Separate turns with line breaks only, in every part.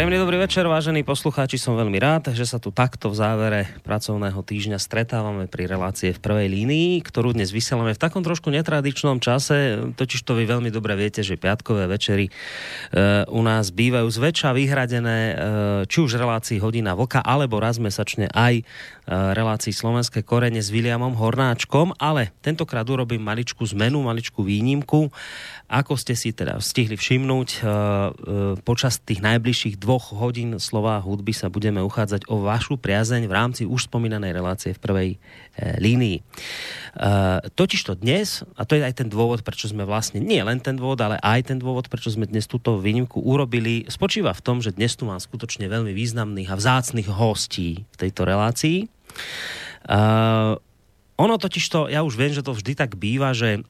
Príjemný dobrý večer, vážení poslucháči. Som veľmi rád, že sa tu takto v závere pracovného týždňa stretávame pri relácie v prvej línii, ktorú dnes vysielame v takom trošku netradičnom čase. Totiž to vy veľmi dobre viete, že piatkové večery e, u nás bývajú zväčša vyhradené e, či už relácii Hodina Voka, alebo raz mesačne aj e, relácii Slovenské korene s Williamom Hornáčkom, ale tentokrát urobím maličku zmenu, maličku výnimku. Ako ste si teda stihli všimnúť, e, e, počas tých najbližších dvoch hodín slova hudby sa budeme uchádzať o vašu priazeň v rámci už spomínanej relácie v prvej e, línii. Totiž to dnes, a to je aj ten dôvod, prečo sme vlastne, nie len ten dôvod, ale aj ten dôvod, prečo sme dnes túto výnimku urobili, spočíva v tom, že dnes tu mám skutočne veľmi významných a vzácných hostí v tejto relácii. ono totiž to, ja už viem, že to vždy tak býva, že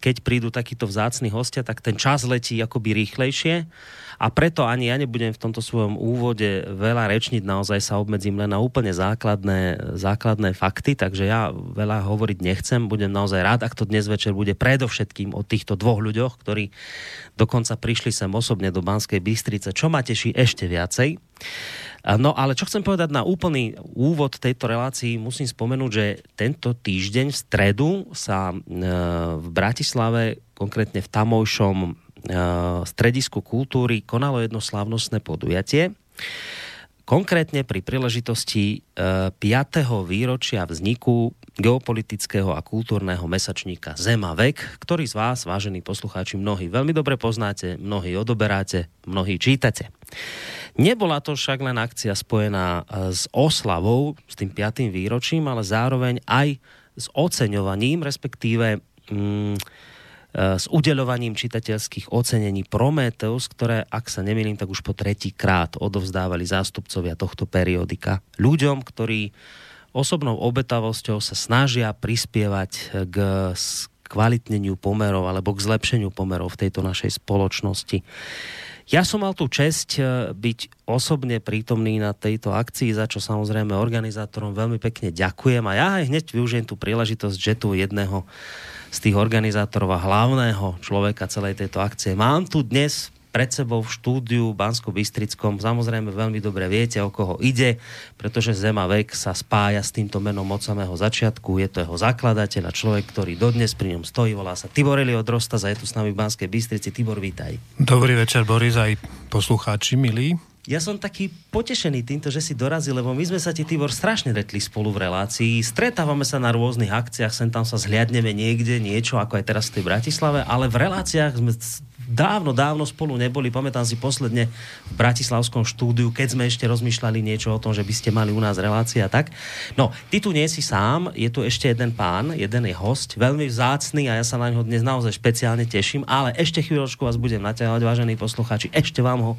keď prídu takíto vzácni hostia, tak ten čas letí akoby rýchlejšie a preto ani ja nebudem v tomto svojom úvode veľa rečniť, naozaj sa obmedzím len na úplne základné, základné fakty, takže ja veľa hovoriť nechcem, budem naozaj rád, ak to dnes večer bude predovšetkým o týchto dvoch ľuďoch, ktorí dokonca prišli sem osobne do Banskej Bystrice, čo ma teší ešte viacej. No ale čo chcem povedať na úplný úvod tejto relácii, musím spomenúť, že tento týždeň v stredu sa e, v Bratislave, konkrétne v tamojšom stredisku kultúry, konalo jedno slávnostné podujatie. Konkrétne pri príležitosti 5. E, výročia vzniku geopolitického a kultúrneho mesačníka Zema vek, ktorý z vás, vážení poslucháči, mnohí veľmi dobre poznáte, mnohí odoberáte, mnohí čítate. Nebola to však len akcia spojená e, s oslavou, s tým 5. výročím, ale zároveň aj s oceňovaním, respektíve mm, s udeľovaním čitateľských ocenení Prometeus, ktoré, ak sa nemýlim, tak už po tretí krát odovzdávali zástupcovia tohto periodika ľuďom, ktorí osobnou obetavosťou sa snažia prispievať k kvalitneniu pomerov alebo k zlepšeniu pomerov v tejto našej spoločnosti. Ja som mal tú čest e, byť osobne prítomný na tejto akcii, za čo samozrejme organizátorom veľmi pekne ďakujem a ja aj hneď využijem tú príležitosť, že tu jedného z tých organizátorov a hlavného človeka celej tejto akcie mám tu dnes pred sebou v štúdiu bansko bystrickom Samozrejme veľmi dobre viete, o koho ide, pretože Zema Vek sa spája s týmto menom od samého začiatku. Je to jeho zakladateľ a človek, ktorý dodnes pri ňom stojí, volá sa Tibor Eliot Rosta, je tu s nami v Banskej Bystrici. Tibor, vítaj.
Dobrý večer, Boris, aj poslucháči, milí.
Ja som taký potešený týmto, že si dorazil, lebo my sme sa ti, Tibor, strašne retli spolu v relácii. Stretávame sa na rôznych akciách, sem tam sa zhliadneme niekde, niečo, ako aj teraz v tej Bratislave, ale v reláciách sme dávno, dávno spolu neboli. Pamätám si posledne v Bratislavskom štúdiu, keď sme ešte rozmýšľali niečo o tom, že by ste mali u nás relácie a tak. No, ty tu nie si sám, je tu ešte jeden pán, jeden je host, veľmi vzácný a ja sa na ňo dnes naozaj špeciálne teším, ale ešte chvíľočku vás budem naťahovať, vážení poslucháči, ešte vám ho,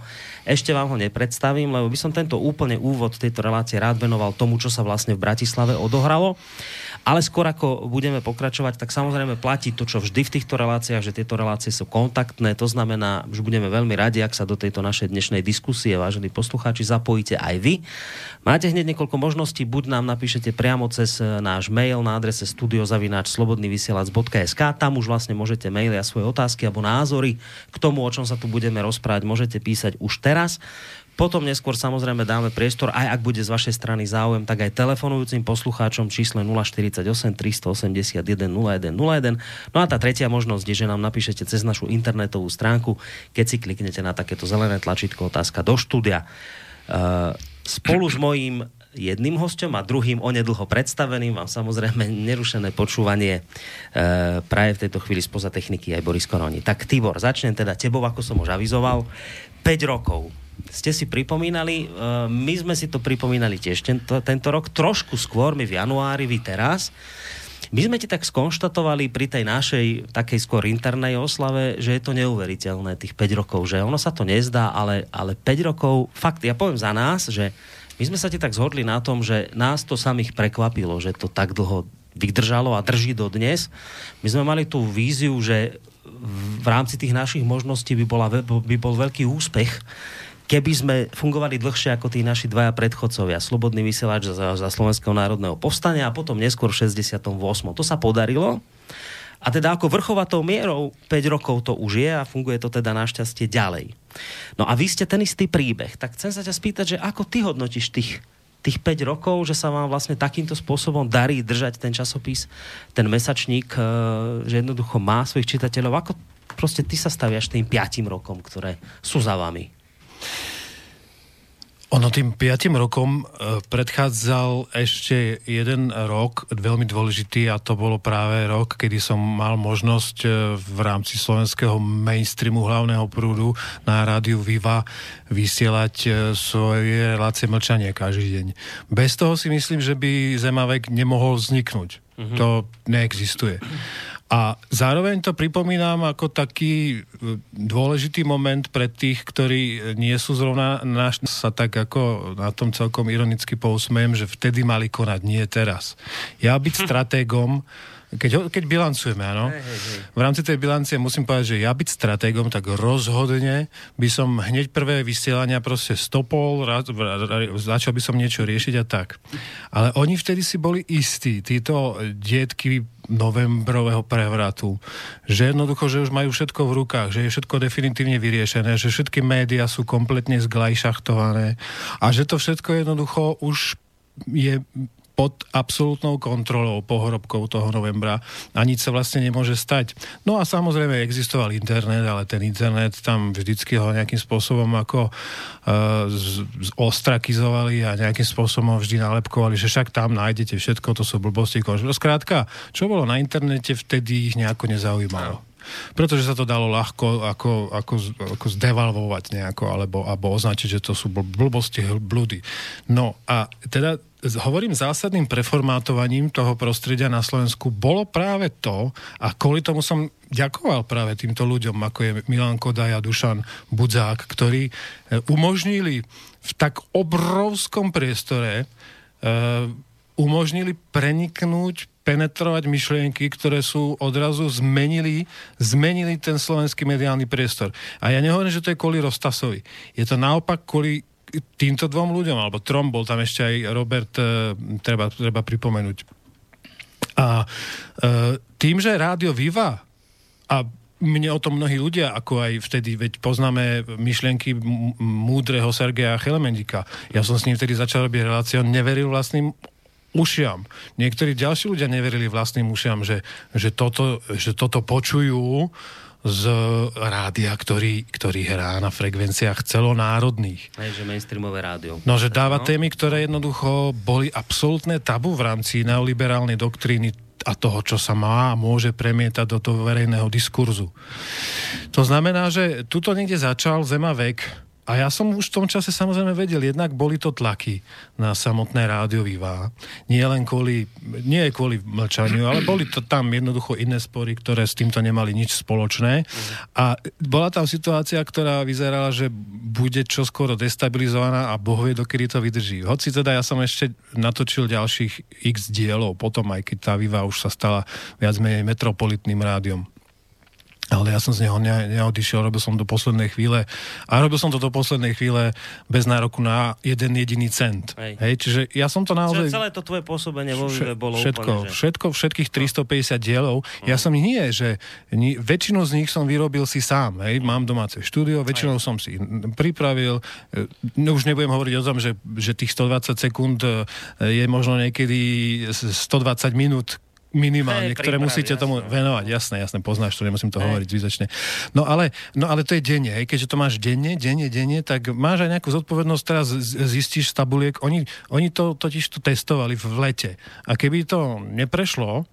ešte vám ho nepredstavím, lebo by som tento úplne úvod tejto relácie rád venoval tomu, čo sa vlastne v Bratislave odohralo. Ale skôr ako budeme pokračovať, tak samozrejme platí to, čo vždy v týchto reláciách, že tieto relácie sú kontaktné. To znamená, že budeme veľmi radi, ak sa do tejto našej dnešnej diskusie, vážení poslucháči, zapojíte aj vy. Máte hneď niekoľko možností, buď nám napíšete priamo cez e, náš mail na adrese studiozavináčslobodnyvysielac.sk, tam už vlastne môžete maily a svoje otázky alebo názory k tomu, o čom sa tu budeme rozprávať, môžete písať už teraz. Potom neskôr samozrejme dáme priestor, aj ak bude z vašej strany záujem, tak aj telefonujúcim poslucháčom čísle 048 381 0101. No a tá tretia možnosť je, že nám napíšete cez našu internetovú stránku, keď si kliknete na takéto zelené tlačítko otázka do štúdia. Uh, spolu s mojím jedným hostom a druhým onedlho predstaveným vám samozrejme nerušené počúvanie e, praje v tejto chvíli spoza techniky aj Boris Koroni. Tak Tibor, začnem teda tebou, ako som už avizoval. 5 rokov ste si pripomínali, e, my sme si to pripomínali tiež tento, tento rok, trošku skôr, my v januári, vy teraz. My sme ti tak skonštatovali pri tej našej takej skôr internej oslave, že je to neuveriteľné tých 5 rokov, že ono sa to nezdá, ale, ale 5 rokov, fakt, ja poviem za nás, že my sme sa ti tak zhodli na tom, že nás to samých prekvapilo, že to tak dlho vydržalo a drží do dnes. My sme mali tú víziu, že v rámci tých našich možností by, bola, by bol veľký úspech, keby sme fungovali dlhšie ako tí naši dvaja predchodcovia, Slobodný vysielač za, za Slovenského národného povstania a potom neskôr v 68. To sa podarilo. A teda ako vrchovatou mierou 5 rokov to už je a funguje to teda našťastie ďalej. No a vy ste ten istý príbeh, tak chcem sa ťa spýtať, že ako ty hodnotíš tých, tých 5 rokov, že sa vám vlastne takýmto spôsobom darí držať ten časopis, ten mesačník, eh, že jednoducho má svojich čitateľov. Ako proste ty sa staviaš tým 5 rokom, ktoré sú za vami?
Ono tým piatim rokom e, predchádzal ešte jeden rok, veľmi dôležitý, a to bolo práve rok, kedy som mal možnosť e, v rámci slovenského mainstreamu hlavného prúdu na rádiu Viva vysielať e, svoje relácie mlčania každý deň. Bez toho si myslím, že by Zemavek nemohol vzniknúť. Mm-hmm. To neexistuje. A zároveň to pripomínam ako taký e, dôležitý moment pre tých, ktorí nie sú zrovna náš, sa tak ako na tom celkom ironicky pousmejem, že vtedy mali konať, nie teraz. Ja byť stratégom, keď, keď bilancujeme, áno. V rámci tej bilancie musím povedať, že ja byť stratégom, tak rozhodne by som hneď prvé vysielania proste stopol, rád, začal by som niečo riešiť a tak. Ale oni vtedy si boli istí, títo dietky novembrového prevratu, že jednoducho, že už majú všetko v rukách, že je všetko definitívne vyriešené, že všetky médiá sú kompletne zglajšachtované a že to všetko jednoducho už je pod absolútnou kontrolou pohrobkou toho novembra a nič sa vlastne nemôže stať. No a samozrejme existoval internet, ale ten internet tam vždycky ho nejakým spôsobom ako uh, z, z ostrakizovali a nejakým spôsobom vždy nalepkovali, že však tam nájdete všetko, to sú blbosti. Skrátka, čo bolo na internete, vtedy ich nejako nezaujímalo pretože sa to dalo ľahko ako, ako, ako zdevalvovať nejako, alebo, alebo označiť, že to sú blbosti, blúdy. No a teda hovorím zásadným preformátovaním toho prostredia na Slovensku bolo práve to, a kvôli tomu som ďakoval práve týmto ľuďom, ako je Milan Kodaj a Dušan Budzák, ktorí e, umožnili v tak obrovskom priestore uh, umožnili preniknúť penetrovať myšlienky, ktoré sú odrazu zmenili, zmenili ten slovenský mediálny priestor. A ja nehovorím, že to je kvôli Rostasovi. Je to naopak kvôli týmto dvom ľuďom, alebo trom, bol tam ešte aj Robert, e, treba, treba pripomenúť. A e, tým, že rádio Viva a mne o tom mnohí ľudia, ako aj vtedy, veď poznáme myšlienky múdreho Sergeja Chelemendika. Ja som s ním vtedy začal robiť reláciu, on neveril vlastným ušiam. Niektorí ďalší ľudia neverili vlastným ušiam, že, že, toto, že toto počujú z rádia, ktorý, ktorý hrá na frekvenciách celonárodných.
Aj, že mainstreamové rádio.
No, že dáva no. témy, ktoré jednoducho boli absolútne tabu v rámci neoliberálnej doktríny a toho, čo sa má a môže premietať do toho verejného diskurzu. To znamená, že tuto niekde začal Zemavek, a ja som už v tom čase samozrejme vedel, jednak boli to tlaky na samotné rádio Viva. Nie len kvôli, nie kvôli mlčaniu, ale boli to tam jednoducho iné spory, ktoré s týmto nemali nič spoločné. A bola tam situácia, ktorá vyzerala, že bude čoskoro destabilizovaná a boh vie, dokedy to vydrží. Hoci teda ja som ešte natočil ďalších x dielov, potom aj keď tá Viva už sa stala viac menej metropolitným rádiom ale ja som z neho ne, neodišiel, robil som do poslednej chvíle a robil som to do poslednej chvíle bez nároku na jeden jediný cent. Hej. Hej, čiže ja som to naozaj...
Čiže celé to tvoje pôsobenie vo Vše, bolo
všetko,
úplne, že...
všetko, všetkých 350 dielov. Uh-huh. Ja som nie, že ni, väčšinu z nich som vyrobil si sám. Hej, mám domáce štúdio, väčšinou Hej. som si pripravil. No, už nebudem hovoriť o tom, že, že tých 120 sekúnd e, je možno niekedy 120 minút minimálne, hey, ktoré musíte jasné. tomu venovať. Jasné, jasné, poznáš to, nemusím to hey. hovoriť zbytočne. No ale, no ale to je denne, hej, keďže to máš denne, denne, denne, tak máš aj nejakú zodpovednosť, teraz zistíš z tabuliek. Oni, oni to totiž to testovali v lete. A keby to neprešlo,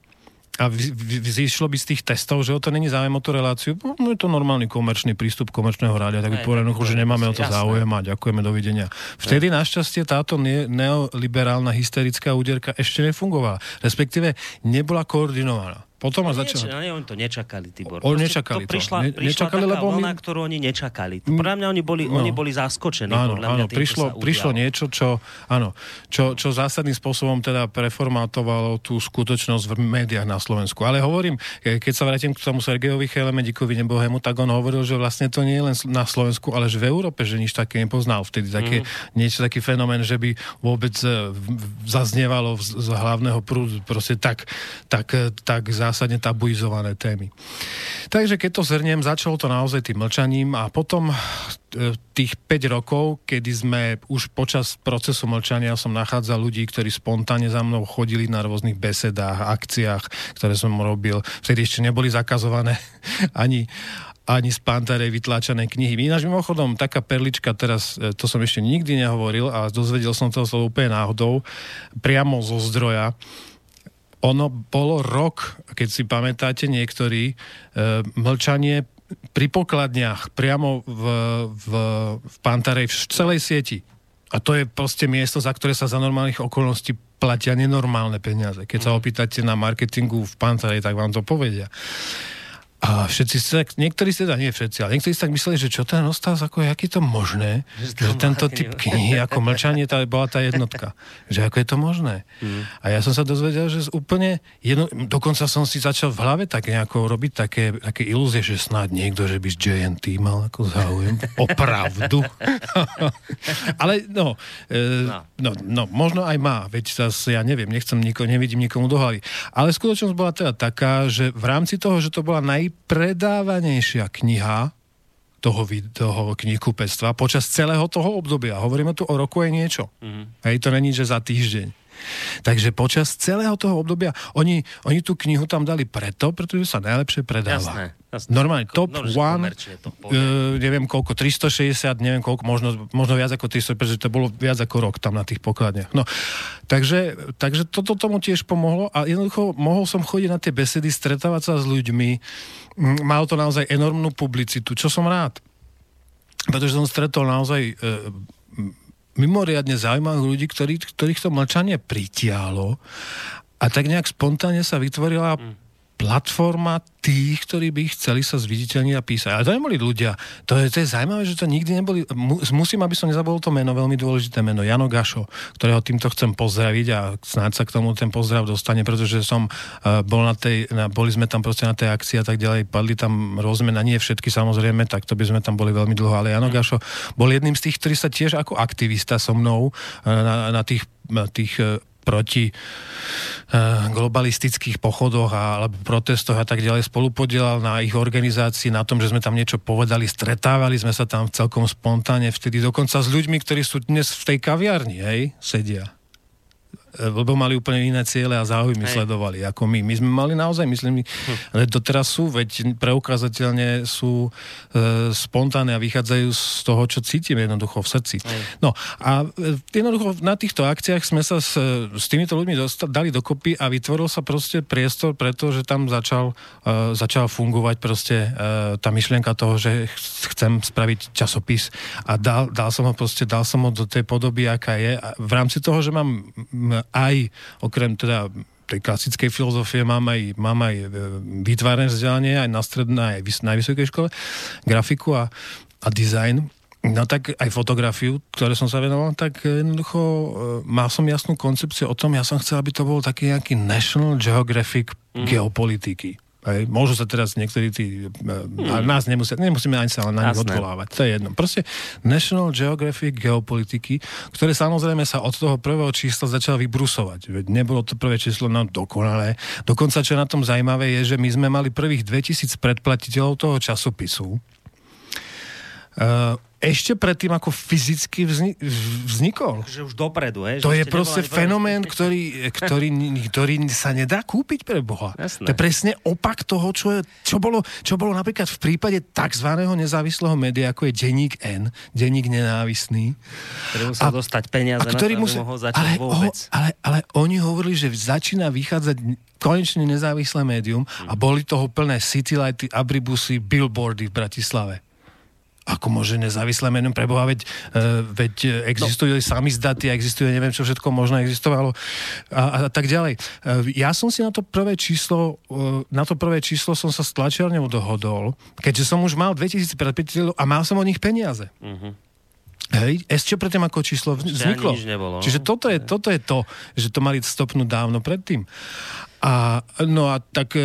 a vzýšlo by z tých testov, že o to není záujem o tú reláciu, no je to normálny komerčný prístup komerčného rádia, tak by povedal, že nemáme o to záujem a ďakujeme, dovidenia. Vtedy našťastie táto neoliberálna hysterická úderka ešte nefungovala, respektíve nebola koordinovaná Potom
No Nieč,
začal...
nie, oni to nečakali, Tibor.
Oni nečakali to.
prišla,
Ne-
prišla
nečakali,
taká
lebo my-
vlna, ktorú oni nečakali. Podľa mňa oni boli,
No.
oni boli zaskočení.
Áno,
podľa mňa
áno,
tým,
prišlo, prišlo niečo, čo, áno, čo, čo zásadným spôsobom teda preformátovalo tú skutočnosť v médiách na Slovensku. Ale hovorím, keď sa vrátim k tomu Sergejovi Chelemedikovi nebohému, tak on hovoril, že vlastne to nie je len na Slovensku, ale že v Európe, že nič také nepoznal vtedy. Také, mm. niečo taký fenomén, že by vôbec e, v- zaznievalo z, z hlavného prúdu proste tak, tak, e, tak zásadne tabuizované témy. Takže keď to zhrniem, začalo to naozaj tým mlčaním a potom e, tých 5 rokov, kedy sme už počas procesu mlčania som nachádzal ľudí, ktorí spontánne za mnou chodili na rôznych besedách, akciách, ktoré som robil. Vtedy ešte neboli zakazované ani, ani z Pantarej vytláčané knihy. Ináč mimochodom, taká perlička teraz, e, to som ešte nikdy nehovoril a dozvedel som to úplne náhodou, priamo zo zdroja. Ono bolo rok, keď si pamätáte niektorí, e, mlčanie pri pokladniach priamo v, v, v Pantarej, v celej sieti. A to je proste miesto, za ktoré sa za normálnych okolností platia nenormálne peniaze. Keď sa opýtate na marketingu v Pantarej, tak vám to povedia. A všetci tak, niektorí si teda, nie všetci, ale niektorí si tak mysleli, že čo ten Ostas, ako je, aký to možné,
Že
že, tento typ knihy, ako mlčanie, tá bola tá jednotka. Že ako je to možné. A ja som sa dozvedel, že úplne, jedno, dokonca som si začal v hlave tak nejako robiť také, také ilúzie, že snáď niekto, že by z JNT mal ako záujem. Opravdu. ale no, e,
No.
no, no, možno aj má, veď zase ja neviem, nechcem nikoho, nevidím nikomu do hlavy. Ale skutočnosť bola teda taká, že v rámci toho, že to bola najpredávanejšia kniha toho, toho knihkupectva počas celého toho obdobia. Hovoríme tu o roku aj niečo. Mm. Hej, to není, že za týždeň. Takže počas celého toho obdobia oni, oni tú knihu tam dali preto, pretože sa najlepšie predáva.
Jasné, jasné.
Normálne top
No,
one,
to
e, neviem koľko, 360, neviem koľko, možno, možno viac ako 300, pretože to bolo viac ako rok tam na tých pokladniach. No, takže, takže toto tomu tiež pomohlo a jednoducho mohol som chodiť na tie besedy, stretávať sa s ľuďmi. Malo to naozaj enormnú publicitu, čo som rád. Pretože som stretol naozaj e, mimoriadne zaujímavých ľudí, ktorí, ktorých to mlčanie pritialo a tak nejak spontánne sa vytvorila platforma tých, ktorí by chceli sa zviditeľniť a písať. Ale to neboli ľudia. To je, to je zaujímavé, že to nikdy neboli... Mu, musím, aby som nezabol to meno, veľmi dôležité meno, Jano Gašo, ktorého týmto chcem pozdraviť a snáď sa k tomu ten pozdrav dostane, pretože som uh, bol na tej, na, boli sme tam proste na tej akcii a tak ďalej, padli tam rôzne, na nie všetky samozrejme, tak to by sme tam boli veľmi dlho, ale Jano Gašo bol jedným z tých, ktorí sa tiež ako aktivista so mnou uh, na, na tých, na tých uh, proti uh, globalistických pochodoch alebo protestoch a tak ďalej spolupodielal na ich organizácii, na tom, že sme tam niečo povedali, stretávali sme sa tam celkom spontánne vtedy, dokonca s ľuďmi, ktorí sú dnes v tej kaviarni, hej, sedia. E, Lebo mali úplne iné ciele a záujmy
Hej.
sledovali ako my. My sme mali naozaj, myslím, ale doteraz sú, veď preukázateľne sú e, spontánne a vychádzajú z toho, čo cítim jednoducho v srdci. No a e, jednoducho na týchto akciách sme sa s, s týmito ľuďmi dosta- dali dokopy a vytvoril sa proste priestor, pretože tam začal, e, začal fungovať proste e, tá myšlienka toho, že ch- chcem spraviť časopis a dal, dal som ho proste, dal som ho do tej podoby, aká je. A v rámci toho, že mám aj, okrem teda tej klasickej filozofie mám aj, mám aj e, výtvarné vzdelanie, aj na strednej, aj na vysokej škole, grafiku a, a design. No tak aj fotografiu, ktoré som sa venoval, tak jednoducho e, mal som jasnú koncepciu o tom, ja som chcel, aby to bol taký nejaký National Geographic mm. geopolitiky. Hej, môžu sa teraz niektorí tí, ale nás nemusia, nemusíme ani sa na nich odvolávať. To je jedno. Proste National Geographic geopolitiky, ktoré samozrejme sa od toho prvého čísla začali vybrusovať. Veď nebolo to prvé číslo nám dokonalé. Dokonca, čo na tom zaujímavé, je, že my sme mali prvých 2000 predplatiteľov toho časopisu. Uh, ešte predtým, ako fyzicky vzni- vznikol.
Že už dopredu?
To
že
je
ešte
proste fenomén, ktorý, ktorý, ktorý sa nedá kúpiť pre Boha.
Jasné.
To je presne opak toho, čo, je, čo, bolo, čo bolo napríklad v prípade tzv. nezávislého média, ako je denník N, denník nenávistný.
Ktorý musel
A-
dostať peniaze na to,
musel-
mohol začať
ale,
vôbec.
O, ale, ale oni hovorili, že začína vychádzať konečne nezávislé médium a
Hm.
boli toho plné citylighty, abribusy, billboardy v Bratislave. Ako môže nezávislé médium preboha, veď, uh, veď existujú no. sami zdaty, existuje neviem, čo všetko možno existovalo a, a tak ďalej. Uh, ja som si na to prvé číslo, uh, na to prvé číslo som sa s tlačiarňou dohodol, keďže som už mal 2000 predplatiteľov a mal som od nich peniaze. Uh-huh. Hej, ešte predtým ako číslo vzniklo.
Nebolo,
Čiže toto je, toto je to, že to mali stopnúť dávno predtým. A, no a tak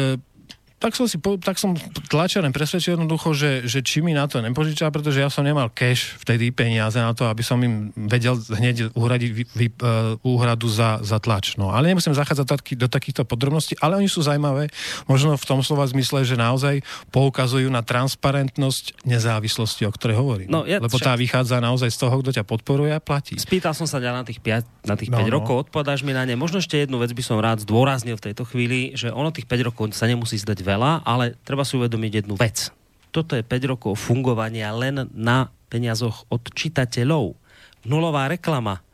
tak som, si, tak som tlačenem presvedčil jednoducho, že, že či mi na to nepožičal, pretože ja som nemal cash vtedy peniaze na to, aby som im vedel hneď uhradiť vy, vy, uh, úhradu za, za tlač. No, ale nemusím zachádzať taký, do takýchto podrobností, ale oni sú zaujímavé, možno v tom slova zmysle, že naozaj poukazujú na transparentnosť nezávislosti, o ktorej hovorím. No, ja, Lebo tá vychádza naozaj z toho, kto ťa podporuje a platí.
Spýtal som sa ťa na tých 5, na tých 5 no, no. rokov, odpovedáš mi na ne. Možno ešte jednu vec by som rád zdôraznil v tejto chvíli, že ono tých 5 rokov sa nemusí zdať veľa, ale treba si uvedomiť jednu vec. Toto je 5 rokov fungovania len na peniazoch od čitateľov. Nulová reklama.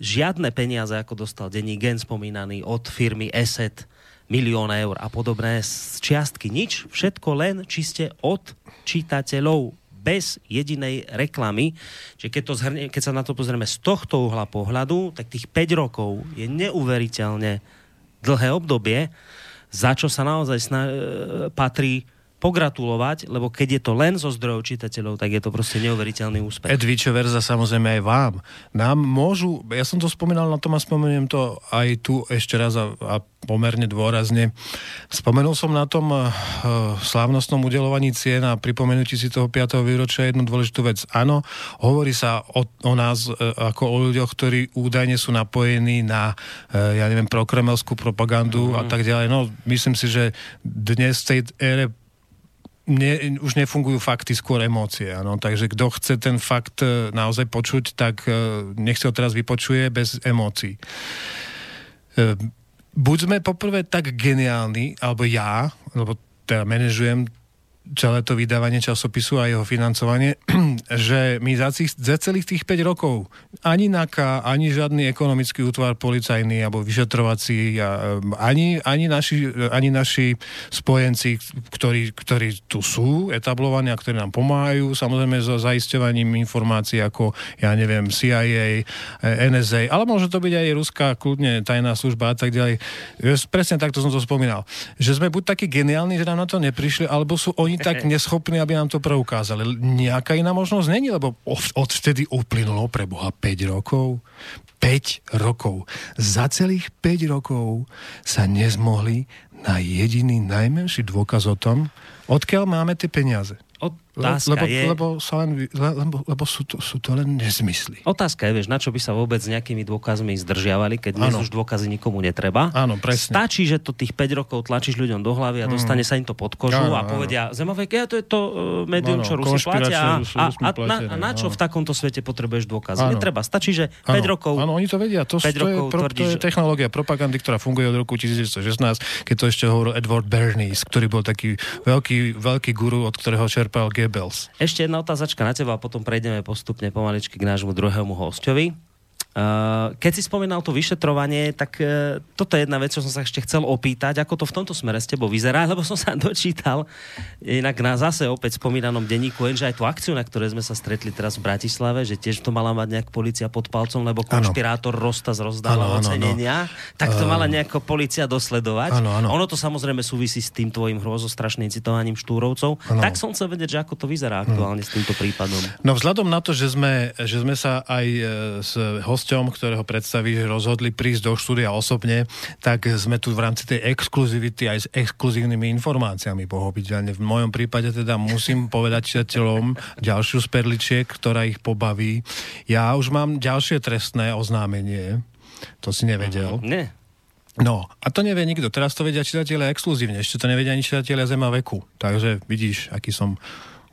Žiadne peniaze, ako dostal denní gen spomínaný od firmy ESET, milión eur a podobné z čiastky. Nič, všetko len čiste od čitateľov bez jedinej reklamy. Čiže keď, to zhrnie, keď sa na to pozrieme z tohto uhla pohľadu, tak tých 5 rokov je neuveriteľne dlhé obdobie za čo sa naozaj sna- e, patrí pogratulovať, lebo keď je to len zo zdrojov čitateľov, tak je to proste neuveriteľný úspech.
Ed vice verza samozrejme aj vám. Nám môžu, ja som to spomínal na tom a spomeniem to aj tu ešte raz a, a pomerne dôrazne. Spomenul som na tom uh, slávnostnom udelovaní cien a pripomenutí si toho 5. výročia jednu dôležitú vec. Áno, hovorí sa o, o nás uh, ako o ľuďoch, ktorí údajne sú napojení na, uh, ja neviem, prokremelskú propagandu mm. a tak ďalej. No, myslím si, že dnes v tej ére ne, už nefungujú fakty, skôr emócie. Ano? Takže kto chce ten fakt e, naozaj počuť, tak e, nech si ho teraz vypočuje bez emócií. E, buď sme poprvé tak geniálni, alebo ja, lebo teda manažujem celé to vydávanie časopisu a jeho financovanie, že my za, tých, za celých tých 5 rokov ani NAKA, ani žiadny ekonomický útvar policajný alebo vyšetrovací, a, ani, ani, naši, ani naši spojenci, ktorí, ktorí tu sú etablovaní a ktorí nám pomáhajú, samozrejme so zaisťovaním informácií ako, ja neviem, CIA, NSA, ale môže to byť aj ruská kľudne tajná služba a tak ďalej. Presne takto som to spomínal. Že sme buď takí geniálni, že nám na to neprišli, alebo sú oni tak neschopní, aby nám to preukázali. Nejaká iná možnosť není, lebo odvtedy uplynulo pre Boha 5 rokov. 5 rokov. Za celých 5 rokov sa nezmohli na jediný najmenší dôkaz o tom, odkiaľ máme tie peniaze.
Otázka
lebo,
je...
Lebo, sa len, lebo, lebo sú, to, sú to len nezmysly.
Otázka je, vieš, na čo by sa vôbec nejakými dôkazmi zdržiavali, keď dnes už dôkazy nikomu netreba.
Áno, presne.
Stačí, že to tých 5 rokov tlačíš ľuďom do hlavy a mm. dostane sa im to pod kožu áno, a povedia, áno. Zemovek, ja to je to uh, médium, čo Rusi platia a, a, a, na, a na čo áno. v takomto svete potrebuješ dôkazy? Áno. Netreba, stačí, že 5 áno. rokov...
Áno, oni to vedia. To, 5 to, rokov je, pro, tvrdíš, to je technológia propagandy, ktorá funguje od roku 1916, keď to ešte hovoril Edward Bernays, ktorý bol taký veľký, veľký guru, od ktorého čerpal Goebbels.
Ešte jedna otázačka na teba a potom prejdeme postupne pomaličky k nášmu druhému hostovi. Eh, keď si spomínal to vyšetrovanie, tak eh, toto je jedna vec, čo som sa ešte chcel opýtať, ako to v tomto smere s tebou vyzerá, lebo som sa dočítal inak na zase opäť spomínanom denníku, že aj tú akciu, na ktorej sme sa stretli teraz v Bratislave, že tiež to mala mať nejak policia pod palcom, lebo konšpirátor ano. Rosta zrozdával ocenenia, ano. tak to mala nejako policia dosledovať.
Ano, ano.
Ono to samozrejme súvisí s tým tvojim hrozostrašným citovaním Štúrovcov. Ano. Tak som chcel vedieť, že ako to vyzerá aktuálne hmm. s týmto prípadom.
No vzhľadom na to, že sme, že sme sa aj e, s hosťom, ktorého predstaví, že rozhodli prísť do štúdia osobne, tak sme tu v rámci tej exkluzivity aj s exkluzívnymi informáciami pochopiteľne. V mojom prípade teda musím povedať čitateľom ďalšiu z perličiek, ktorá ich pobaví. Ja už mám ďalšie trestné oznámenie. To si nevedel.
Nie.
No, a to nevie nikto. Teraz to vedia čitatelia exkluzívne. Ešte to nevedia ani čitatelia Zema veku. Takže vidíš, aký som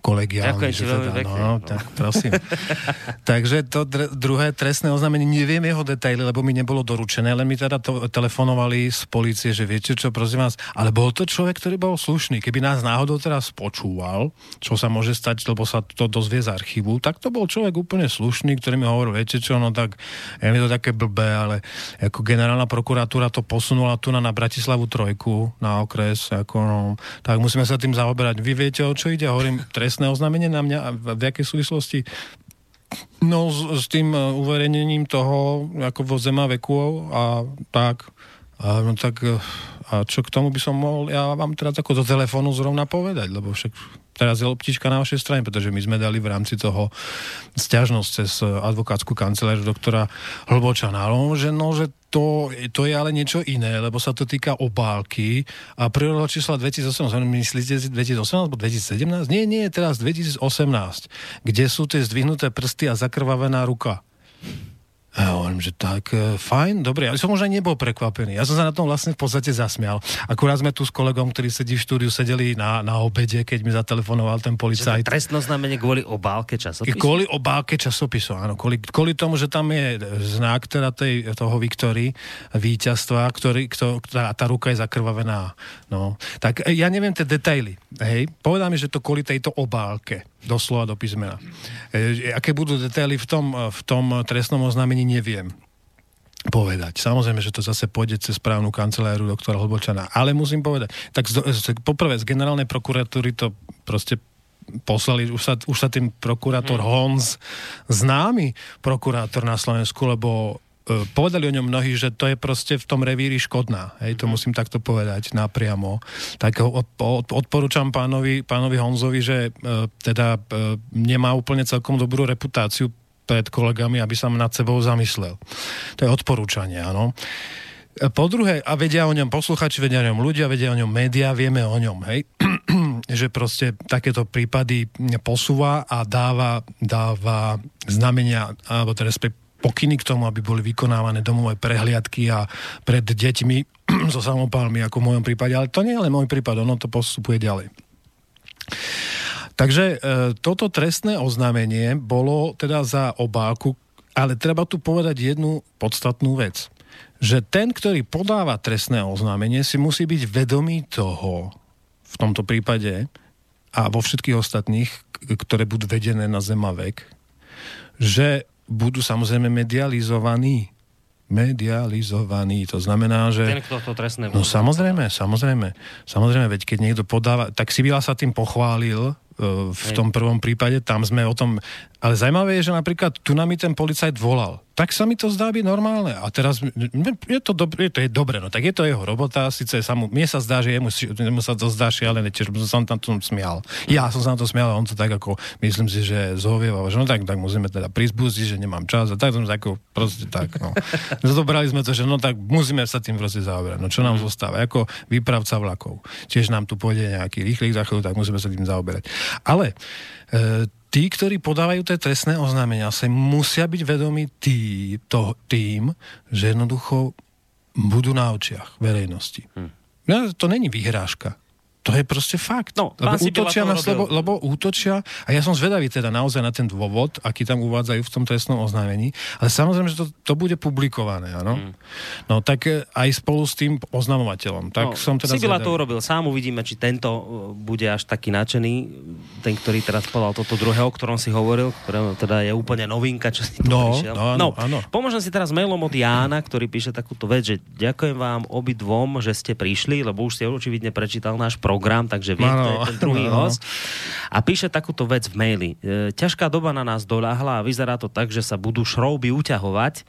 kolegiálny.
Ďakujem že teda,
no, no, tak prosím. Takže to dr- druhé trestné oznámenie, neviem jeho detaily, lebo mi nebolo doručené, len mi teda to telefonovali z policie, že viete čo, prosím vás, ale bol to človek, ktorý bol slušný. Keby nás náhodou teraz počúval, čo sa môže stať, lebo sa to dozvie z archívu, tak to bol človek úplne slušný, ktorý mi hovoril, viete čo, no tak je mi to také blbé, ale ako generálna prokuratúra to posunula tu na, na Bratislavu trojku, na okres, ako no, tak musíme sa tým zaoberať. Vy viete, o čo ide? Hovorím, trest trestné oznámenie na mňa a v, jakej súvislosti? No s, s tým e, uverejnením toho, ako vo zema veku a tak. A, no tak e, a čo k tomu by som mohol, ja vám teraz ako do telefónu zrovna povedať, lebo však teraz je loptička na vašej strane, pretože my sme dali v rámci toho stiažnosť cez advokátsku kanceláriu doktora Hlbočana, no, že, no, že to, to je ale niečo iné, lebo sa to týka obálky a príroda čísla 2018, myslíte si 2018 alebo 2017? Nie, nie, teraz 2018, kde sú tie zdvihnuté prsty a zakrvavená ruka. A ja hovorím, že tak, e, fajn, dobre. Ja som už aj nebol prekvapený. Ja som sa na tom vlastne v podstate zasmial. Akurát sme tu s kolegom, ktorý sedí v štúdiu, sedeli na, na obede, keď mi zatelefonoval ten policajt.
Trestno znamenie kvôli obálke časopisu?
Kvôli obálke časopisu, áno. Kvôli, kvôli tomu, že tam je znak teda tej, toho Viktory, víťazstva, ktorý, kto, tá, tá ruka je zakrvavená. No. Tak e, ja neviem tie detaily. Hej. Povedal mi, že to kvôli tejto obálke doslova do písmena. E, aké budú detaily v tom, v tom trestnom oznámení, neviem povedať. Samozrejme, že to zase pôjde cez správnu kanceláriu doktora Hlbočana. Ale musím povedať, tak z, z, poprvé z generálnej prokuratúry to proste poslali, už sa, už sa tým prokurátor hmm. Hons známy prokurátor na Slovensku, lebo E, povedali o ňom mnohí, že to je proste v tom revíri škodná. Hej, to mhm. musím takto povedať napriamo. Tak odporúčam pánovi, pánovi Honzovi, že e, teda e, nemá úplne celkom dobrú reputáciu pred kolegami, aby sa nad sebou zamyslel. To je odporúčanie, áno. Po druhé, a vedia o ňom posluchači, vedia o ňom ľudia, vedia o ňom médiá, vieme o ňom, hej, že proste takéto prípady posúva a dáva, dáva znamenia, alebo teda pokyny k tomu, aby boli vykonávané domové prehliadky a pred deťmi so samopálmi, ako v mojom prípade. Ale to nie je len môj prípad, ono to postupuje ďalej. Takže e, toto trestné oznámenie bolo teda za obálku, ale treba tu povedať jednu podstatnú vec. Že ten, ktorý podáva trestné oznámenie, si musí byť vedomý toho, v tomto prípade a vo všetkých ostatných, ktoré budú vedené na Zemavek, že budú samozrejme medializovaní. Medializovaní. To znamená, že...
Ten, kto to trestné...
No samozrejme, samozrejme. Samozrejme, veď keď niekto podáva... Tak Sibila sa tým pochválil, v tom prvom prípade, tam sme o tom... Ale zaujímavé je, že napríklad tu nám ten policajt volal tak sa mi to zdá byť normálne. A teraz je to, dobre, je to je dobre, no tak je to jeho robota, síce sa mu, mne sa zdá, že jemu, jemu sa to zdá šialené, tiež som sa na tom smial. Ja som sa na to smial a on to tak ako, myslím si, že zhovieval, že no tak, tak musíme teda prísť že nemám čas a tak som ako proste tak, no. Zobrali sme to, že no tak musíme sa tým proste zaoberať. No čo nám mhm. zostáva? Ako výpravca vlakov. Tiež nám tu pôjde nejaký rýchly za tak musíme sa tým zaoberať. Ale e, tí, ktorí podávajú tie trestné oznámenia, sa musia byť vedomí tý, to, tým, že jednoducho budú na očiach verejnosti. Hm. No, to není vyhrážka. To je proste fakt.
No,
lebo útočia, na slobo, lebo útočia, a ja som zvedavý teda naozaj na ten dôvod, aký tam uvádzajú v tom trestnom oznámení, ale samozrejme, že to, to bude publikované, áno. Mm. No tak e, aj spolu s tým oznamovateľom. Tak no, som teda
Sibila to urobil sám, uvidíme, či tento e, bude až taký nadšený, ten, ktorý teraz povedal toto druhého, o ktorom si hovoril, ktoré teda je úplne novinka, čo si tu
no, prišiel. No, áno, no, áno.
Pomôžem si teraz mailom od Jána, ktorý píše takúto vec, že ďakujem vám obidvom, že ste prišli, lebo už ste očividne prečítal náš program program, takže vie, no, to je ten druhý no. host. A píše takúto vec v maili. E, ťažká doba na nás doľahla a vyzerá to tak, že sa budú šrouby uťahovať.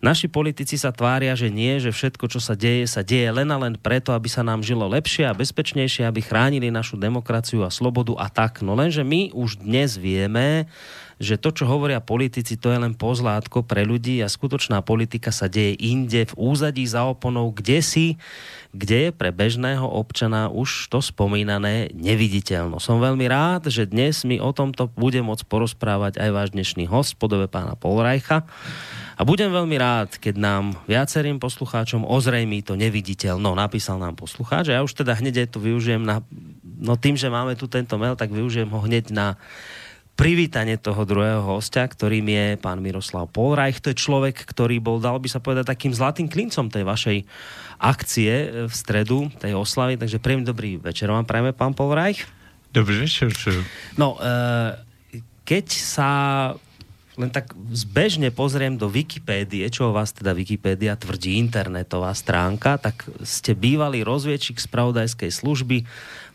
Naši politici sa tvária, že nie, že všetko, čo sa deje, sa deje len a len preto, aby sa nám žilo lepšie a bezpečnejšie, aby chránili našu demokraciu a slobodu a tak. No lenže my už dnes vieme, že to, čo hovoria politici, to je len pozlátko pre ľudí a skutočná politika sa deje inde, v úzadí za oponou, kde si, kde je pre bežného občana už to spomínané neviditeľno. Som veľmi rád, že dnes mi o tomto bude môcť porozprávať aj váš dnešný host, podobe pána Polrajcha. A budem veľmi rád, keď nám viacerým poslucháčom ozrejmí to neviditeľno. Napísal nám poslucháč a ja už teda hneď to využijem na... No tým, že máme tu tento mail, tak využijem ho hneď na privítanie toho druhého hostia, ktorým je pán Miroslav Polrajch. To je človek, ktorý bol, dal by sa povedať, takým zlatým klincom tej vašej akcie v stredu, tej oslavy. Takže príjemný dobrý večer vám prajeme, pán Polrajch.
Dobrý večer.
No, e, keď sa len tak zbežne pozriem do Wikipédie, čo o vás teda Wikipédia tvrdí internetová stránka, tak ste bývalý rozviečik spravodajskej služby,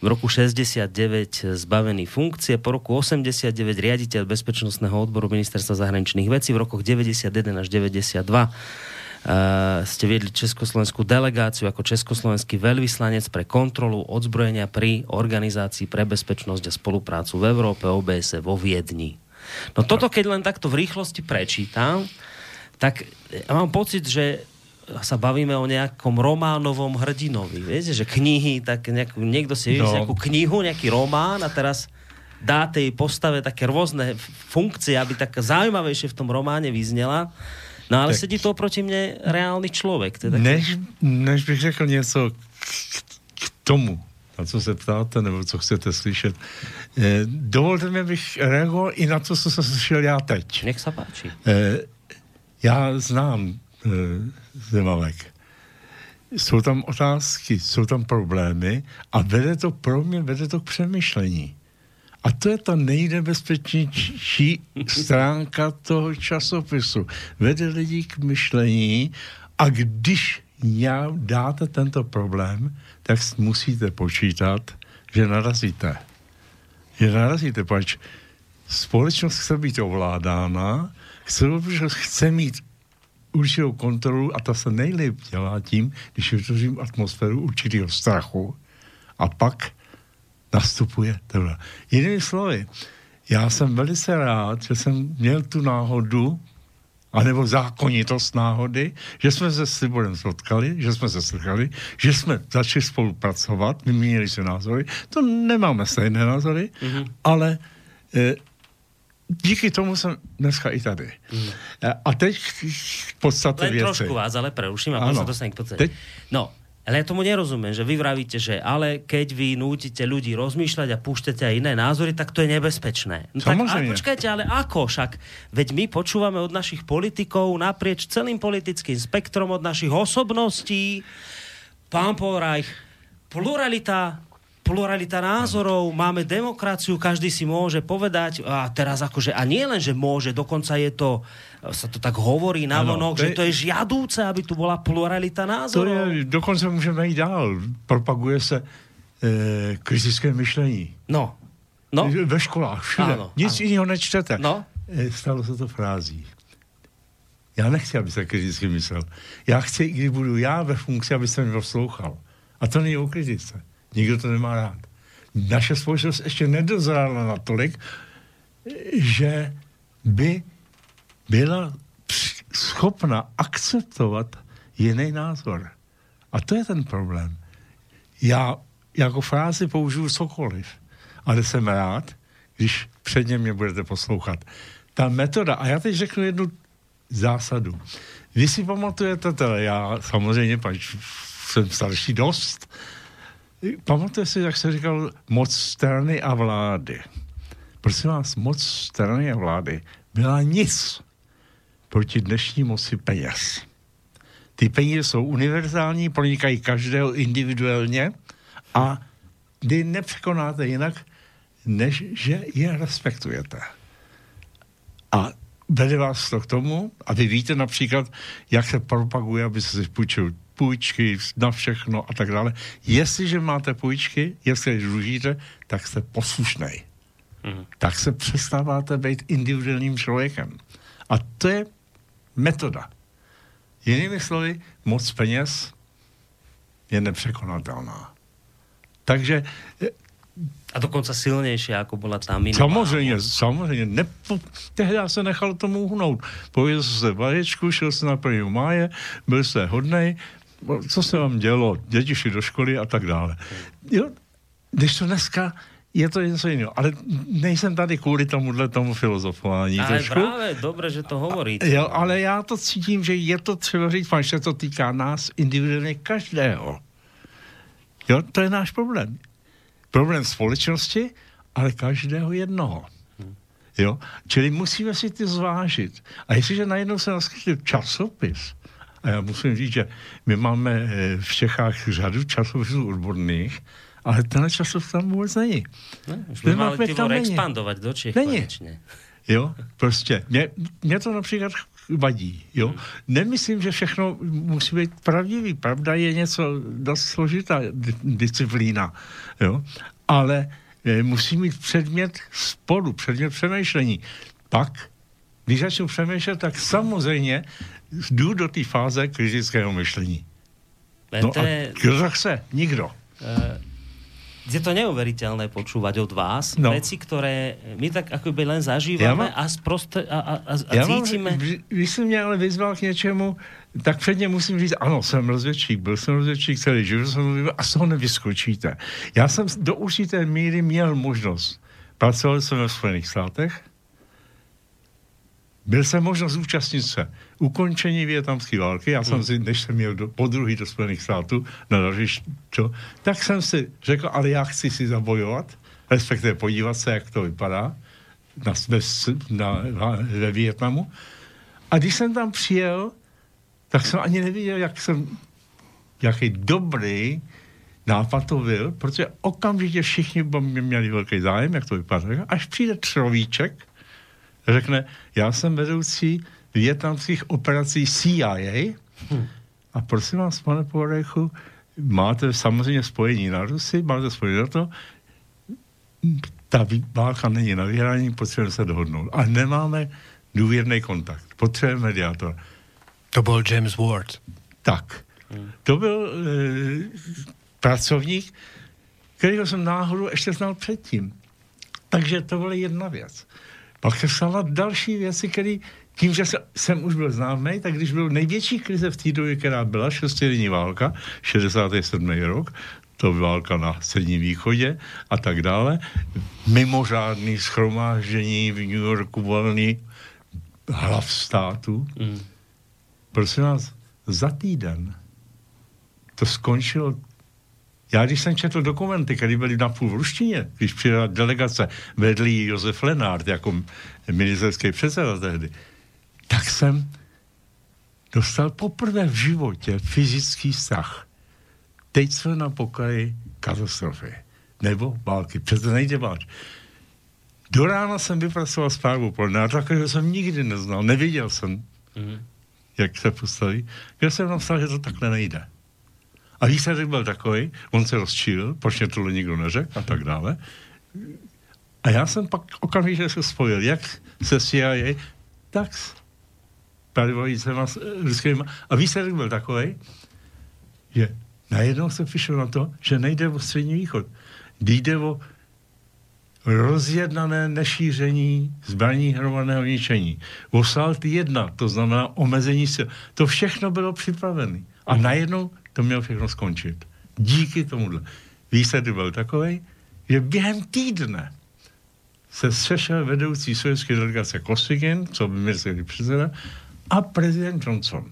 v roku 69 zbavený funkcie, po roku 89 riaditeľ bezpečnostného odboru ministerstva zahraničných vecí, v rokoch 91 až 92 Uh, ste viedli československú delegáciu ako československý veľvyslanec pre kontrolu odzbrojenia pri Organizácii pre bezpečnosť a spoluprácu v Európe OBS vo Viedni. No toto, keď len takto v rýchlosti prečítam, tak ja mám pocit, že sa bavíme o nejakom románovom hrdinovi. Viete, že knihy, tak nejak, niekto si no. nejakú knihu, nejaký román a teraz dá tej postave také rôzne funkcie, aby tak zaujímavejšie v tom románe vyznela. No ale tak, sedí to oproti mne reálný člověk. Teda
než, než bych řekl něco k, k tomu, na co se ptáte, nebo co chcete slyšet, dovolte mi, abych reagoval i na to, co jsem slyšel já teď.
Nech se páči.
Eh, já znám eh, Zemavek. Jsou tam otázky, jsou tam problémy a vede to pro mě, vede to k přemýšlení. A to je ta nejnebezpečnější stránka toho časopisu. Vede lidi k myšlení a když dáte tento problém, tak musíte počítat, že narazíte. Že narazíte, pač společnost chce být ovládána, chce, chce mít určitou kontrolu a ta se nejlépe dělá tím, když vytvořím atmosféru určitého strachu a pak nastupuje tohle. Jinými slovy, já jsem velice rád, že jsem měl tu náhodu, anebo zákonitost náhody, že jsme se s Liborem spotkali, že jsme se slychali, že jsme začali spolupracovat, vyměnili se názory. To nemáme stejné názory, mm-hmm. ale e, díky tomu jsem dneska i tady. Mm. A teď v podstatě
Len věci. trošku vás, ale preuším a potom sa dostanem k podstate. Teď... No, ale ja tomu nerozumiem, že vy vravíte, že ale keď vy nútite ľudí rozmýšľať a púšťate aj iné názory, tak to je nebezpečné. No tak, ale počkajte, ale ako však? Veď my počúvame od našich politikov naprieč celým politickým spektrom, od našich osobností, pán Polrajch, pluralita pluralita názorov, máme demokraciu, každý si môže povedať a teraz akože, a nie len, že môže, dokonca je to, sa to tak hovorí na vonok, že to je žiadúce, aby tu bola pluralita názorov.
To je, dokonce můžeme jít dál. Propaguje se e, kritické myšlení.
No. no.
Ve školách, všude. Ano, Nic ano. jiného nečtete.
No.
E, stalo se to frází. Já nechci, aby se kriticky myslel. Já chci, když budu já ve funkci, aby se mi poslouchal. A to není o kritice. Nikdo to nemá rád. Naše společnost ještě nedozrála natolik, že by byla schopna akceptovat jiný názor. A to je ten problém. Já jako frázi použiju cokoliv, ale jsem rád, když předně mě budete poslouchat. Ta metoda, a já teď řeknu jednu zásadu. Vy si pamatujete, teda já samozřejmě, pač jsem starší dost, Pamatujete si, jak se říkal, moc strany a vlády. Prosím vás, moc strany a vlády byla nic proti dnešní moci peněz. Ty peníze jsou univerzální, pronikají každého individuálně a kdy nepřekonáte jinak, než že je respektujete. A vede vás to k tomu, a vy víte například, jak se propaguje, aby se si půjčil půjčky na všechno a tak dále. Jestliže máte půjčky, jestli je dlužíte, tak jste poslušný. Mm. Tak se přestáváte být individuálním člověkem. A to je metoda. Jinými slovy, moc peněz je nepřekonatelná. Takže
a dokonce silnější, jako byla ta minulá.
Samozřejmě, samozřejmě. Nepo, tehdy se nechal tomu uhnout. Pověděl se vaječku, šel se na první máje, byl se hodnej, co se vám dělo, děti šli do školy a tak dále. Jo, když to dneska je to něco jiného. Ale nejsem tady kvůli tomuhle tomu filozofování.
Ale trošku. právě, dobře, že to hovoríte.
Jo, ale já to cítím, že je to třeba říct, že se to týká nás individuálně každého. Jo, to je náš problém. Problém společnosti, ale každého jednoho. Jo? Čili musíme si ty zvážit. A jestliže najednou se naskytl časopis, a já musím říct, že my máme eh, v Čechách řadu časopisů odborných, ale tenhle časopis tam vůbec není.
No, už by mali tam expandovat do Čech
není. Jo, prostě. Mě, mě to například vadí. Jo? Nemyslím, že všechno musí být pravdivý. Pravda je něco dost složitá disciplína. Jo? Ale e, musí mít předmět sporu, předmět přemýšlení. Pak, když začnu přemýšlet, tak samozřejmě jdu do té fáze kritického myšlení. No a kdo to chce? Nikdo. Uh
je to neuveriteľné počúvať od vás. No. Veci, ktoré my tak akoby len zažívame ja mám, a, sproste, a, a, a, ja cítime. Mám,
vy si mě ale vyzval k něčemu, tak předně musím říct, ano, jsem rozvědčík, byl jsem rozvědčík celý život, jsem rozvědčík, a z toho nevyskočíte. Já jsem do určité míry měl možnost. Pracoval jsem ve Spojených státech, byl jsem možnost zúčastnit se ukončení větnamské války, já jsem hmm. si, než jsem měl do, po druhý do Spojených států na další čo, tak jsem si řekl, ale já chci si zabojovat, respektive podívat se, jak to vypadá na, na, na, ve Větnamu. A když jsem tam přijel, tak jsem ani neviděl, jak jsem, jaký dobrý nápad to byl, protože okamžitě všichni měli velký zájem, jak to vypadá. Až přijde človíček, řekne, já jsem vedoucí větnamských operací CIA hm. a prosím vás, pane Porechu, máte samozřejmě spojení na Rusy, máte spojení na to, ta válka není na vyhrání, potřebujeme se dohodnout. A nemáme důvěrný kontakt. Potřebujeme mediátor.
To byl James Ward.
Tak. Hmm. To byl e, pracovník, kterého jsem náhodou ještě znal předtím. Takže to byla jedna věc. Pak se stala další věci, které tím, že jsem už byl známý, tak když byl největší krize v té době, která byla šestidenní válka, 67. rok, to válka na Středním východě a tak dále, mimořádný schromáždění v New Yorku volný hlav státu. Mm. Prosím vás, za týden to skončilo já, když jsem četl dokumenty, které byly na půl v ruštině, když přijela delegace, vedli Josef Lenard jako ministerský předseda tehdy, tak jsem dostal poprvé v životě fyzický vztah. Teď jsme na pokraji katastrofy. Nebo války. Přece nejde báč. Do rána jsem vypracoval zprávu pro takového jsem nikdy neznal. Neviděl jsem, mm. jak se postaví. Já jsem napsal, že to takhle nejde. A výsledek byl takový, on se rozčíl, proč mě tohle nikdo neřekl a tak dále. A já jsem pak okamžitě se spojil, jak se CIA, tak s palivovícema ruskými. A výsledek byl takový, že najednou se přišlo na to, že nejde o střední východ. Jde o rozjednané nešíření zbraní hromadného ničení. O SALT 1, to znamená omezení sil. To všechno bylo připravené. A najednou to mělo všechno skončit. Díky tomuhle. Výsledek byl takový, že během týdne se sešel vedoucí sovětské delegace Kosygin, co by ministerský předseda, a prezident Johnson.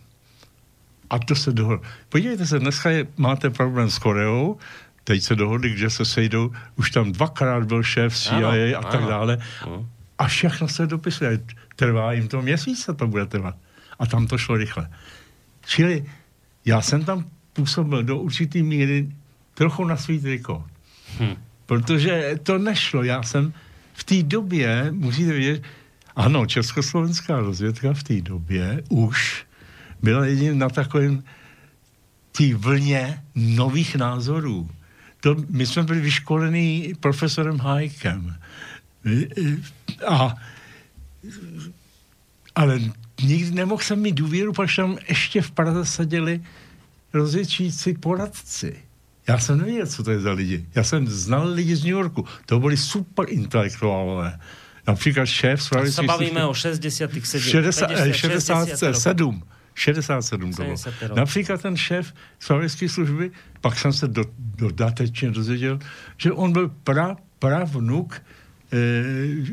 A to se dohodlo. Podívejte se, dneska je, máte problém s Koreou, teď se dohodli, kde se sejdou, už tam dvakrát byl šéf CIA ano, a tak ano. dále. A všechno se dopisuje. Trvá jim to měsíc, to bude trvat. A tam to šlo rychle. Čili já jsem tam působil do určitý míry trochu na svý triko. Hm. Protože to nešlo. Já jsem v té době, musíte vědět, ano, československá rozvědka v té době už byla jedině na takovém té vlně nových názorů. To, my jsme byli vyškolení profesorem Hajkem. A, ale nikdy nemohl jsem mít důvěru, protože tam ještě v Praze seděli rozvědčící poradci. Já jsem nevěděl, co to je za lidi. Já jsem znal lidi z New Yorku. To byli super intelektuálové. Například šéf
spravedlnosti... Se bavíme o 67.
60, 67. 67 to bylo. Například ten šéf spravedlské služby, pak jsem se do, dodatečně dozvěděl, že on byl pra, pravnuk eh,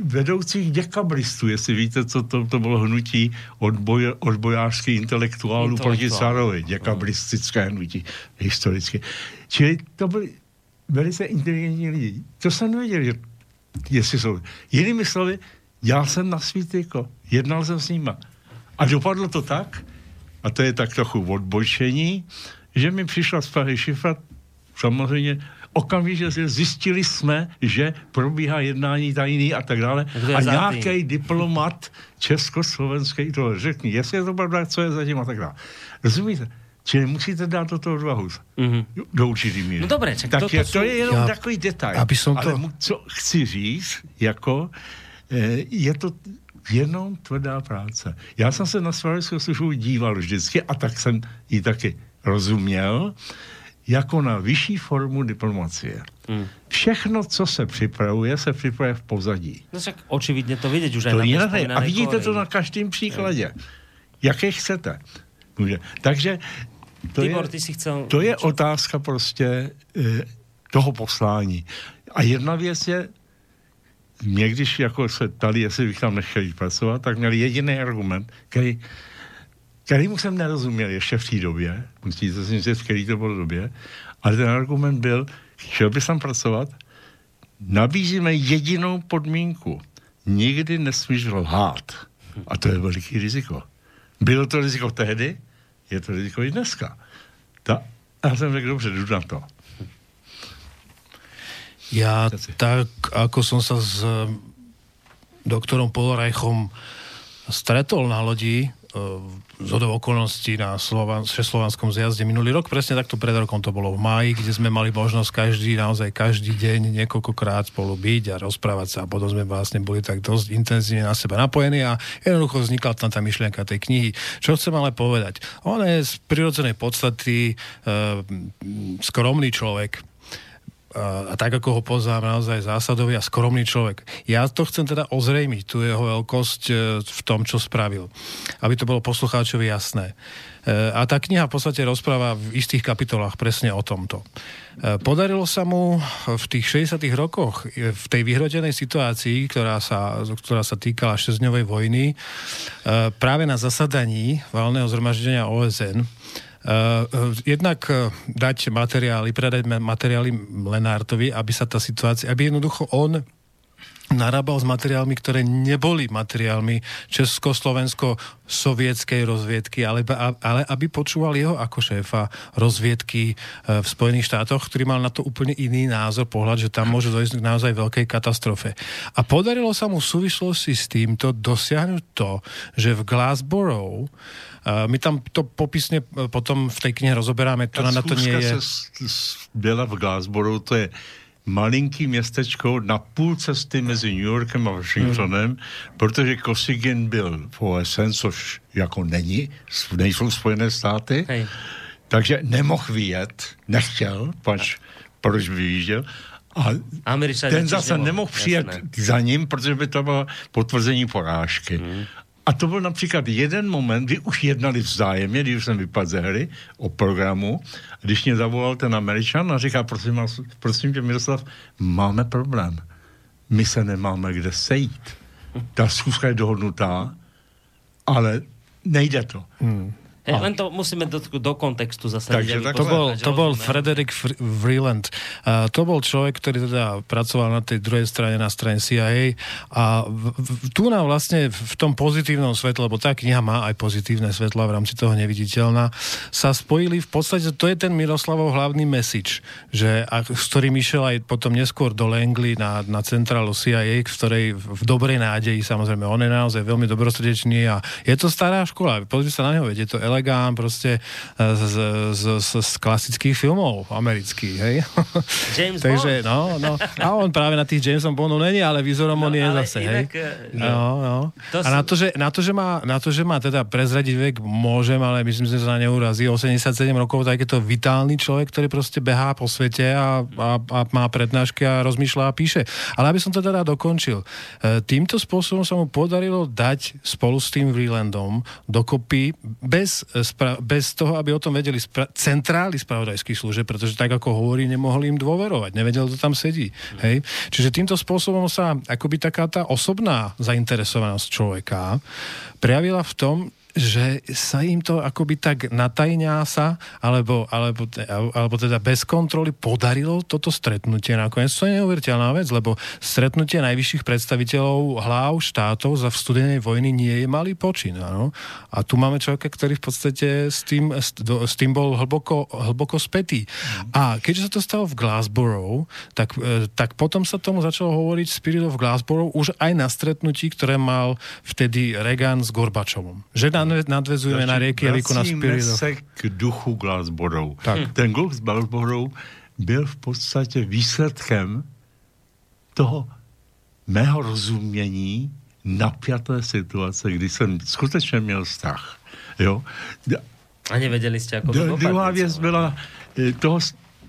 vedoucích děkabristů, jestli víte, co to, to bylo hnutí odboj, odbojářských intelektuálů proti carovi, děkabristické hnutí historicky. Čili to byli velice inteligentní lidi. To jsem nevěděl, že jestli jsou. Jinými slovy, já jsem na svítyko, jednal jsem s nima. A dopadlo to tak, a to je tak trochu odbočení, že mi přišla z Prahy šifra, samozřejmě, okamžitě zjistili jsme, že probíhá jednání tajný a tak dále. A nějaký diplomat československý to řekni, jestli je to pravda, co je zatím a tak dále. Rozumíte? Čili musíte dát do toho odvahu.
Mhm.
Do určitý míry.
No dobré, čak
tak
toto
je,
sú-
to je jenom
Ja-
takový detail.
aby som to-
Ale mu, co chci říct, jako, eh, je to jenom tvrdá práce. Já jsem se na spravodajskou službu díval vždycky a tak jsem ji taky rozuměl, jako na vyšší formu diplomacie.
Hmm.
Všechno, co se připravuje, se připravuje v pozadí.
No však očividne to vidieť už
To
na
je, a vidíte to
Kórei.
na každém příkladě. Jaké chcete. Takže to
Tibor,
je,
ty si chcel...
to je otázka prostě e, toho poslání. A jedna věc je, mě když jako se ptali, jestli bych tam nechtěl jít pracovat, tak měli jediný argument, který, kterýmu jsem nerozuměl ještě v té době, musíte si říct, v který to bylo době, ale ten argument byl, chtěl bys tam pracovat, nabízíme jedinou podmínku. Nikdy nesmíš lhát. A to je veliký riziko. Bylo to riziko tehdy, je to riziko i dneska. Ta, já jsem řekl, dobře, jdu na to.
Ja tak, ako som sa s doktorom Polorajchom stretol na lodi z okolností na Slovan- Všeslovanskom zjazde minulý rok, presne takto pred rokom to bolo v máji, kde sme mali možnosť každý, naozaj každý deň niekoľkokrát spolu byť a rozprávať sa a potom sme vlastne boli tak dosť intenzívne na seba napojení a jednoducho vznikla tam tá myšlienka tej knihy. Čo chcem ale povedať? On je z prirodzenej podstaty e, skromný človek, a, tak ako ho poznám naozaj zásadový a skromný človek. Ja to chcem teda ozrejmiť, tu jeho veľkosť e, v tom, čo spravil. Aby to bolo poslucháčovi jasné. E, A tá kniha v podstate rozpráva v istých kapitolách presne o tomto. E, Podarilo sa mu v tých 60 rokoch, v tej vyhrodenej situácii, ktorá sa, ktorá sa týkala šesťdňovej vojny, práve na zasadaní valného zhromaždenia OSN, jednak uh, dať materiály, predať ma- materiály Lenártovi, aby sa tá situácia, aby jednoducho on narábal s materiálmi, ktoré neboli materiálmi československo-sovietskej rozviedky, ale, ale aby počúval jeho ako šéfa rozviedky v Spojených štátoch, ktorý mal na to úplne iný názor, pohľad, že tam môže dojsť k naozaj veľkej katastrofe. A podarilo sa mu v súvislosti s týmto dosiahnuť to, že v Glassboro Uh, my tam to popisne potom v tej knihe rozoberáme, to na to nie je...
se s- s- byla v Glasgowu, to je malinký městečko na půl cesty mezi New Yorkem a Washingtonem, protože Kosygin byl v OSN, což jako není, nejsou Spojené státy,
Hej.
takže nemohl vyjet, nechtěl, pač, proč by vyjížděl. A
Američania
ten zase nemohl přijet
jasné.
za ním, protože by to bylo potvrzení porážky. A to byl například jeden moment, kdy už jednali vzájemně, když už jsem vypadl ze hry o programu, když mě zavolal ten Američan a říká, prosím, vás, prosím tě, Miroslav, máme problém. My se nemáme kde sejít. Ta schůzka je dohodnutá, ale nejde to.
Hej, len to musíme do, do kontextu zasadiť.
Takže tak-
To bol, to bol. Frederick Fr- Vreeland. Uh, to bol človek, ktorý teda pracoval na tej druhej strane, na strane CIA a v, v, tu nám vlastne v tom pozitívnom svetle, lebo tá kniha má aj pozitívne svetla v rámci toho neviditeľná, sa spojili v podstate, to je ten Miroslavov hlavný message, že, a, s ktorým išiel aj potom neskôr do Langley na, na centrálu CIA, v ktorej v, v dobrej nádeji, samozrejme, on je naozaj veľmi dobrosrdečný a je to stará škola, pozri sa na neho, je to elegán proste e, z, z, z, z klasických filmov amerických, hej?
James
Takže, no, no. A on práve na tých Jamesom Bondov není, ale výzorom
No,
on je zase,
inak,
hej?
e,
No, no.
To
A na to, že, na, to, že má, na to, že má teda prezradiť vek, môžem, ale myslím, že sa neurazí. 87 rokov, tak je to vitálny človek, ktorý proste behá po svete a, a, a má prednášky a rozmýšľa a píše. Ale aby som to teda dokončil. E, Týmto spôsobom sa mu podarilo dať spolu s tým Vreelandom dokopy bez, spra- bez toho, aby o tom vedeli spra- centrály spravodajských služieb, pretože tak ako hovorí, nemohli im dôverovať. Nevedel, kto tam sedí. Hej? Čiže týmto spôsobom sa akoby taká tá osobná zainteresovanosť človeka prejavila v tom, že sa im to akoby tak natajňá sa, alebo, alebo, alebo teda bez kontroly podarilo toto stretnutie nakoniec. To je neuveriteľná vec, lebo stretnutie najvyšších predstaviteľov hlav štátov za studenej vojny nie je malý počin. Áno? A tu máme človeka, ktorý v podstate s tým, s, tým bol hlboko, hlboko spätý. A keďže sa to stalo v Glassboro, tak, e, tak potom sa tomu začalo hovoriť Spirit of Glassboro už aj na stretnutí, ktoré mal vtedy Reagan s Gorbačovom. Že nadvezujeme na Reykjaviku na Spirit
of... se k duchu Glassboro. Tak. Ten duch z Glassboro byl v podstatě výsledkem toho mého rozumění napjaté situace, kdy jsem skutečně měl strach. Jo?
A nevěděli jste, jako to
Druhá věc byla e, toho,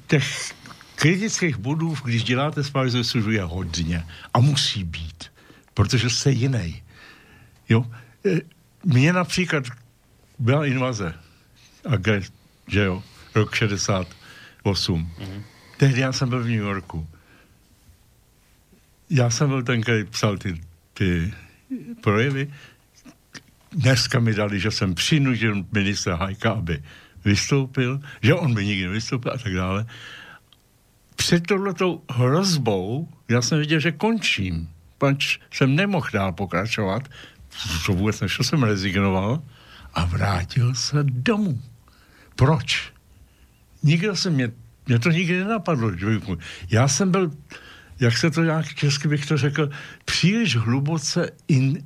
těch kritických bodů, když děláte spářové službu, je hodně. A musí být. Protože jste jiný. Jo? Mně například byla invaze. A že jo, rok 68. Mm-hmm. Tehdy já jsem byl v New Yorku. Já jsem byl ten, který psal ty, ty projevy. Dneska mi dali, že jsem přinutil ministra Hajka, aby vystoupil, že on by nikdy nevystoupil a tak dále. Před tohletou hrozbou já jsem viděl, že končím. Pač jsem nemohl dál pokračovat, to vůbec nešlo, jsem rezignoval a vrátil se domů. Proč? Nikdo se mě, mě to nikdy nenapadlo. Já jsem byl, jak se to nějak česky bych to řekl, příliš hluboce in,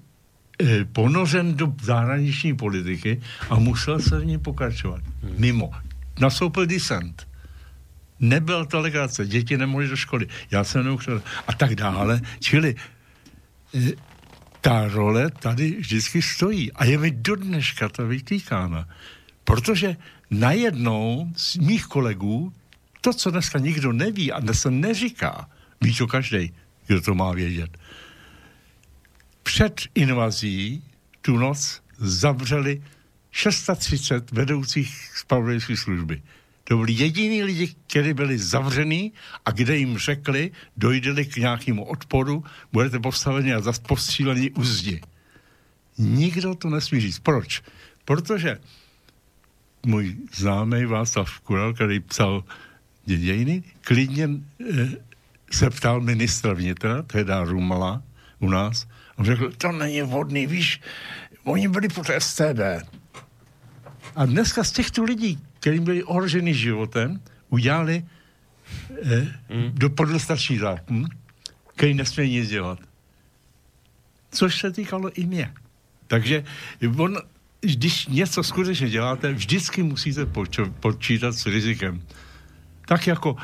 eh, ponořen do zahraniční politiky a musel se v ní pokračovat. Hmm. Mimo. Nastoupil disent. Nebyla to legrace, děti nemohly do školy, já jsem neuchtěl a tak dále. Čili eh, ta role tady vždycky stojí. A je mi do dneška to vytýkána. Protože najednou z mých kolegů to, co dneska nikdo neví a dnes se neříká, ví to každý, kdo to má vědět. Před invazí tu noc zavřeli 630 vedoucích spravodajské služby. To byli jediní lidi, kteří byli zavření a kde jim řekli, dojdeli k nějakému odporu, budete postaveni a zase postříleni u zdi. Nikdo to nesmí říct. Proč? Protože můj známý Václav Kural, který psal dějiny, klidně eh, se ptal ministra vnitra, teda Rumala u nás, a řekl, to není vhodný, víš, oni byli pod STB. A dneska z těchto lidí, kterým byli ohroženi životem, udělali eh, mm. dopadl zákon, který nesmí nic dělat. Což se týkalo i mě. Takže on, když něco skutečně děláte, vždycky musíte počo- počítat s rizikem. Tak jako,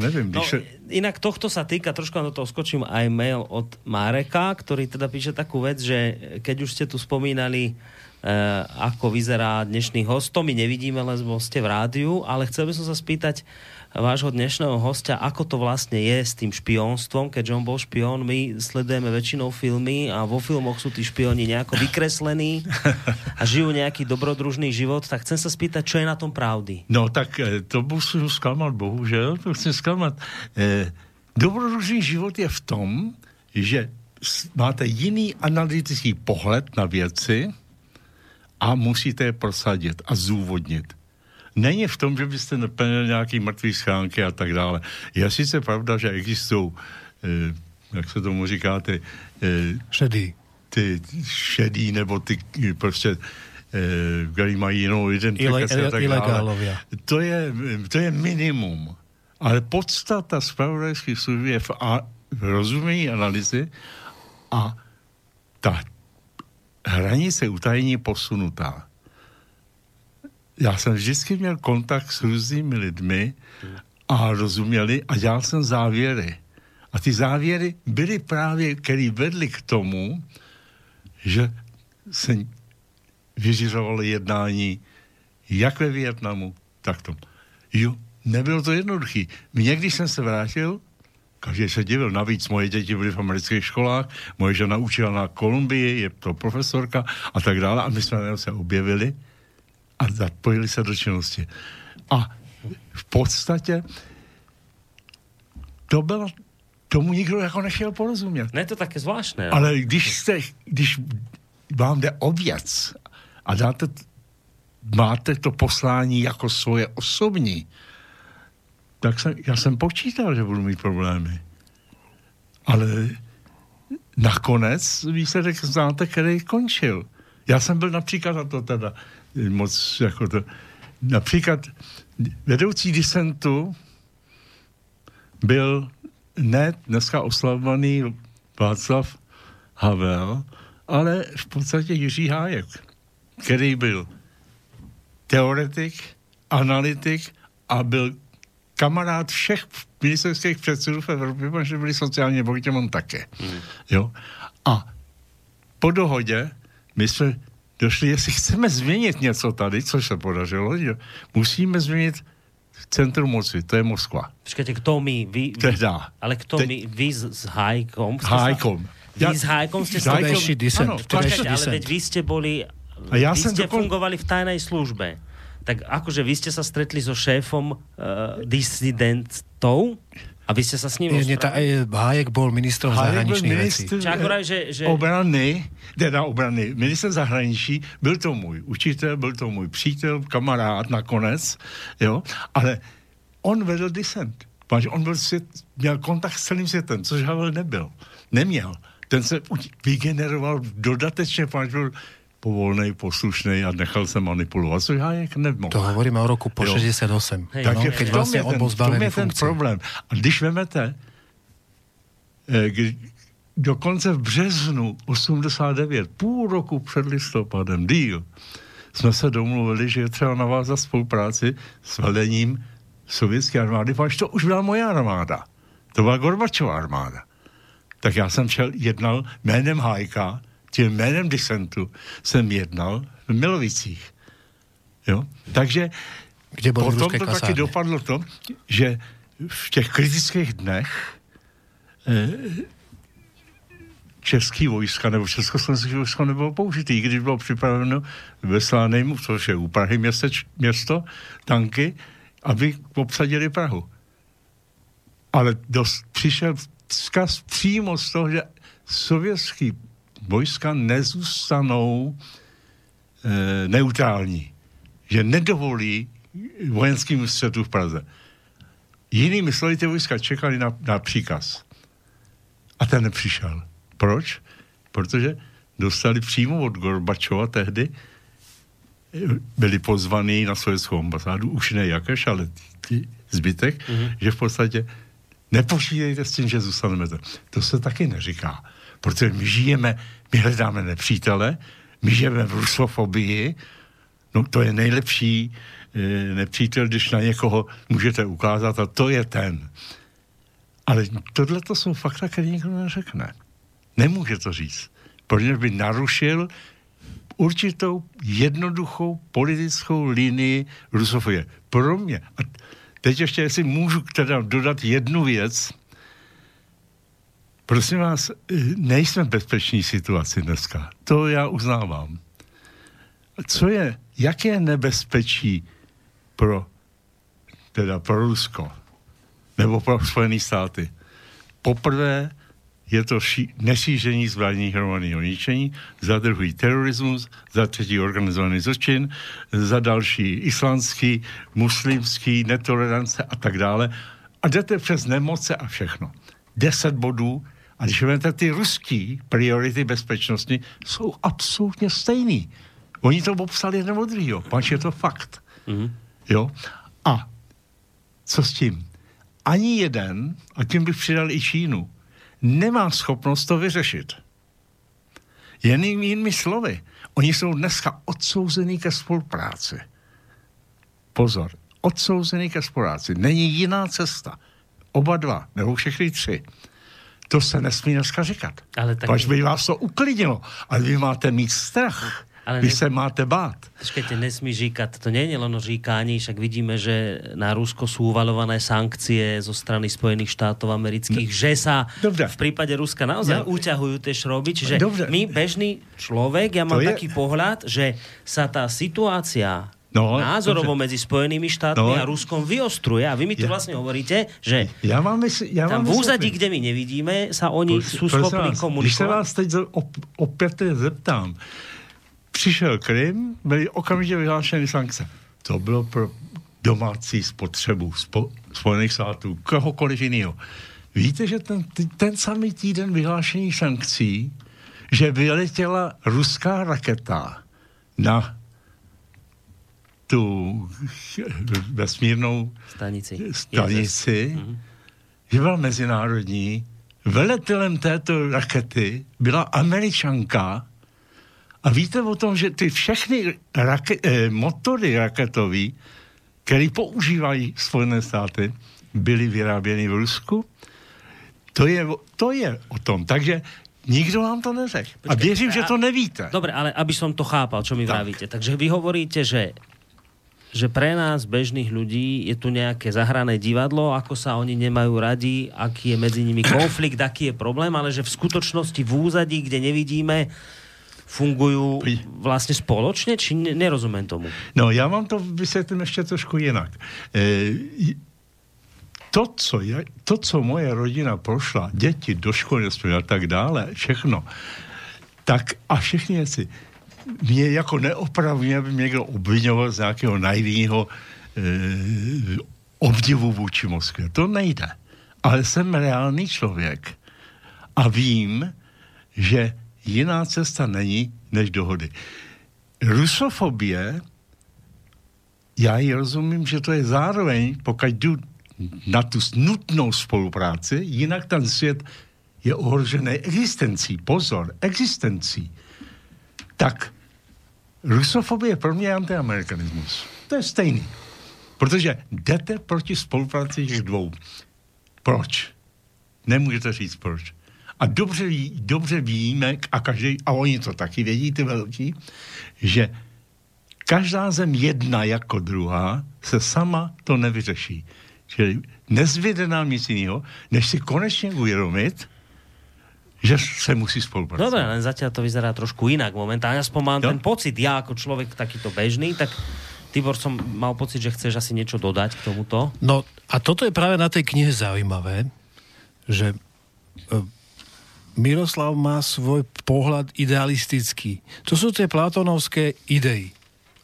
nevím, když... No,
inak tohto sa týka, trošku do toho skočím, aj mail od Mareka, ktorý teda píše takú vec, že keď už ste tu spomínali Eh, ako vyzerá dnešný host. To my nevidíme, lebo ste v rádiu, ale chcel by som sa spýtať vášho dnešného hostia, ako to vlastne je s tým špionstvom, keďže on bol špión, my sledujeme väčšinou filmy a vo filmoch sú tí špioni nejako vykreslení a žijú nejaký dobrodružný život, tak chcem sa spýtať, čo je na tom pravdy.
No tak eh, to musím sklamať, bohužel, to chcem sklamať. E, dobrodružný život je v tom, že máte jiný analytický pohled na věci, a musíte je prosadit a zúvodnit. Není v tom, že byste naplnili nějaký mrtvý schránky a tak dále. Je sice pravda, že existují, eh, jak se tomu říká, ty...
Eh, šedý.
Ty šedý, nebo ty prostě eh, který mají jinou identifikaci Ile, a tak dále. To je, to je minimum. Ale podstata spravodajských služby je v, a, v rozumění analýzy a ta hranice utajení posunutá. Já jsem vždycky měl kontakt s různými lidmi a rozuměli a dělal jsem závěry. A ty závěry byly právě, které vedly k tomu, že se vyřizovalo jednání jak ve Větnamu, tak to. Jo, nebylo to jednoduché. Mě, když jsem se vrátil, Každý se divil. Navíc moje děti byly v amerických školách, moje žena učila na Kolumbii, je to profesorka a tak dále. A my jsme se objevili a zapojili se do činnosti. A v podstatě to bylo, tomu nikdo jako nechtěl porozumět.
Ne, to také zvláštné.
Ale když, jste, když vám jde o věc a dáte, máte to poslání jako svoje osobní, tak jsem, já jsem počítal, že budu mít problémy. Ale nakonec výsledek znáte, který končil. Já jsem byl například, na to teda moc jako to, například vedoucí disentu byl ne dneska oslavovaný Václav Havel, ale v podstatě Jiří Hájek, který byl teoretik, analytik a byl kamarád všech ministerských předsedů v Evropě, protože byli sociálně bohatí, on také. Hmm. Jo? A po dohodě my jsme došli, jestli chceme změnit něco tady, což se podařilo, že musíme změnit centrum moci, to je Moskva.
Počkajte, kto my? Vy, vy,
Teda.
ale kto
Te-
my? Vy s, s Hajkom? Sa, vy s Hajkom ste sa...
Hajkom-
Vtedajší disent.
áno,
vtedajší
Počkajte, ale veď vy ste boli...
A ja
vy
som
ste
dokon-
fungovali v tajnej službe. Tak akože vy ste sa stretli so šéfom uh, disidentov a vy ste sa s ním
Nie, nie, tá,
rozprávali?
e, Hájek bol ministrom
Hájek byl
zahraničných vecí.
ministr
Či akorát, že, že...
obrany, teda obrany, minister zahraničí, byl to můj učitel, byl to můj přítel, kamarád nakonec, jo, ale on vedl disent. On byl svět, měl kontakt s celým světem, což Havel nebyl. Neměl. Ten se vygeneroval dodatečně, páč byl povolnej, poslušnej a nechal se manipulovat, což Hájek nemohl.
To hovoríme o roku po
Jo.
68.
Hej,
Takže
no, keď vlastne on bol zbavený
je ten problém. A když vemete, eh, kdy, dokonce v březnu 89, půl roku před listopadem, díl, jsme se domluvili, že je třeba navázat spolupráci s vedením sovětské armády, protože to už byla moje armáda. To byla Gorbačová armáda. Tak já jsem šel, jednal jménem Hájka, tím jménem disentu jsem jednal v Milovicích. Jo? Takže
Kde
potom to taky
kasárne.
dopadlo to, že v těch kritických dnech eh, český vojska nebo československé vojsko nebylo použitý, když bylo připraveno ve Slánejmu, což je u Prahy městeč, město, tanky, aby obsadili Prahu. Ale dost, přišel vzkaz přímo z toho, že sovětský vojska nezůstanou e, neutrální. Že nedovolí vojenským střetu v Praze. Jinými slovy, ty vojska čekali na, na příkaz. A ten nepřišel. Proč? Protože dostali přímo od Gorbačova tehdy, eh, byli pozvaní na sovětskou ambasádu, už ne Jakeš, ale ty zbytek, mm-hmm. že v podstatě nepočítejte s tím, že zůstaneme to. To se taky neříká. Protože my žijeme, my hledáme nepřítele, my žijeme v rusofobii, no to je nejlepší e, nepřítel, když na někoho můžete ukázat a to je ten. Ale tohle to jsou fakta, které nikdo neřekne. Nemůže to říct. Protože by narušil určitou jednoduchou politickou linii rusofobie. Pro mě. A teď ještě, jestli můžu teda dodat jednu věc, Prosím vás, eh, nejsme v bezpečné situaci dneska. To já uznávám. Co je, jaké nebezpečí pro, teda pro Rusko nebo pro Spojené státy? Poprvé je to ší, nešíření zbraní hromadného ničení, za druhý terorismus, za třetí organizovaný zločin, za další islandský, muslimský, netolerance a tak dále. A jdete přes nemoce a všechno. Deset bodů a když vezmete ty ruský priority bezpečnosti, jsou absolutně stejný. Oni to obsali jeden od druhého, pač je to fakt.
Mhm.
Jo? A co s tím? Ani jeden, a tím bych přidal i Čínu, nemá schopnost to vyřešit. Jen jinými slovy, oni jsou dneska odsouzený ke spolupráci. Pozor, odsouzený ke spolupráci. Není jiná cesta. Oba dva, nebo všechny tři. To se nesmí dneska říkat.
Ale tak-
Pač by vás to uklidnilo. Ale vy máte mít strach.
Ale
vy
ne-
se máte bát.
Počkajte, nesmí říkať. To nie je len říkání, však vidíme, že na Rusko sú uvalované sankcie zo strany Spojených štátov amerických, že sa
Dobre.
v prípade Ruska naozaj
Ja-
uťahujú tie šroby. Čiže
Dobre.
my, bežný človek, ja mám
To je-
taký pohľad, že sa tá situácia
No,
názorovo
dobre.
medzi Spojenými štátmi
No.
a Ruskom vyostruje. A vy mi tu
Ja-
vlastne hovoríte, že
Já vám mysl,
tam
vám
v úzadí, kde my nevidíme, sa oni
Prosím-
sú schopní
vás, Když se
komunikovať.
vás teď op, opět zeptám, přišel Krym, byly okamžitě vyhlášeny sankce. To bylo pro domácí spotřebu spo, Spojených států, kohokoliv jiného. Víte, že ten, ten samý týden vyhlášení sankcí, že vyletěla ruská raketa na tu vesmírnou
Stanici.
stanici,
Mhm.
že byla mezinárodní. Velitelem této rakety byla američanka a víte o tom, že ty všechny rake, eh, motory raketové, které používají Spojené státy, byly vyráběny v Rusku? To je, to je o tom. Takže nikdo vám to neřekl. A věřím, že to nevíte.
Dobre, ale aby som to chápal, čo mi
Tak.
vravíte. Takže vy hovoríte, že že pre nás, bežných ľudí, je tu nejaké zahrané divadlo, ako sa oni nemajú radi, aký je medzi nimi konflikt, aký je problém, ale že v skutočnosti v úzadí, kde nevidíme, fungujú vlastne spoločne, či ne- nerozumiem tomu?
No, já vám to vysvětlím ještě trošku jinak. E, to, co je, to, co moje rodina prošla, děti do školy a tak dále, všechno, tak a všechny věci, mě jako neopravně by mě někdo obvinoval z nějakého naivního e, obdivu vůči Moskvě. To nejde. Ale jsem reálný člověk a vím, že jiná cesta není než dohody. Rusofobie, já ji rozumím, že to je zároveň, pokud jdu na tu nutnou spolupráci, jinak ten svět je ohrožený existencí. Pozor, existencí. Tak rusofobie pro mě je antiamerikanismus. To je stejný. Protože jdete proti spolupráci těch dvou. Proč? Nemůžete říct proč. A dobře, ví, dobře víme, a každý, a oni to taky vědí, ty velký, že každá zem jedna jako druhá se sama to nevyřeší. Čili nezvěde nám nic jiného, než si konečně uvědomit, že se musí spolupracovat.
Dobre, len zatiaľ to vyzerá trošku inak momentálne. Aspoň mám
Jo.
ten pocit, ja ako človek takýto bežný, tak Tibor, som mal pocit, že chceš asi niečo dodať k tomuto.
No a toto je práve na tej knihe zaujímavé, že e, Miroslav má svoj pohľad idealistický. To sú tie platónovské idei.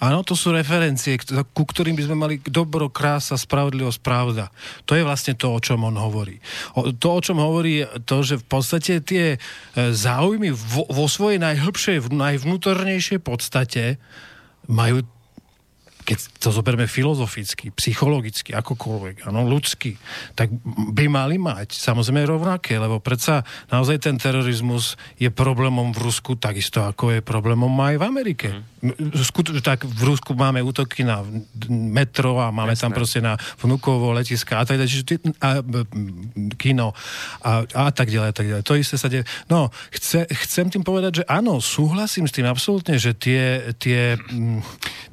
Áno, to sú referencie, ku ktorým by sme mali dobro, krása, spravodlivosť, pravda. To je vlastne to, o čom on hovorí. To, o čom hovorí, je to, že v podstate tie e, záujmy vo, vo svojej najhlbšej, najvnútornejšej podstate majú keď to zoberme filozoficky, psychologicky, akokoľvek, áno, ľudsky, tak by mali mať samozrejme rovnaké, lebo predsa naozaj ten terorizmus je problémom v Rusku takisto, ako je problémom aj v Amerike. Mm. Skut- tak v Rusku máme útoky na metro a máme Jasné. tam proste na vnúkovo letiska a tak ďalej, a, kino a, a tak ďalej, a tak ďalej. To isté sa deje. No, chce, chcem tým povedať, že áno, súhlasím s tým absolútne, že tie, tie,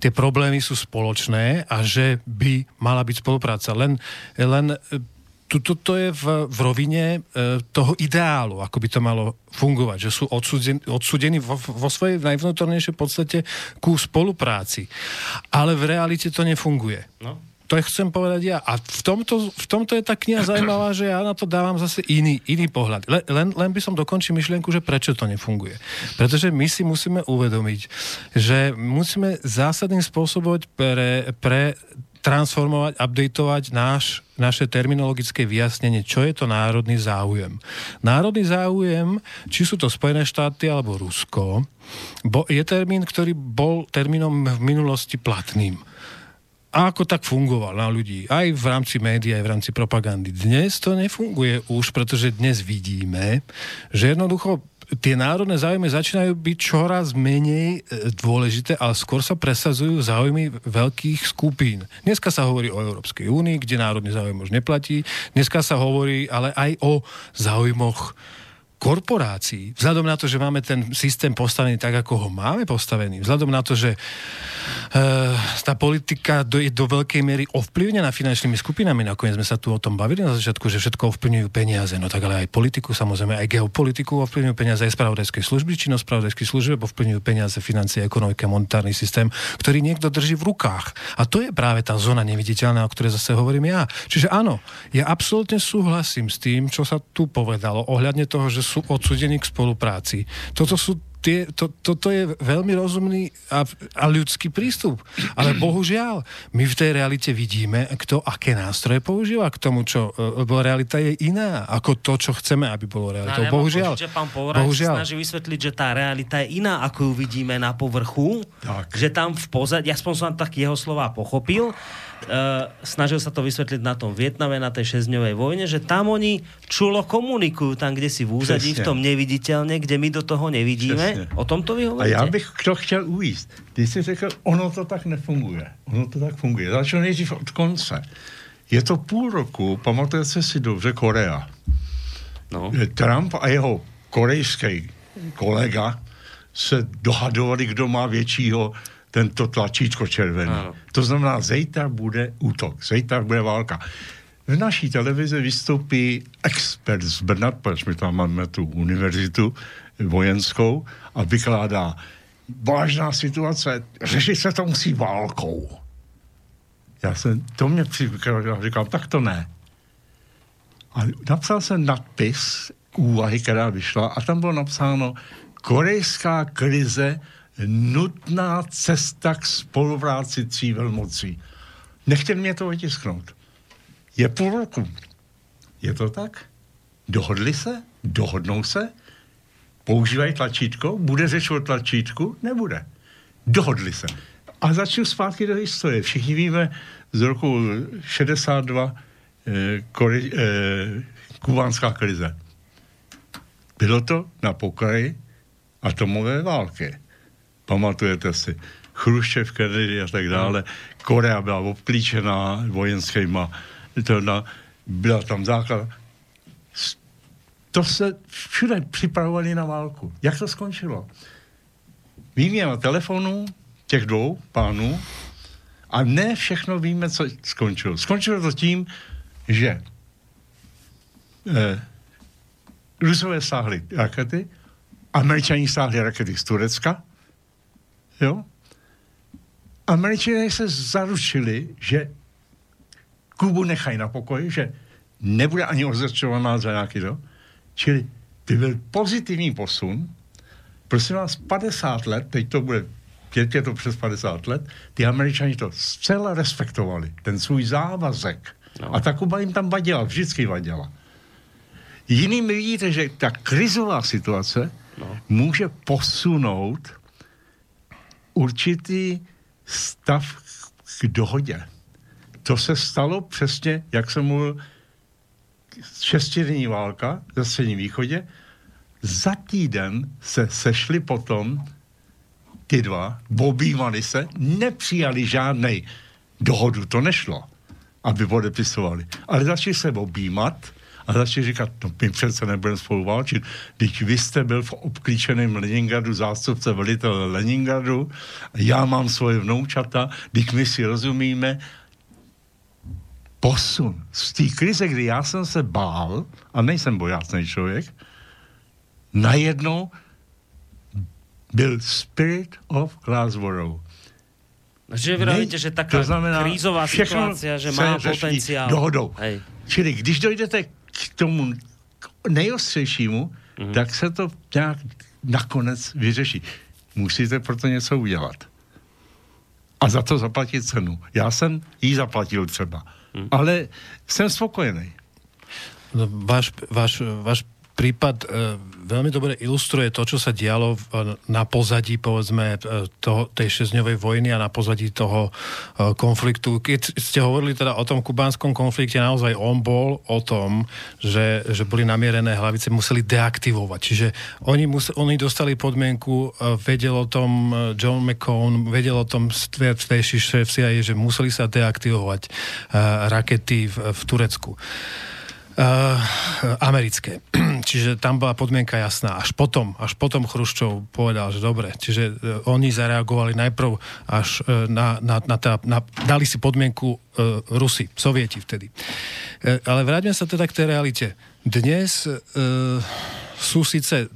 tie problémy sú spoločné a že by mala byť spolupráca. Len, len e, tu- to, to je v, v rovine e, toho ideálu, ako by to malo fungovať, že sú odsudení, odsudení vo, vo svojej najvnútornejšej podstate ku spolupráci. Ale v realite to nefunguje.
No.
To chcem povedať ja. A v tomto, v tomto je tá kniha zaujímavá, že ja na to dávam zase iný, iný pohľad. Le, len, len by som dokončil myšlienku, že prečo to nefunguje. Pretože my si musíme uvedomiť, že musíme zásadným spôsobom pre, pre transformovať, updateovať náš, naše terminologické vyjasnenie, čo je to národný záujem. Národný záujem, či sú to Spojené štáty alebo Rusko, bo je termín, ktorý bol termínom v minulosti platným a ako tak fungoval na ľudí, aj v rámci médií, aj v rámci propagandy. Dnes to nefunguje už, pretože dnes vidíme, že jednoducho tie národné záujmy začínajú byť čoraz menej e, dôležité, ale skôr sa presadzujú záujmy veľkých skupín. Dneska sa hovorí o Európskej únii, kde národný záujem už neplatí. Dneska sa hovorí ale aj o záujmoch korporácií, vzhľadom na to, že máme ten systém postavený tak, ako ho máme postavený, vzhľadom na to, že e, tá politika do, je do veľkej miery ovplyvnená finančnými skupinami, nakoniec sme sa tu o tom bavili na začiatku, že všetko ovplyvňujú peniaze, no tak ale aj politiku, samozrejme aj geopolitiku ovplyvňujú peniaze, aj spravodajskej služby, činnosť spravodajských služieb ovplyvňujú peniaze, financie, ekonomika, monetárny systém, ktorý niekto drží v rukách. A to je práve tá zóna neviditeľná, o ktorej zase hovorím ja. Čiže áno, ja absolútne súhlasím s tým, čo sa tu povedalo ohľadne toho, že sú odsudení k spolupráci. Toto sú tie, to, toto je veľmi rozumný a, a ľudský prístup. Ale bohužiaľ, my v tej realite vidíme, kto aké nástroje používa k tomu, čo, e, lebo realita je iná ako to, čo chceme, aby bolo realitou.
No,
bohužiaľ.
Že pán Povrať bohužiaľ. snaží vysvetliť, že tá realita je iná, ako ju vidíme na povrchu. Tak. Že tam v pozadí, aspoň som tak jeho slova pochopil, Uh, snažil sa to vysvetliť na tom Vietname, na tej šesťdňovej vojne, že tam oni čulo komunikujú, tam, kde si v úzadí, Přesně. v tom neviditeľne, kde my do toho nevidíme. O tom to vy hovoríte?
A já bych to chtěl uvíct. Ty jsi řekl, ono to tak nefunguje. Ono to tak funguje. Začal nejdřív od konce. Je to půl roku, pamatujete si dobře, Korea. No. Trump a jeho korejský kolega se dohadovali, kdo má většího tento tlačítko červený. Ano. To znamená, zítra bude útok, zítra bude válka. V naší televizi vystoupí expert z Brna, protože my tam máme tu univerzitu vojenskou a vykládá, vážná situace, řešit se to musí válkou. Já jsem, to mě přikládal, říkal, tak to ne. A napsal jsem nadpis úvahy, která vyšla a tam bylo napsáno korejská krize nutná cesta k spolupráci tří velmocí. Nechte mě to vytisknout. Je půl roku. Je to tak? Dohodli se? Dohodnou se? Používají tlačítko? Bude řeč o tlačítku? Nebude. Dohodli se. A začnu zpátky do historie. Všichni víme z roku 62 eh, kori, eh, kubánská krize. Bylo to na pokraji atomové války. Pamatujete si? Chruščev, Kennedy a tak dále. Korea byla obklíčená vojenskýma. To na, byla tam základ. To se všude připravovali na válku. Jak to skončilo? Výměna telefonů těch dvou pánů a ne všechno víme, co skončilo. Skončilo to tím, že eh, Rusové stáhli rakety, Američani stáhli rakety z Turecka, Jo? Američané se zaručili, že Kubu nechají na pokoji, že nebude ani označovaná za nějaký to. Čili by byl pozitivní posun. Prosím vás, 50 let, teď to bude, teď je to přes 50 let, ty američani to zcela respektovali, ten svůj závazek. No. A ta Kuba jim tam vadila, vždycky vadila. Jinými vidíte, že ta krizová situace no. může posunout určitý stav k dohodě. To se stalo přesně, jak jsem mluvil, šestidenní válka ve středním východě. Za týden se sešli potom ty dva, obývali se, nepřijali žádnej dohodu, to nešlo, aby podepisovali. Ale začali se objímat a začali říkat, no my přece nebudeme spolu válčit. Teď vy jste byl v obklíčeném Leningradu zástupce velitele Leningradu, já mám svoje vnoučata, teď my si rozumíme, posun. Z té krize, kdy já jsem se bál, a nejsem bojácný člověk, najednou byl spirit of Glasgow.
Že vy hovoríte, že taká to znamená, krízová situácia, že má potenciál.
Dohodou. Hej. Čili když dojdete k tomu nejostřejšímu, mm. tak se to nějak nakonec vyřeší. Musíte proto něco udělat. A za to zaplatit cenu. Já jsem jí zaplatil třeba. Mm. Ale jsem spokojený.
No, váš, váš, váš prípad e, veľmi dobre ilustruje to, čo sa dialo na pozadí, povedzme, e, toho, tej šesťdňovej vojny a na pozadí toho e, konfliktu. Keď ste hovorili teda o tom kubánskom konflikte, naozaj on bol o tom, že, že boli namierené hlavice, museli deaktivovať. Čiže oni, museli, oni dostali podmienku, e, vedel o tom John McCone, vedel o tom vtejší šéf CIA, že museli sa deaktivovať rakety v, v Turecku. Uh, americké. Čiže tam bola podmienka jasná. Až potom, až potom Chruščov povedal, že dobre. Čiže uh, oni zareagovali najprv až uh, na, na, na, tá, na... Dali si podmienku Rusi, Sovieti vtedy. Ale vráťme sa teda k tej realite. Dnes uh, sú síce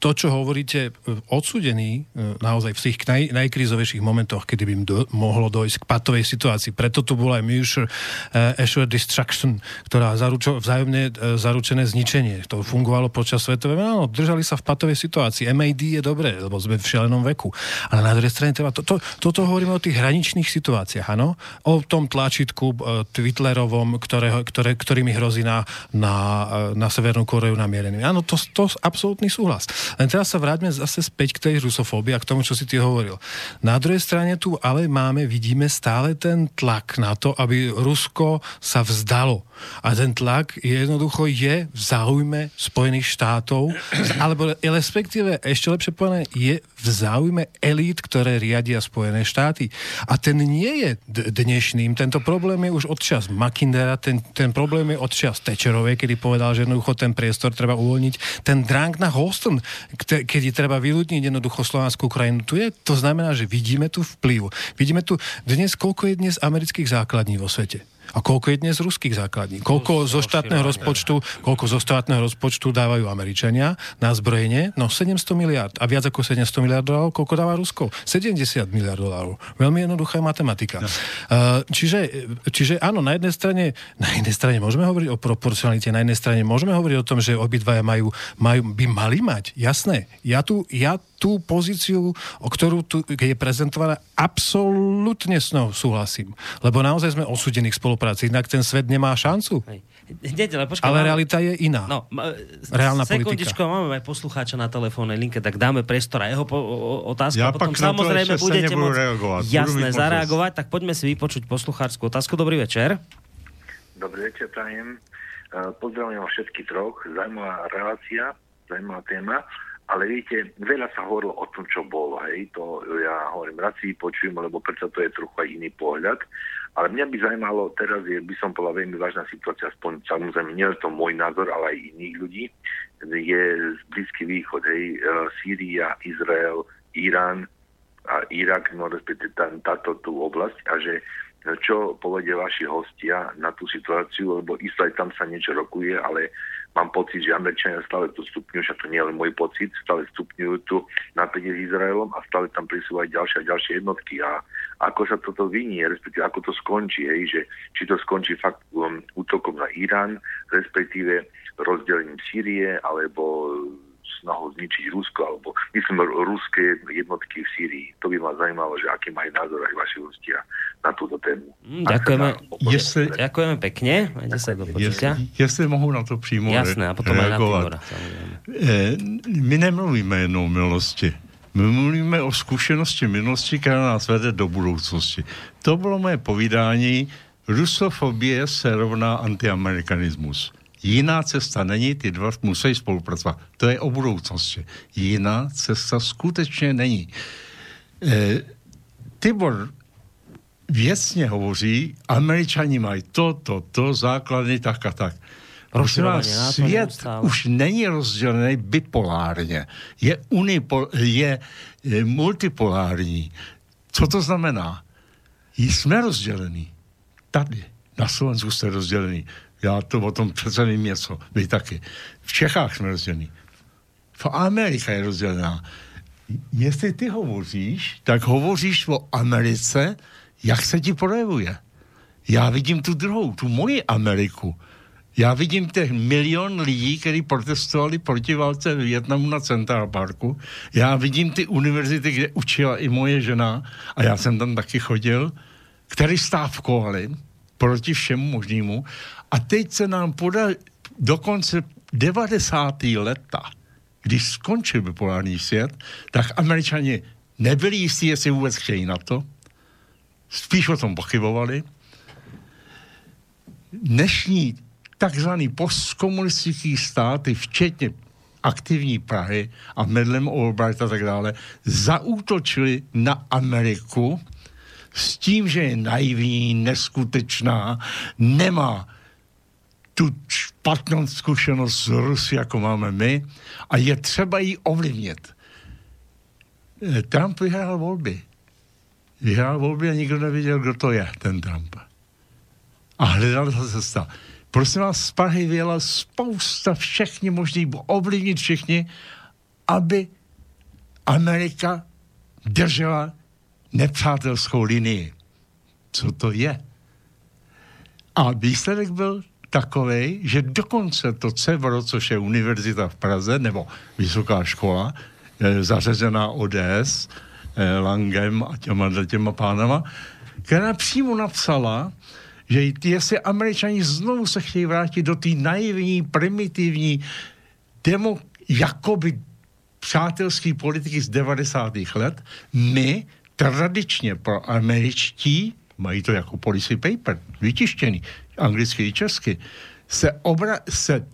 to, čo hovoríte, odsudení naozaj v tých naj, najkrízovejších momentoch, kedy by im do, mohlo dojsť k patovej situácii. Preto tu bola aj Mutual Assured Destruction, ktorá zaručo, vzájomne zaručené zničenie. To fungovalo počas svetovej. No, držali sa v patovej situácii. MAD je dobré, lebo sme v šialenom veku. Ale na druhej strane treba... To, to, toto hovoríme o tých hraničných situáciách, áno? O tom tlačítku Twitlerovom, ktoré, ktoré, ktorými hrozí na, na, na Severnú Koreu namierený. Áno, to, to absolútny súhlas. Len teraz sa vráťme zase späť k tej rusofóbii a k tomu, čo si ty hovoril. Na druhej strane tu ale máme, vidíme stále ten tlak na to, aby Rusko sa vzdalo. A ten tlak jednoducho je v záujme Spojených štátov, alebo respektíve, ešte lepšie povedané, je v záujme elít, ktoré riadia Spojené štáty. A ten nie je dnešným. Tento problém je už odčas Makindera, ten, ten problém je odčas Tečerovej, kedy povedal, že jednoducho ten priestor treba uvoľniť. Ten drang na Holston, kedy treba vyľudniť jednoducho slovanskú krajinu, tu je. To znamená, že vidíme tu vplyv. Vidíme tu dnes, koľko je dnes amerických základní vo svete. A koľko je dnes ruských základní? Koľko zo štátneho rozpočtu, koľko zo štátneho rozpočtu dávajú Američania na zbrojenie? No 700 miliard. A viac ako 700 miliard dolárov, koľko dáva Rusko? 70 miliard dolárov. Veľmi jednoduchá matematika. No. Čiže, čiže áno, na jednej strane, na jednej strane môžeme hovoriť o proporcionalite, na jednej strane môžeme hovoriť o tom, že obidvaja majú, majú, by mali mať. Jasné. Ja tu, ja tú pozíciu, o ktorú tu je prezentovaná, absolútne s ňou súhlasím. Lebo naozaj sme osudení k spolupráci, inak ten svet nemá šancu. Hej.
Hneď, ale, počkaj,
ale máme... realita je iná. No, Reálna
sekundičko, politika. máme aj poslucháča na telefónnej linke, tak dáme priestor a jeho po, o, otázku. Ja potom samozrejme budete môcť reagovať. jasné zareagovať, tak poďme si vypočuť poslucháčskú otázku. Dobrý večer.
Dobrý večer, prajem. Uh, pozdravujem všetky troch. Zaujímavá relácia, zaujímavá téma. Ale viete, veľa sa hovorilo o tom, čo bolo. Hej. To ja hovorím, rád si počujem, lebo predsa to je trochu aj iný pohľad. Ale mňa by zaujímalo, teraz je, by som povedal, veľmi vážna situácia, aspoň samozrejme, nie je to môj názor, ale aj iných ľudí. Je Blízky východ, hej, e, Sýria, Izrael, Irán a Irak, no respektíve tá, táto tú oblasť a že čo povedia vaši hostia na tú situáciu, lebo isté aj tam sa niečo rokuje, ale mám pocit, že Američania stále to stupňujú, a to nie je len môj pocit, stále stupňujú tu napätie s Izraelom a stále tam prisúvajú ďalšie a ďalšie jednotky a ako sa toto vynie, respektíve ako to skončí, hej, že či to skončí fakt um, útokom na Irán, respektíve rozdelením Sýrie, alebo snahou zničiť Rusko, alebo myslím ruské jednotky v Sýrii. To by ma zaujímalo, že aký majú názor aj vaši hostia na túto tému.
Mm, ďakujeme, jestli, ďakujeme pekne. Majte sa do
počutia. Jestli mohu na to přímo
Jasné, a potom reagovat. aj na
e, My nemluvíme jenom o milosti. My mluvíme o zkušenosti minulosti, která nás vede do budoucnosti. To bylo moje povídání. Rusofobie se rovná antiamerikanismus. Jiná cesta není, ty dva musí spolupracovat. To je o budoucnosti. Jiná cesta skutečně není. E, Tibor věcně hovoří, američani mají to, to, to, základy, tak a tak. Prosím vás, svět už není rozdělený bipolárně. Je, unipol, je, je multipolární. Co to znamená? Jsme rozdělení. Tady, na Slovensku jste rozdělení. Já to o tom přece vím něco. Vy taky. V Čechách jsme rozdělení. V Amerika je rozdělená. Jestli ty hovoříš, tak hovoříš o Americe, jak se ti projevuje. Já vidím tu druhou, tu moji Ameriku. Já vidím těch milion lidí, kteří protestovali proti válce v Větnamu na Central Parku. Já vidím ty univerzity, kde učila i moje žena, a já jsem tam taky chodil, který stávkovali proti všemu možnému. A teď se nám poda dokonce 90. leta, když skončil bipolární svět, tak američani nebyli jistí, jestli vůbec chtějí na to. Spíš o tom pochybovali. Dnešní takzvaný postkomunistický státy, včetně aktivní Prahy a Medlem Albright a tak dále, zaútočili na Ameriku s tím, že je naivní, neskutečná, nemá tu špatnou zkušenost z Rusy, jako máme my, a je třeba ji ovlivnit. Eh, Trump vyhrál volby. Vyhrál volby a nikdo nevěděl, kdo to je, ten Trump. A hledal se cesta. Prosím vás, z Prahy vyjela spousta všechny možných, ovlivnit všechny aby Amerika držela nepřátelskou linii. Co to je? A výsledek byl takový, že dokonce to CEVRO, což je univerzita v Praze, nebo vysoká škola, e, zařazená ODS, e, Langem a těma, těma pánama, která přímo napsala, že jestli američani znovu se chtějí vrátit do té naivní, primitivní, demo, jakoby přátelské politiky z 90. let, my tradičně pro američtí, mají to jako policy paper, vytištěný, anglicky i česky, se, obra- se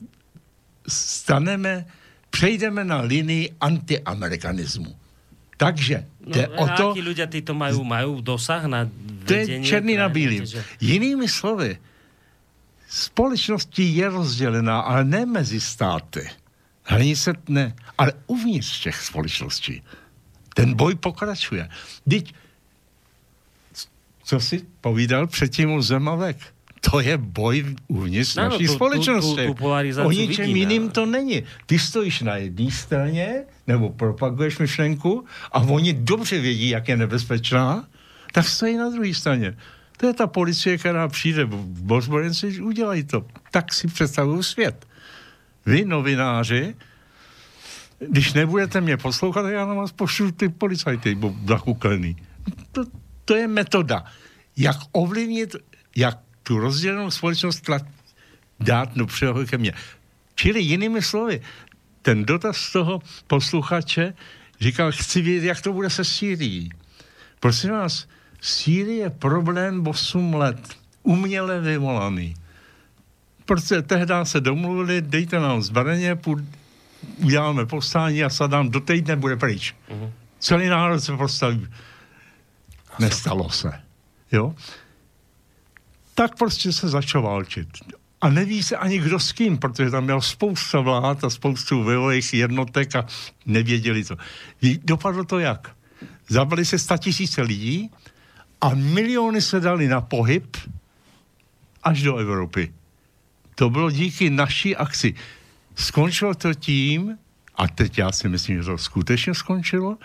staneme, přejdeme na linii antiamerikanismu. Takže
No,
o to...
akí ľudia títo majú, majú dosah na
To je
vedenie
černý na bílým.
že-
Jinými slovy, společnost je rozdělená, ale ne mezi státy. Hranice ne, ale uvnitř těch společností. Ten boj pokračuje. Teď, co si povídal předtím o Zemavek? To je boj uvnitř
No,
naší
tu-
společnosti.
tu- tu
o ničem
vidíme.
jiným to není. Ty stojíš na jedné straně, nebo propaguješ myšlenku a oni dobře vědí, jak je nebezpečná, tak stojí na druhé straně. To je ta policie, která přijde v ozbrojenci, udělají to. Tak si představují svět. Vy, novináři, když nebudete mě poslouchat, já na vás pošlu ty policajty zakuklený. To, to je metoda. Jak ovlivnit, jak tu rozdělenou společnost dát do přehodu ke mně. Čili jinými slovy, ten dotaz toho posluchače říkal, chci vědět, jak to bude se Sýrií. Prosím vás, Sýrie je problém 8 let. Uměle vyvolaný. Protože tehdy se domluvili, dejte nám zbraně, uděláme povstání a Saddam do týdne bude pryč. Uh-huh. Celý národ se postaví. Nestalo se. Jo? Tak prostě se začal válčit. A neví se ani kdo s kým, protože tam měl spousta vlád a spoustu vojových jednotek a nevěděli to. Dopadlo to jak? Zabili se tisíce lidí a miliony se dali na pohyb až do Evropy. To bylo díky naší akci. Skončilo to tím, a teď já si myslím, že to skutečně skončilo,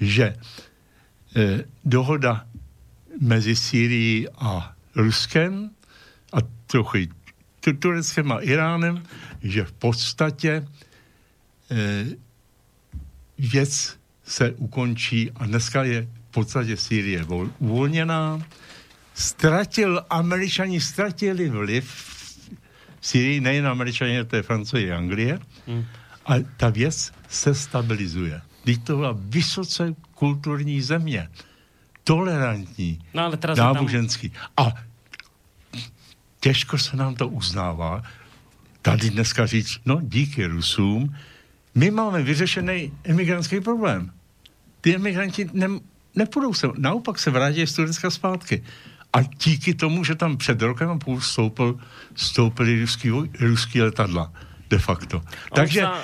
že eh, dohoda mezi Syrií a Ruskem a trochu Tureckem a Iránem, že v podstatě eh, věc se ukončí a dneska je v podstatě Sýrie vol- uvolněná. Ztratil, američani ztratili vliv v Syrii, nejen američani, to je Francie a Anglie, a ta věc se stabilizuje. Teď to byla vysoce kulturní země, tolerantní,
No ale teraz je tam...
náboženský. A těžko se nám to uznává. Tady dneska říct, no díky Rusům, my máme vyřešený emigrantský problém. Ty emigranti ne, nepůjdou se, naopak se vrátí z Turecka zpátky. A díky tomu, že tam před rokem a půl vstoupil, vstoupili ruský, ruský letadla de facto. Takže
sa-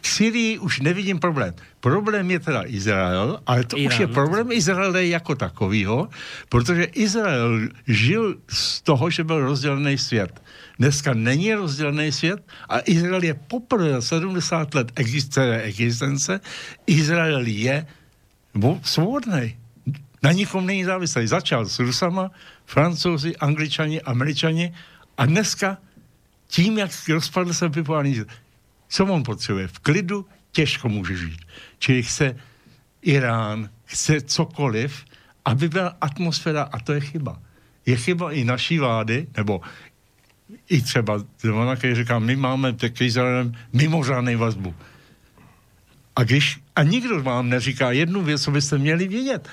v Syrii už nevidím problém. Problém je teda Izrael, ale to už
Irán.
je problém Izraele jako takovýho, protože Izrael žil z toho, že byl rozdělený svět. Dneska není rozdělený svět a Izrael je poprvé za 70 let existence, existence Izrael je vo- svobodný. Na nikom není závislý. Začal s Rusama, Francouzi, Angličani, Američani a dneska tím, jak rozpadl se bipolární co on potřebuje? V klidu těžko může žít. Čili chce Irán, chce cokoliv, aby byla atmosféra, a to je chyba. Je chyba i naší vlády, nebo i třeba Zemana, který říká, my máme k Izraelem mimořádnou vazbu. A když, a nikdo vám neříká jednu věc, co byste měli vědět.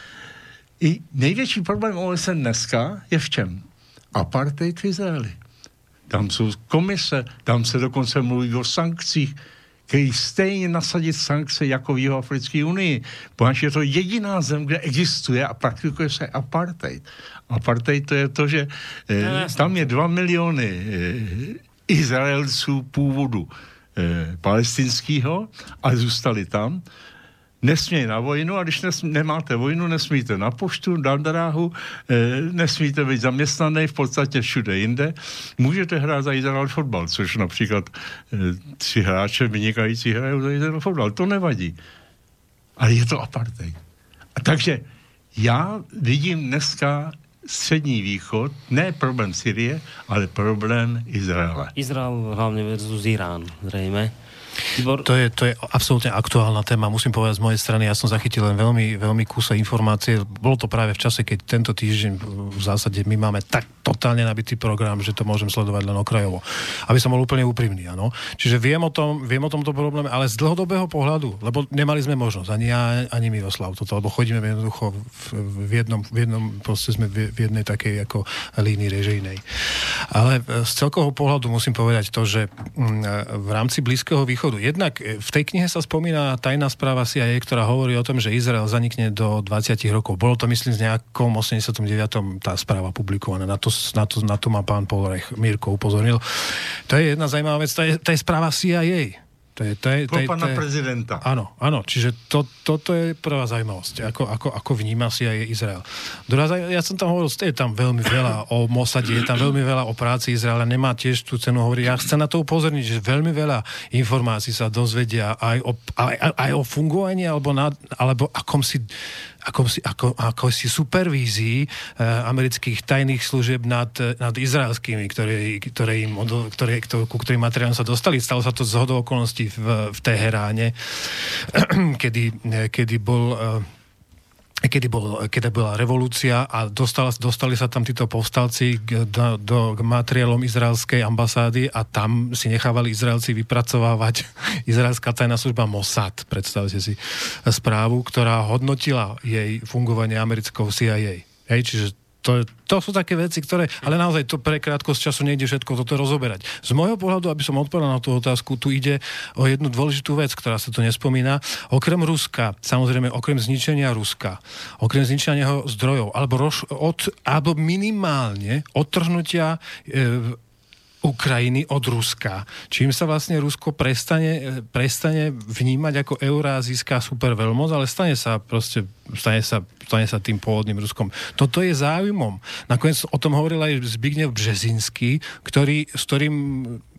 I největší problém OSN dneska je v čem? Apartheid v Izraeli. Tam jsou komise, tam se dokonce mluví o sankcích, který stejně nasadit sankce jako v Jihoafrické unii. Protože je to jediná zem, kde existuje a praktikuje se apartheid. Apartheid to je to, že eh, tam je dva miliony eh, Izraelců původu eh, palestinského a zůstali tam. Nesmějí na vojnu a když nes, nemáte vojnu, nesmíte na poštu, na dráhu, e, nesmíte být zaměstnaný v podstatě všude jinde. Můžete hrát za Izrael fotbal, což například e, tři hráče vynikající hrají za Izrael fotbal. To nevadí. Ale je to apartheid. A takže já vidím dneska střední východ, ne problém Syrie, ale problém Izraele.
Izrael hlavne versus Irán, zrejme.
Tibor... To je, to je absolútne aktuálna téma, musím povedať z mojej strany. Ja som zachytil len veľmi, veľmi kúse informácie. Bolo to práve v čase, keď tento týždeň v zásade my máme tak totálne nabitý program, že to môžem sledovať len okrajovo. Aby som bol úplne úprimný, áno. Čiže viem o, tom, viem o tomto probléme, ale z dlhodobého pohľadu, lebo nemali sme možnosť, ani ja, ani Miroslav toto, lebo chodíme jednoducho v, v jednom, v jednom proste sme v jednej takej ako línii režijnej. Ale z celkového pohľadu musím povedať to, že mm, v rámci Blízkeho východu východu. Jednak e, v tej knihe sa spomína tajná správa CIA, ktorá hovorí o tom, že Izrael zanikne do 20 rokov. Bolo to, myslím, z nejakom 89. tá správa publikovaná. Na to, na to, na to ma pán Polrech Mirko upozornil. To je jedna zaujímavá vec, to je, to je správa CIA to je, to je,
to je, pána prezidenta.
Áno, áno, čiže to, toto je prvá zaujímavosť, ako, ako, ako vníma si aj Izrael. Druhá, ja som tam hovoril, je tam veľmi veľa o Mosade, je tam veľmi veľa o práci Izraela, nemá tiež tú cenu hovoriť. Ja chcem na to upozorniť, že veľmi veľa informácií sa dozvedia aj o, aj, aj o fungovaní alebo, na, alebo akom si ako si, ako, ako si supervízii e, amerických tajných služieb nad, nad izraelskými, ktoré, ktoré im, ktoré, ktoré, ku ktorým materiálom sa dostali. Stalo sa to z hodou okolností v, v Teheráne, kedy, kedy bol e, kedy, bol, kedy bola revolúcia a dostala, dostali sa tam títo povstalci k, do, do, k materiálom izraelskej ambasády a tam si nechávali Izraelci vypracovávať izraelská tajná služba Mossad, predstavte si, správu, ktorá hodnotila jej fungovanie americkou CIA. Hej, čiže to, to sú také veci, ktoré... Ale naozaj to pre krátkosť času nejde všetko toto rozoberať. Z môjho pohľadu, aby som odpovedal na tú otázku, tu ide o jednu dôležitú vec, ktorá sa tu nespomína. Okrem Ruska, samozrejme, okrem zničenia Ruska, okrem zničenia jeho zdrojov, alebo, roš, od, alebo minimálne odtrhnutia e, Ukrajiny od Ruska. Čím sa vlastne Rusko prestane, prestane vnímať ako eurázijská superveľmoc, ale stane sa proste, stane sa, stane sa tým pôvodným Ruskom. Toto je záujmom. Nakoniec o tom hovoril aj Zbigniew Březinský, ktorý, s ktorým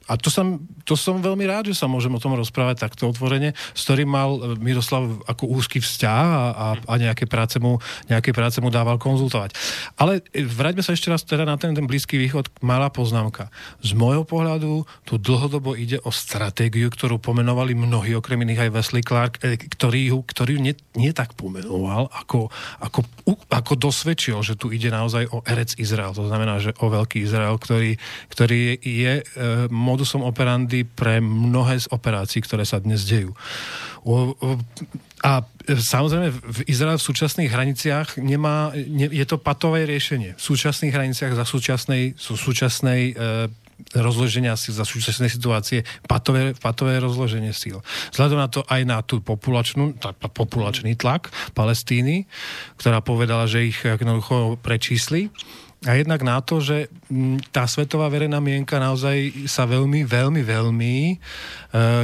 a to som, to som veľmi rád, že sa môžem o tom rozprávať takto otvorene, s ktorým mal e, Miroslav ako úzky vzťah a, a, a nejaké, práce mu, nejaké práce mu dával konzultovať. Ale e, vráťme sa ešte raz teda na ten, ten Blízky východ. Malá poznámka. Z môjho pohľadu tu dlhodobo ide o stratégiu, ktorú pomenovali mnohí, okrem iných aj Wesley Clark, e, ktorý, ktorý nie, nie tak pomenoval, ako, ako, ako dosvedčil, že tu ide naozaj o erec Izrael. To znamená, že o veľký Izrael, ktorý, ktorý je e, modusom operandi pre mnohé z operácií, ktoré sa dnes dejú. A samozrejme v Izrael v súčasných hraniciach nemá, ne, je to patové riešenie. V súčasných hraniciach za súčasnej, sú súčasnej e, rozloženia síl za súčasnej situácie, patové, patové rozloženie síl. Vzhľadom na to aj na tú populačnú, tá, populačný tlak Palestíny, ktorá povedala, že ich jednoducho prečísli, a jednak na to, že mm, tá svetová verejná mienka naozaj sa veľmi, veľmi, veľmi e,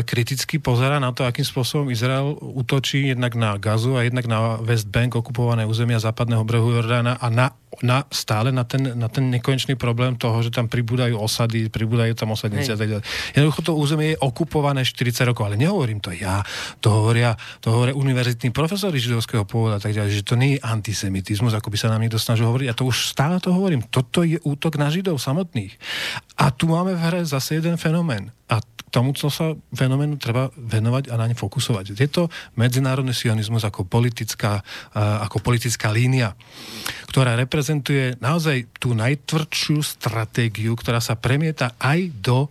kriticky pozera na to, akým spôsobom Izrael útočí jednak na Gazu a jednak na West Bank, okupované územia západného brehu Jordána a na na, stále na ten, na ten nekonečný problém toho, že tam pribúdajú osady, pribúdajú tam osadnice a tak ďalej. Jednoducho to územie je okupované 40 rokov, ale nehovorím to ja, to hovoria, to hovoria univerzitní profesori židovského pôvoda a tak ďalej, že to nie je antisemitizmus, ako by sa nám niekto snažil hovoriť. A to už stále to hovorím. Toto je útok na židov samotných. A tu máme v hre zase jeden fenomén. A tomuto sa fenoménu treba venovať a na ne fokusovať. Je to medzinárodný sionizmus ako politická, ako politická línia, ktorá reprezentuje naozaj tú najtvrdšiu stratégiu, ktorá sa premieta aj do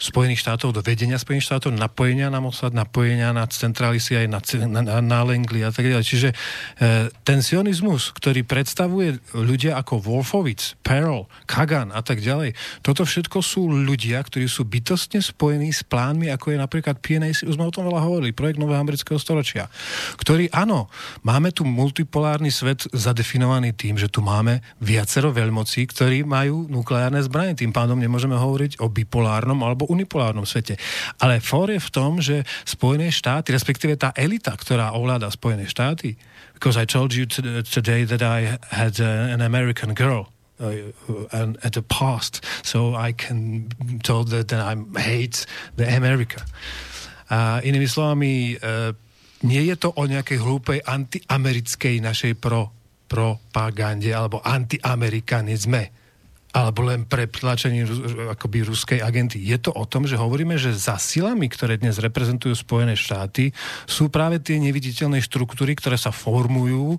Spojených štátov, do vedenia Spojených štátov, napojenia na Mossad, napojenia na centrály aj na, na, na, Langley a tak ďalej. Čiže e, ten sionizmus, ktorý predstavuje ľudia ako Wolfowitz, Pearl, Kagan a tak ďalej, toto všetko sú ľudia, ktorí sú bytostne spojení s plánmi, ako je napríklad PNAC, už sme o tom veľa hovorili, projekt Nového amerického storočia, ktorý, áno, máme tu multipolárny svet zadefinovaný tým, že tu máme viacero veľmocí, ktorí majú nukleárne zbranie. Tým pádom nemôžeme hovoriť o bipolárnom alebo unipolárnom svete. Ale for je v tom, že Spojené štáty, respektíve tá elita, ktorá ovláda Spojené štáty, because I told you today that I had an American girl, uh, and at the past, so I can told that, that I hate the America. A inými slovami, uh, nie je to o nejakej hlúpej antiamerickej našej pro, propagande alebo antiamerikanizme alebo len pre tlačenie akoby ruskej agenty. Je to o tom, že hovoríme, že za silami, ktoré dnes reprezentujú Spojené štáty, sú práve tie neviditeľné štruktúry, ktoré sa formujú e,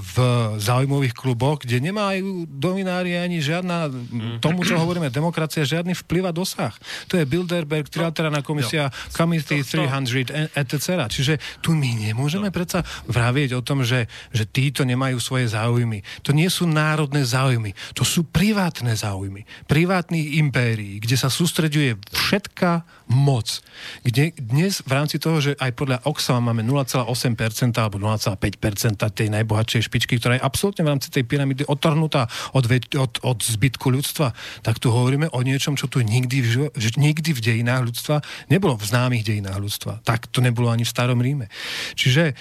v záujmových kluboch, kde nemajú dominári ani žiadna, tomu, čo hovoríme, demokracia, žiadny vplyv a dosah. To je Bilderberg, trilaterálna komisia, Committee 300, etc. Čiže tu my nemôžeme predsa vravieť o tom, že, že títo nemajú svoje záujmy. To nie sú národné záujmy, to sú privátne privátne záujmy, privátnych impérií, kde sa sústreďuje všetká moc. Kde dnes v rámci toho, že aj podľa Oxfam máme 0,8% alebo 0,5% tej najbohatšej špičky, ktorá je absolútne v rámci tej pyramídy otrhnutá od, od, od zbytku ľudstva, tak tu hovoríme o niečom, čo tu nikdy v, nikdy v dejinách ľudstva nebolo, v známych dejinách ľudstva. Tak to nebolo ani v starom Ríme. Čiže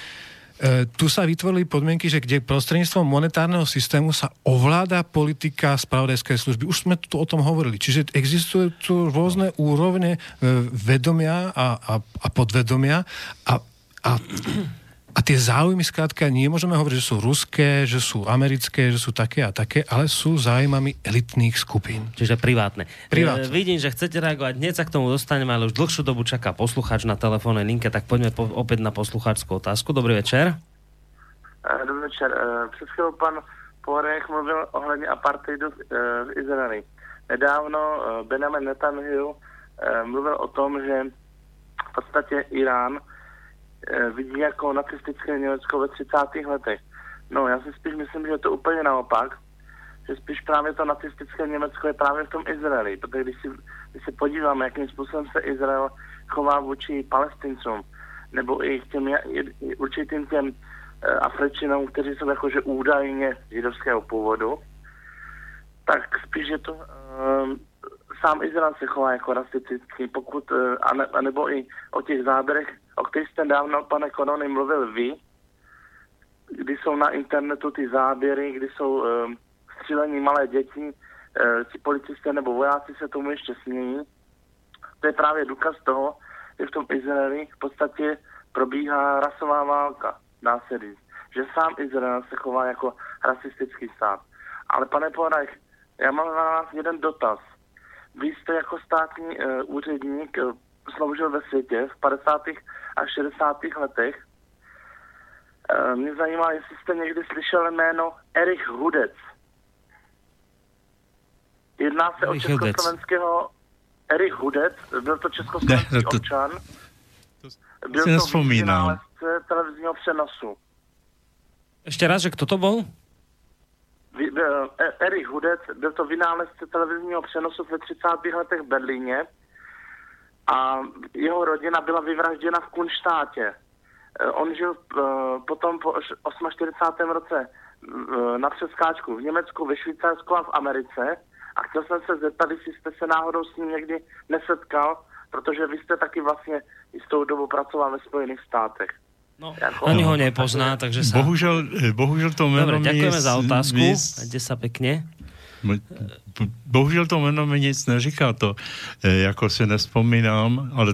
E, tu sa vytvorili podmienky, že kde prostredníctvom monetárneho systému sa ovláda politika spravodajskej služby. Už sme tu o tom hovorili. Čiže existujú tu rôzne úrovne e, vedomia a, a, a podvedomia a, a a tie záujmy skrátka nie môžeme hovoriť, že sú ruské, že sú americké, že sú také a také, ale sú záujmami elitných skupín.
Čiže privátne.
privátne.
E, vidím, že chcete reagovať, hneď sa k tomu dostaneme, ale už dlhšiu dobu čaká poslucháč na telefónnej linke, tak poďme po, opäť na poslucháčskú otázku. Dobrý večer.
E, dobrý večer. E, před chvíľou pan Porech mluvil ohledně apartheidu v Izraeli. Nedávno Benjamin Netanyahu mluvil o tom, že v podstatě Irán vidí jako nacistické Německo ve 30. letech. No, já si spíš myslím, že je to úplně naopak, že spíš právě to nacistické Německo je právě v tom Izraeli, protože když si, když se podíváme, jakým způsobem se Izrael chová vůči palestincům, nebo i k těm určitým těm e, kteří jsou jakože údajně židovského původu, tak spíš je to e, sám Izrael se chová jako rasistický, pokud, e, a, ne, a nebo i o těch záběrech o kterých jste dávno, pane Korony, mluvil vy, kdy jsou na internetu ty záběry, kdy jsou uh, střílení malé děti, uh, ti policisté nebo vojáci se tomu ještě smějí. To je právě důkaz toho, že v tom Izraeli v podstatě probíhá rasová válka, dá se říct. Že sám Izrael se chová jako rasistický stát. Ale pane Porajch, já mám na vás jeden dotaz. Vy jste jako státní uh, úředník uh, sloužil ve světě v 50 a 60. letech. Eh, mě zajímá, jestli jste někdy slyšel jméno Erich Hudec. Jedná se Erich o československého Erich Hudec, byl to československý ne, to... občan. Byl to
nespomínám.
televizního přenosu.
Ještě raz, že kdo to byl?
E- Erich Hudec, byl to vynálezce televizního přenosu ve 30. letech v Berlíně a jeho rodina byla vyvražděna v Kunštátě. E, on žil e, potom po 48. roce na přeskáčku v Německu, ve Švýcarsku a v Americe a chtěl jsem se zeptat, jestli jste se náhodou s ním někdy nesetkal, protože vy jste taky vlastně jistou dobu pracoval ve Spojených státech.
No, ani ho nepozná, takže sa...
Bohužel, bohužel to meno
Dobre, ďakujeme za otázku. Majte sa pekne.
Bohužel to jméno mi nic neříká to, eh, jako si nespomínám, ale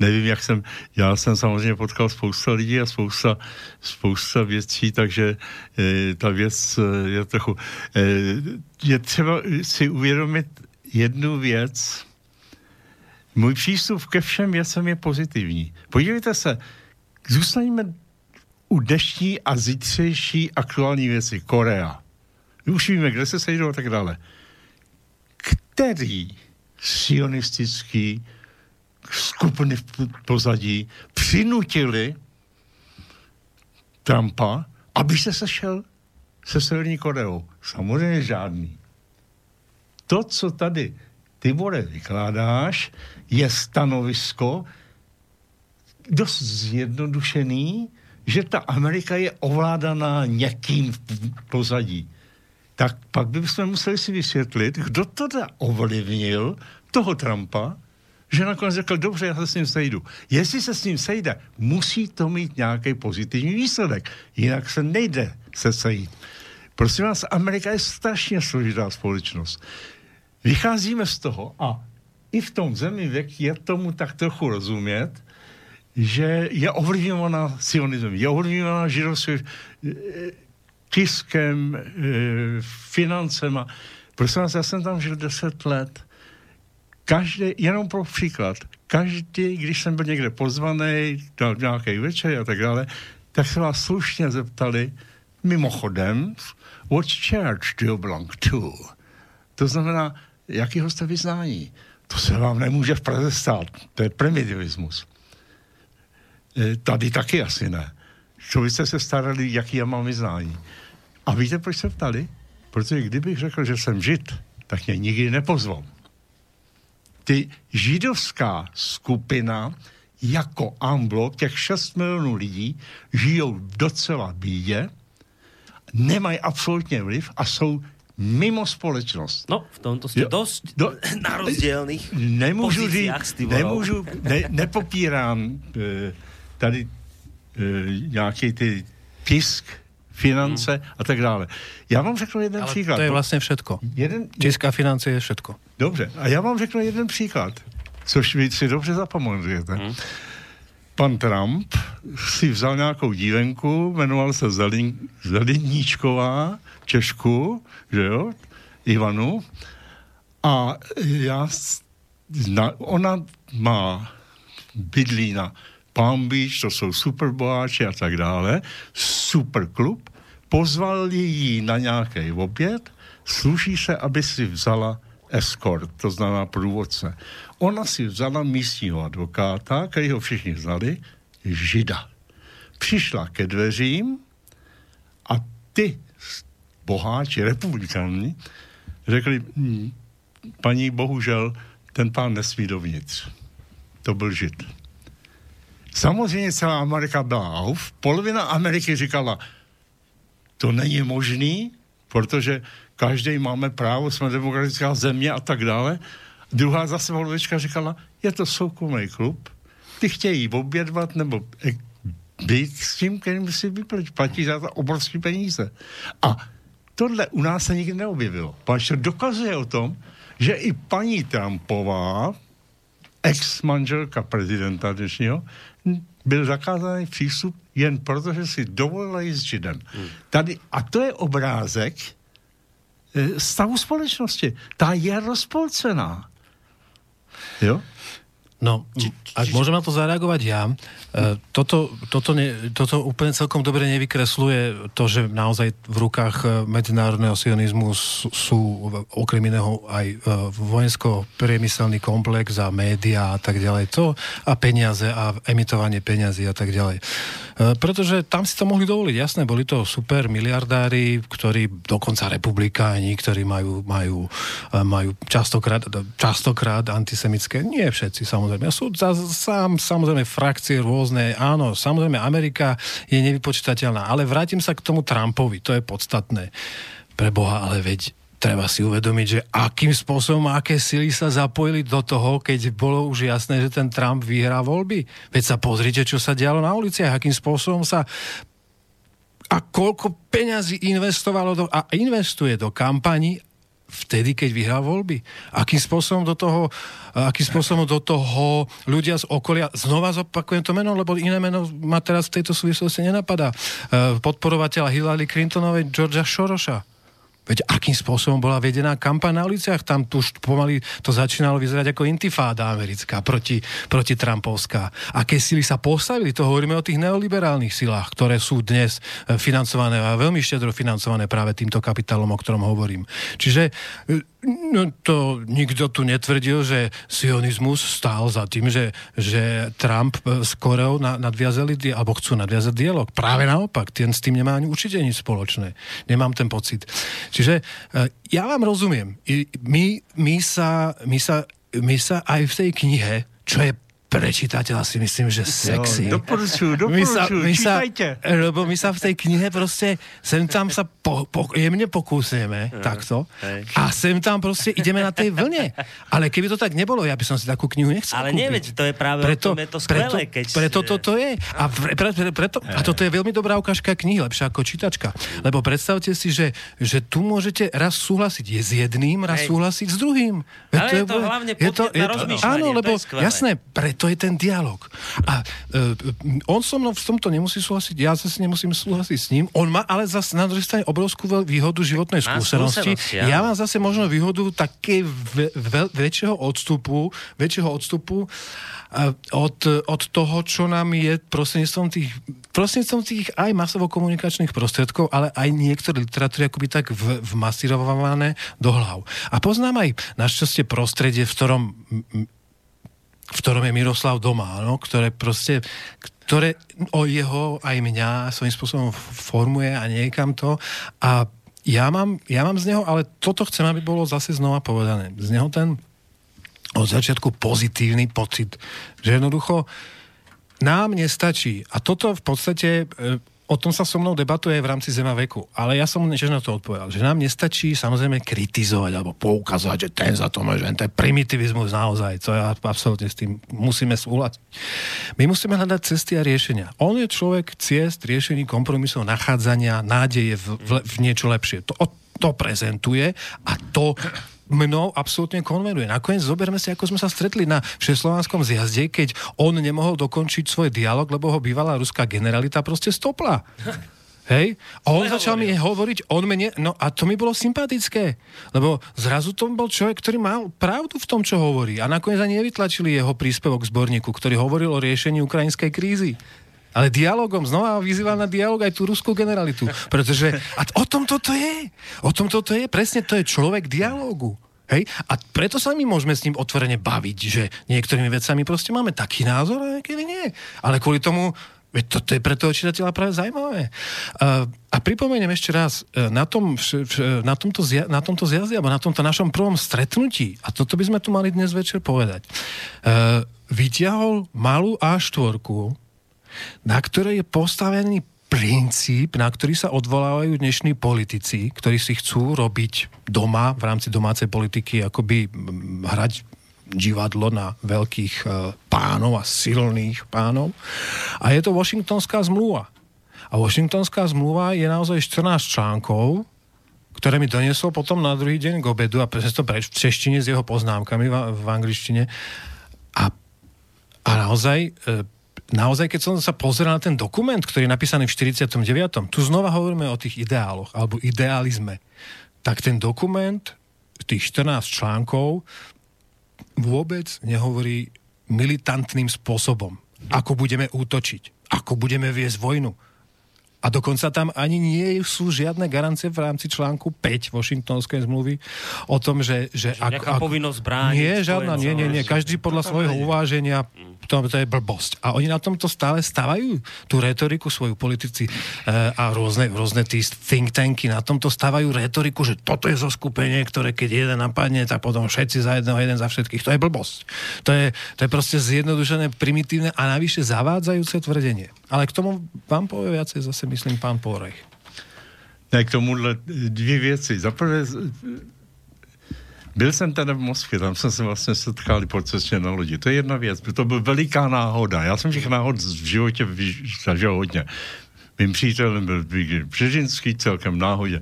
nevím, jak jsem, já jsem samozřejmě potkal spousta lidí a spousta, spousta věcí, takže e, ta věc eh, je trochu... E, je třeba si uvědomit jednu věc. Můj přístup ke všem věcem je pozitivní. Podívejte se, zůstaňme u dnešní a zítřejší aktuální věci. Korea. Už víme, kde se sejdou a tak dále. Který sionistický skupiny v pozadí přinutili Trumpa, aby se sešel se Severní Koreou. Samozřejmě žádný. To, co tady ty vole vykládáš, je stanovisko dost zjednodušený, že ta Amerika je ovládaná někým v pozadí tak pak bychom museli si vysvětlit, kdo to ovlivnil toho Trumpa, že nakonec řekl, dobře, já se s ním sejdu. Jestli se s ním sejde, musí to mít nějaký pozitivní výsledek. Jinak se nejde se sejít. Prosím vás, Amerika je strašně složitá společnost. Vycházíme z toho a i v tom zemi věk je tomu tak trochu rozumět, že je ovlivňovaná sionismem, je ovlivňovaná židovskou tiskem, e, financema. Prosím vás, já jsem tam žil 10 let. Každý, jenom pro příklad, každý, když jsem byl někde pozvaný, dal nějaký večer a tak dále, tak se vás slušně zeptali, mimochodem, what church do you belong to? To znamená, jakýho jste vyznání? To se vám nemůže v Praze stát. To je primitivismus. E, tady taky asi ne. Co byste se starali, jaký já mám vyznání? A víte, proč se ptali? Protože kdybych řekl, že jsem žid, tak mě nikdy nepozval. Ty židovská skupina jako Amblo, těch 6 milionů lidí, žijou docela bídě, nemají absolutně vliv a jsou mimo společnost.
No, v tomto ste
Jo,
dosť
do-
na rozdielných
Nemůžu říct, nemůžu, ne, nepopírám e, tady e, nějaký ty tisk, finance
Hmm.
a tak dále. Já vám řeknu jeden
Ale
příklad.
to je vlastne všetko.
Jeden,
Tisk a financie je všetko.
Dobře, a já vám řeknu jeden příklad, což vy si dobře zapamatujete. Hmm. Pan Trump si vzal nějakou dívenku, jmenoval se Zelin, Zeliníčková, Češku, že jo, Ivanu, a já, ona má bydlí na Palm Beach, to jsou superboháči a tak dále, super klub, pozval ji na nějaký oběd, sluší se, aby si vzala escort, to znamená průvodce. Ona si vzala místního advokáta, který ho všichni znali, žida. Přišla ke dveřím a ty boháči, republikáni, řekli, "Hm, paní, bohužel, ten pán nesmí dovnitř. To byl žid. Samozřejmě celá Amerika byla auf. Polovina Ameriky říkala, to není možný, protože každý máme právo, jsme demokratická země a tak dále. Druhá zase polovička říkala, je to soukromý klub, ty chtějí obědvat nebo eh, být s tím, kterým si vyplatí, platí za to obrovské peníze. A tohle u nás se nikdy neobjevilo. To dokazuje o tom, že i paní Trumpová, ex-manželka prezidenta dnešního, byl zakázaný přístup jen proto, že si dovolila jít s Židem. Tady, a to je obrázek eh, stavu společnosti. Ta je rozpolcená. Jo?
No, ak môžem na to zareagovať ja, e, toto, toto, ne, toto úplne celkom dobre nevykresluje to, že naozaj v rukách e, medzinárodného sionizmu sú, okrem iného aj e, vojensko-priemyselný komplex a média a tak ďalej. To a peniaze a emitovanie peňazí a tak ďalej. Pretože tam si to mohli dovoliť. Jasné, boli to super miliardári, ktorí dokonca republikáni, ktorí majú, majú, majú častokrát, častokrát antisemické, nie všetci samozrejme, sú za, sám, samozrejme frakcie rôzne, áno, samozrejme Amerika je nevypočítateľná, ale vrátim sa k tomu Trumpovi, to je podstatné. Pre Boha, ale veď treba si uvedomiť, že akým spôsobom, aké sily sa zapojili do toho, keď bolo už jasné, že ten Trump vyhrá voľby. Veď sa pozrite, čo sa dialo na uliciach, akým spôsobom sa a koľko peňazí investovalo do, a investuje do kampani vtedy, keď vyhral voľby. Akým spôsobom do toho, akým spôsobom do toho ľudia z okolia, znova zopakujem to meno, lebo iné meno ma teraz v tejto súvislosti nenapadá, eh, podporovateľa Hillary Clintonovej Georgia Soroša. Veď akým spôsobom bola vedená kampaň na uliciach, tam tu už pomaly to začínalo vyzerať ako intifáda americká proti, proti Trumpovská. Aké sily sa postavili, to hovoríme o tých neoliberálnych silách, ktoré sú dnes eh, financované a veľmi štedro financované práve týmto kapitálom, o ktorom hovorím. Čiže eh, no, to nikto tu netvrdil, že sionizmus stál za tým, že, že Trump eh, s Koreou na, nadviazali, alebo chcú nadviazať dialog. Práve naopak, ten s tým nemá ani určite nič spoločné. Nemám ten pocit. Čiže eh, ja vám rozumiem. My, my, sa, my, sa, my sa aj v tej knihe, čo je pre čitateľa si myslím, že sexy.
Jo, doporučuju,
My sa, my sa,
čítajte.
lebo my sa v tej knihe proste sem tam sa po, po, jemne pokúsime, takto.
hej.
A sem tam proste ideme na tej vlne. Ale keby to tak nebolo, ja by som si takú knihu nechcel
Ale
kúpiť.
nie, veď to je práve o tom, je to skvelé,
preto,
keď...
Preto toto je. A, pre, pre, pre, preto, a toto je veľmi dobrá ukážka knihy, lepšia ako čítačka. Lebo predstavte si, že, že tu môžete raz súhlasiť je s jedným, raz
Hej.
súhlasiť s druhým.
Ale je to hlavne na rozmýšľanie,
Áno,
to
lebo
je skvelé.
jasné, preto je ten dialog. A uh, on so mnou v tomto nemusí súhlasiť, ja zase nemusím súhlasiť s ním. On má ale zase na druhej strane obrovskú výhodu životnej
Má
skúsenosti.
skúsenosti, áno.
ja mám zase možno výhodu také ve, ve, väčšieho odstupu, väčšieho odstupu a od, od toho, čo nám je prostredníctvom tých, prostredníctvom tých aj masovo-komunikačných prostriedkov, ale aj niektoré literatúry akoby tak v, vmasírované do hlav. A poznám aj našťastie prostredie, v ktorom v ktorom je Miroslav doma, no, ktoré proste, ktoré o jeho aj mňa svojím spôsobom formuje a niekam to. A ja mám, ja mám z neho, ale toto chcem, aby bolo zase znova povedané. Z neho ten od začiatku pozitívny pocit, že jednoducho nám nestačí. A toto v podstate, e, o tom sa so mnou debatuje v rámci Zema veku. Ale ja som tiež na to odpovedal, že nám nestačí samozrejme kritizovať alebo poukazovať, že ten za to môže, to je primitivizmus naozaj. To ja absolútne s tým musíme súhlasiť. My musíme hľadať cesty a riešenia. On je človek ciest, riešení, kompromisov, nachádzania, nádeje v, v, v niečo lepšie. To, to prezentuje a to mnou absolútne konvenuje. Nakoniec zoberme si, ako sme sa stretli na Všeslovanskom zjazde, keď on nemohol dokončiť svoj dialog, lebo ho bývalá ruská generalita proste stopla. Hej? A on začal mi hovoriť, on mene, no a to mi bolo sympatické, lebo zrazu to bol človek, ktorý mal pravdu v tom, čo hovorí. A nakoniec ani nevytlačili jeho príspevok zborníku, ktorý hovoril o riešení ukrajinskej krízy. Ale dialogom, znova vyzýval na dialog aj tú ruskú generalitu. Pretože, a o tom toto je. O tom toto je. Presne to je človek dialogu. Hej? A preto sa my môžeme s ním otvorene baviť, že niektorými vecami proste máme taký názor a niekedy nie. Ale kvôli tomu, veď toto je pre toho čitateľa práve zaujímavé. Uh, a pripomeniem ešte raz, e, na, tom, vš- na, tomto, zja- na tomto zjazde, alebo na tomto našom prvom stretnutí, a toto by sme tu mali dnes večer povedať, uh, vyťahol malú A4, na ktorej je postavený princíp, na ktorý sa odvolávajú dnešní politici, ktorí si chcú robiť doma, v rámci domácej politiky, akoby hrať divadlo na veľkých e, pánov a silných pánov. A je to Washingtonská zmluva. A Washingtonská zmluva je naozaj 14 článkov, ktoré mi doniesol potom na druhý deň k obedu a presne to preč v češtine s jeho poznámkami v, v angličtine. A, a naozaj, e, naozaj, keď som sa pozeral na ten dokument, ktorý je napísaný v 49. Tu znova hovoríme o tých ideáloch, alebo idealizme. Tak ten dokument, tých 14 článkov, vôbec nehovorí militantným spôsobom. Ako budeme útočiť, ako budeme viesť vojnu. A dokonca tam ani nie sú žiadne garancie v rámci článku 5 Washingtonskej zmluvy o tom, že... že
nejaká povinnosť brániť
Nie, žiadna, nie, nie, nie. Každý podľa svojho uváženia, to, to je blbosť. A oni na tomto stále stavajú tú retoriku svoju politici e, a rôzne, rôzne tí think tanky na tomto stavajú retoriku, že toto je zoskupenie, ktoré keď jeden napadne, tak potom všetci za jedného, jeden za všetkých. To je blbosť. To je, to je proste zjednodušené, primitívne a navyše zavádzajúce tvrdenie. Ale k tomu vám povie viacej zase, myslím, pán Pórech.
Ne, k tomuhle dvě věci. Za prvé, byl jsem tady v Moskvě, tam jsme se vlastně setkali po cestě na lodi. To je jedna věc, to byla veliká náhoda. Já jsem těch náhod v životě zažil hodně. Mým přítelem byl Břežinský celkem náhodě.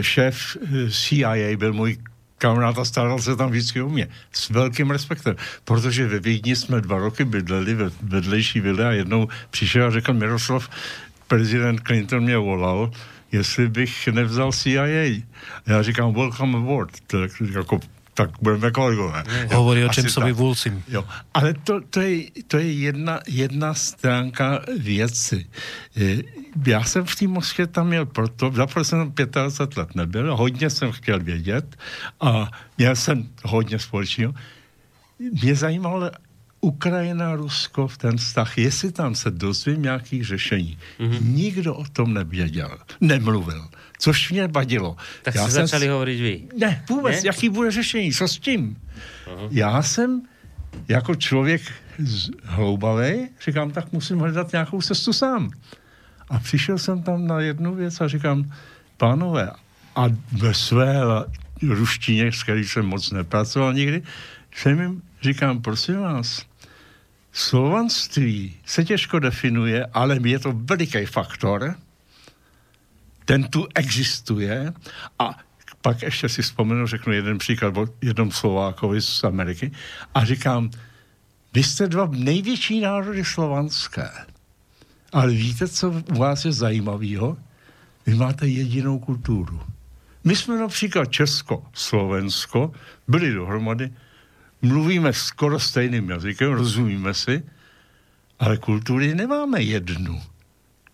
Šéf eh, CIA byl můj kamarád a staral se tam vždycky o mě. S velkým respektem. Protože ve Vídni jsme dva roky bydleli ve vedlejší vile a jednou přišel a řekl Miroslav, prezident Clinton mě volal, jestli bych nevzal CIA. Já říkám, welcome aboard. Tak, jako, tak budeme kolegové. Jo,
Hovorí o Jamesovi. Woolsim.
Jo, ale to, to je, to je jedna, jedna stránka věci. Já jsem v té Moskvě tam měl proto, zaprvé jsem tam 25 let nebyl, hodně jsem chtěl vědět a měl jsem hodně společného. Mě zajímalo Ukrajina, Rusko v ten vztah, jestli tam se dozvím nějakých řešení. Mm-hmm. Nikdo o tom nevěděl, nemluvil, což mě vadilo.
Tak
Já
ste
jsem
začali hovoriť vy.
ne, vůbec,
Ne?
ne? jaký bude řešení, co s tím? Uh-huh. Já jsem jako člověk hloubavý, říkám, tak musím hledat nějakou cestu sám. A přišel jsem tam na jednu věc a říkám, pánové, a ve své ruštině, s který jsem moc nepracoval nikdy, jsem jim říkám, prosím vás, slovanství se těžko definuje, ale je to veliký faktor, ten tu existuje a pak ještě si vzpomenu, řeknu jeden příklad o jednom Slovákovi z Ameriky a říkám, vy jste dva největší národy slovanské, ale víte, co u vás je zajímavého? Vy máte jedinou kulturu. My jsme například Česko, Slovensko byli dohromady, mluvíme skoro stejným jazykem, rozumíme si, ale kultury nemáme jednu.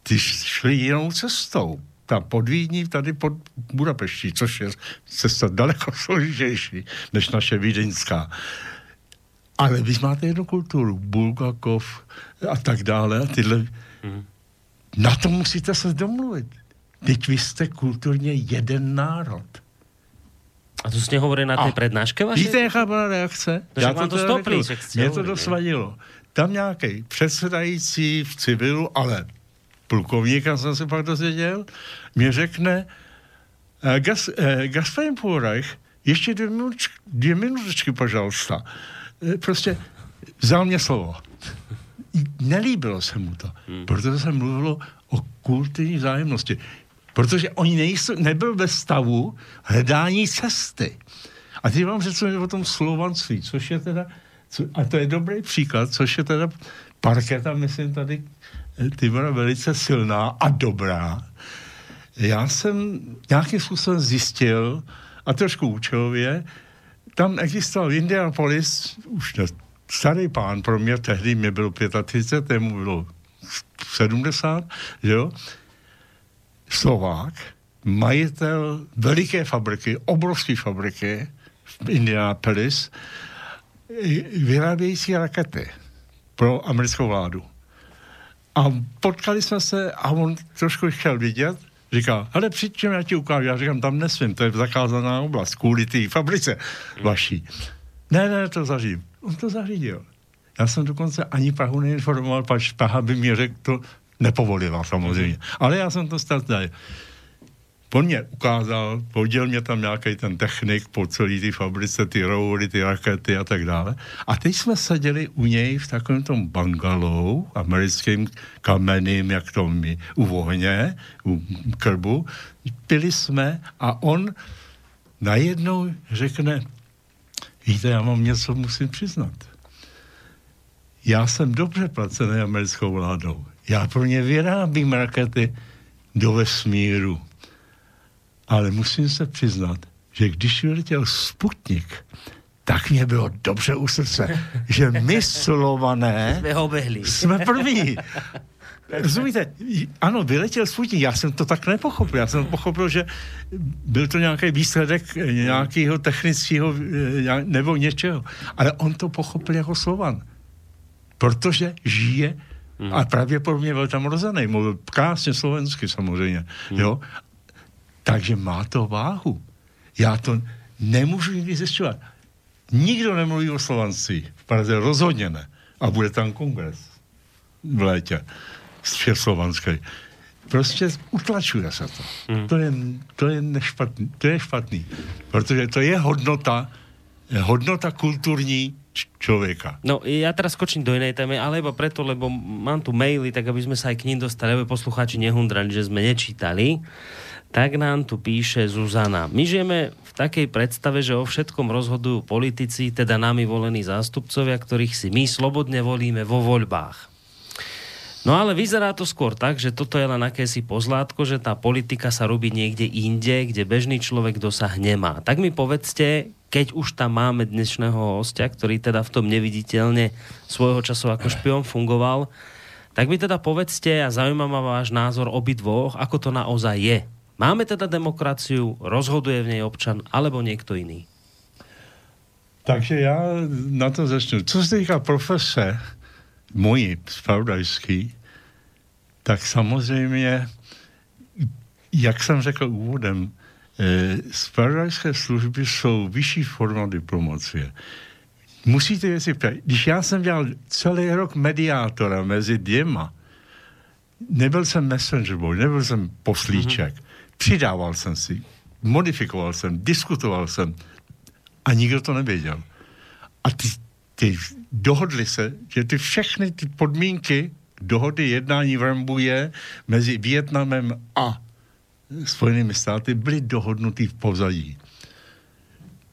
Ty šli jinou cestou. Ta pod Vídní, tady pod Budapeští, což je cesta daleko složitější než naše vídeňská. Ale vy máte jednu kulturu, Bulgakov a tak dále a tyhle. Hmm. Na to musíte se domluvit. Teď vy jste kulturně jeden národ.
A to ste hovorili na tej a prednáške vašej?
Víte, jaká byla reakce?
No, Já to, to stopli,
Mě to dosvadilo. Tam nějaký předsedající v civilu, ale plukovníka jsem se pak dozvěděl, mě řekne, uh, Gas, uh, Gasparin Půrajch, ještě dvě, minutečky, dvě minutečky, požalsta. Uh, prostě vzal mě slovo. Nelíbilo se mu to, hmm. protože se mluvilo o kulturní zájemnosti protože oni nejsou, nebyl ve stavu hledání cesty. A teď vám řeknu o tom slovanství, což je teda, co, a to je dobrý příklad, což je teda parketa, myslím, tady eh, ty byla velice silná a dobrá. Já jsem nějakým způsobem zjistil, a trošku účelově, tam existoval Indianapolis, už ne, starý pán, pro mě tehdy mě bylo 35, mu bylo 70, že jo, Slovák, majitel veliké fabriky, obrovské fabriky v Indianapolis, vyrábějící rakety pro americkou vládu. A potkali jsme se a on trošku chtěl vidět, říká, ale přijď, já ti ukážu. Já říkám, tam nesmím, to je zakázaná oblast, kvůli té fabrice vaší. Ne, ne, to zařídím. On to zařídil. Já jsem dokonce ani Prahu neinformoval, pač Praha by mi řekl to, nepovolila samozřejmě. Ale já jsem to startal. On mě ukázal, poděl mě tam nějaký ten technik po celé té fabrice, ty roury, ty rakety a tak dále. A teď jsme seděli u něj v takovém tom bangalou, americkým kamenným, jak to my, u vohně, u krbu. Pili jsme a on najednou řekne, víte, já mám něco, musím přiznat. Já jsem dobře placený americkou vládou já pro ně vyrábím rakety do vesmíru. Ale musím se přiznat, že když vyletěl Sputnik, tak mě bylo dobře u srdce, že my slované
jsme, ho
jsme první. Rozumíte? Ano, vyletěl Sputnik. Já jsem to tak nepochopil. Já jsem pochopil, že byl to nějaký výsledek nějakého technického eh, nebo něčeho. Ale on to pochopil jako Slovan. Protože žije Mm. A pravděpodobně byl tam rozený, mluvil krásně slovensky samozřejmě, mm. jo. Takže má to váhu. Já to nemůžu nikdy zjišťovat. Nikdo nemluví o slovanství. V Praze rozhodně ne. A bude tam kongres v létě. Všeslovanský. Prostě utlačuje se to. Mm. To je, to je nešpatný. To je špatný. Protože to je hodnota, hodnota kulturní človeka.
No, ja teraz skočím do inej témy, alebo preto, lebo mám tu maily, tak aby sme sa aj k ním dostali, aby poslucháči nehundrali, že sme nečítali. Tak nám tu píše Zuzana. My žijeme v takej predstave, že o všetkom rozhodujú politici, teda nami volení zástupcovia, ktorých si my slobodne volíme vo voľbách. No ale vyzerá to skôr tak, že toto je len akési pozlátko, že tá politika sa robí niekde inde, kde bežný človek dosah nemá. Tak mi povedzte, keď už tam máme dnešného hostia, ktorý teda v tom neviditeľne svojho času ako špion fungoval, tak mi teda povedzte a zaujíma ma váš názor obidvoch, ako to naozaj je. Máme teda demokraciu, rozhoduje v nej občan alebo niekto iný?
Takže já na to začnu. Co se týká profese mojí spravodajský, tak samozřejmě, jak jsem řekl úvodem, Spravodajské eh, služby jsou vyšší forma diplomacie. musíte věci. Když já jsem dělal celý rok mediátora mezi dvěma, nebyl jsem messenger boy, nebyl jsem poslíček. Mm-hmm. Přidával jsem si, modifikoval jsem, diskutoval jsem a nikdo to nevěděl. A ty, ty dohodli se, že ty všechny ty podmínky dohody jednání v Rambuje mezi Vietnamem a Spojenými státy byly dohodnutý v pozadí.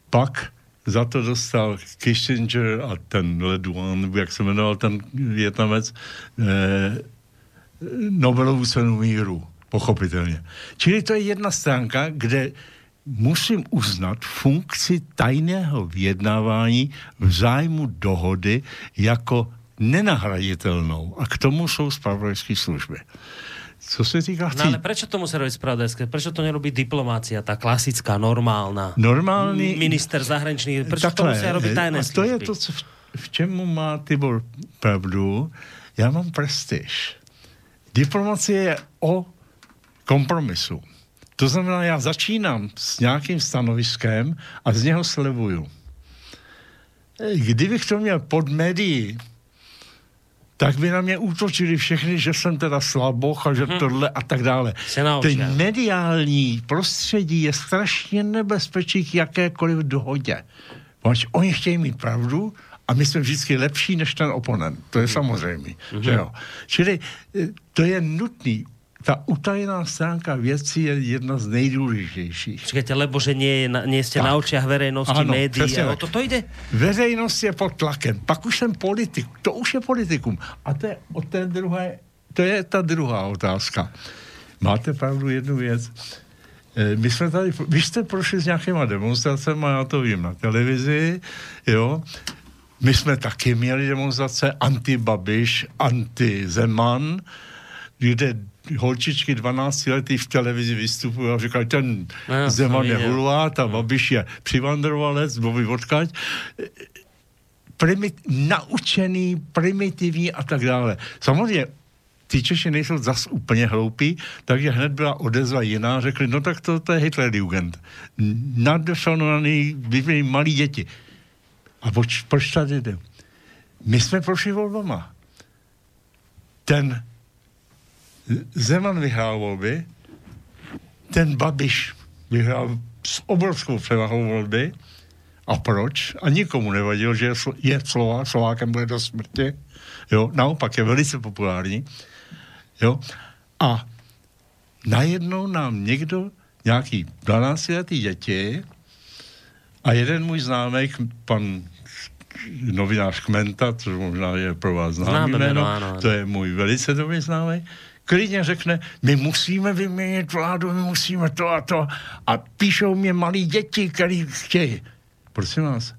Pak za to dostal Kissinger a ten Leduan, jak se jmenoval ten Větnamec, eh, Nobelovu cenu míru, pochopitelně. Čili to je jedna stránka, kde musím uznat funkci tajného vyjednávání v zájmu dohody jako nenahraditelnou. A k tomu jsou spravodajské služby. Co se týká
No ale prečo to musí robiť spravodajské? Prečo to nerobí diplomácia, tá klasická, normálna?
Normálny...
Minister zahraničných, prečo to musia robiť tajné
a to je to, co, v, v čemu má Tibor pravdu. Já mám prestiž. Diplomacie je o kompromisu. To znamená, já začínám s nějakým stanoviskem a z něho slibuju. Kdybych to měl pod médií, tak by na mě útočili všechny, že jsem teda slaboch a že hmm. tohle a tak dále. Ten mediální prostředí je strašně nebezpečí k jakékoliv dohodě. Protože oni chtějí mít pravdu a my jsme vždycky lepší než ten oponent. To je samozřejmé. Mm-hmm. Že jo? Čili eh, to je nutný ta utajená stránka věcí je jedna z nejdůležitějších.
Čekajte, lebo že nie, nie ste tak. na očiach verejnosti, ano, médií, o to, to jde?
Veřejnost je pod tlakem, pak už jsem politik, to už je politikum. A to je, o té druhé, to je ta druhá otázka. Máte pravdu jednu věc. Eh, my jsme tady, vy jste prošli s nějakýma demonstracemi, já to vím na televizi, jo. My jsme taky měli demonstrace anti-Babiš, anti-Zeman, kde holčičky 12 letý v televizi vystupují a říkají, ten no, Zeman je hulvát a Babiš je přivandrovalec, Bobby odkaď. Primit, naučený, primitivní a tak dále. Samozřejmě ty Češi nejsou zas úplně hloupí, takže hned byla odezva jiná, řekli, no tak to, to je Hitlerjugend. Nadefinovaný, vyvinný malí děti. A proč, proč tady jde? My jsme prošli volbama. Ten Zeman vyhrál volby, ten Babiš vyhrál s obrovskou převahou volby. A proč? A nikomu nevadil, že je Slovák, Slovákem bude do smrti. Jo, naopak je velice populární. Jo, a najednou nám někdo, nějaký 12-letý děti a jeden můj známý, pan novinář Kmenta, což možná je pro vás známý jméno, to je můj velice dobrý známý, klidně řekne, my musíme vyměnit vládu, my musíme to a to. A píšou mě malí děti, který chtějí. Prosím vás,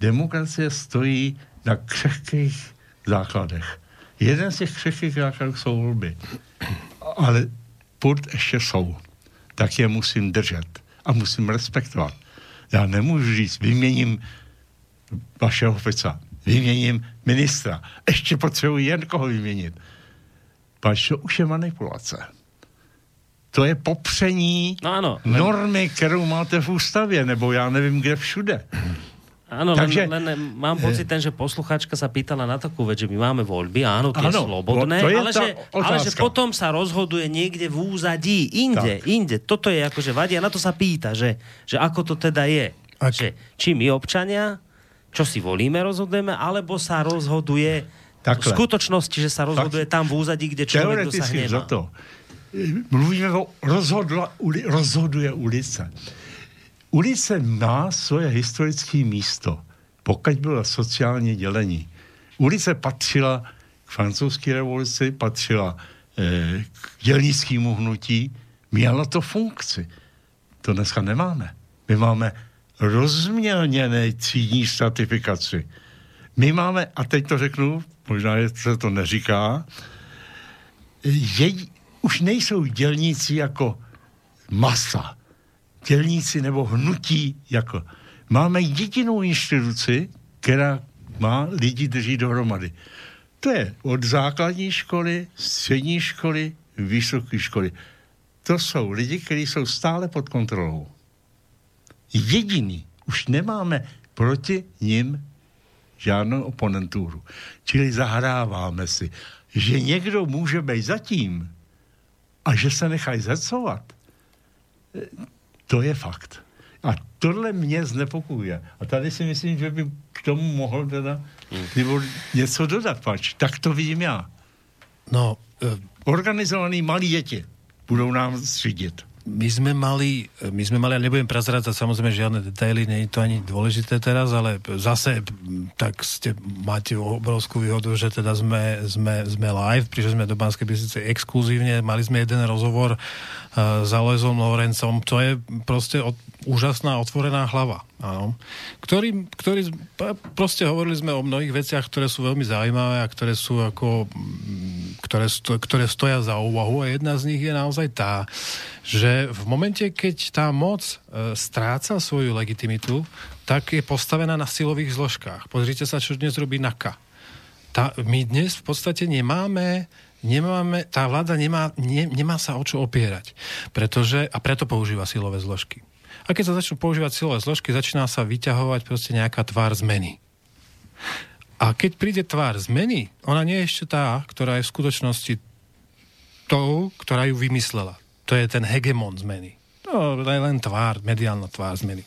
demokracie stojí na křehkých základech. Jeden z těch křehkých základů jsou volby. Ale půd ještě jsou. Tak je musím držet a musím respektovat. Já nemůžu říct, vyměním vašeho ofica, vyměním ministra, ještě potřebuji jen koho vyměnit pač to už je manipulace. To je popření
no ano,
len... normy, kterou máte v ústavě, nebo já nevím, kde všude.
Áno, Takže, len, len mám pocit ten, že posluchačka sa pýtala na takú vec, že my máme voľby, áno, tie áno, slobodné, to je ale, že, ale že potom sa rozhoduje niekde v úzadí, inde, tak. inde. Toto je akože vadí a na to sa pýta, že, že ako to teda je. Ak... Že, či my občania, čo si volíme, rozhodujeme, alebo sa rozhoduje Takhle. V skutočnosti, že sa rozhoduje tak, tam v úzadí, kde člověk dosahne
za to. Mluvíme o rozhodla, uli, rozhoduje ulice. Ulice má svoje historické místo, pokud bylo sociálně dělení. Ulice patřila k francouzské revoluci, patřila eh, k dělnickému hnutí, měla to funkci. To dneska nemáme. My máme rozmělněné třídní stratifikaci. My máme, a teď to řeknu možná se to neříká, je, už nejsou dělníci jako masa, dělníci nebo hnutí jako. Máme jedinou instituci, která má lidi drží dohromady. To je od základní školy, střední školy, vysoké školy. To jsou lidi, kteří jsou stále pod kontrolou. Jediný. Už nemáme proti nim žádnou oponenturu. Čili zahráváme si, že někdo může být zatím a že se nechají zecovat. To je fakt. A tohle mě znepokuje. A tady si myslím, že by k tomu mohl teda nebo něco dodat, pač. Tak to vidím já.
No, e,
Organizovaný malí děti budou nám střídit.
My sme mali, my sme mali, ale nebudem prazrádzať samozrejme žiadne detaily, nie je to ani dôležité teraz, ale zase tak ste, máte obrovskú výhodu, že teda sme, sme, sme live, prišli sme do Banskej Bystrice exkluzívne, mali sme jeden rozhovor uh, s Alojzom Lorencom, to je proste od, úžasná otvorená hlava, áno, ktorý, ktorý, proste hovorili sme o mnohých veciach, ktoré sú veľmi zaujímavé a ktoré sú ako, ktoré, sto, ktoré stoja za úvahu a jedna z nich je naozaj tá, že v momente, keď tá moc e, stráca svoju legitimitu, tak je postavená na silových zložkách. Pozrite sa, čo dnes robí NAKA. Tá, my dnes v podstate nemáme nemáme, tá vláda nemá, ne, nemá sa o čo opierať. Pretože, a preto používa silové zložky. A keď sa začnú používať silové zložky, začína sa vyťahovať proste nejaká tvár zmeny. A keď príde tvár zmeny, ona nie je ešte tá, ktorá je v skutočnosti tou, ktorá ju vymyslela. To je ten hegemon zmeny. To je len tvár, mediálna tvár zmeny.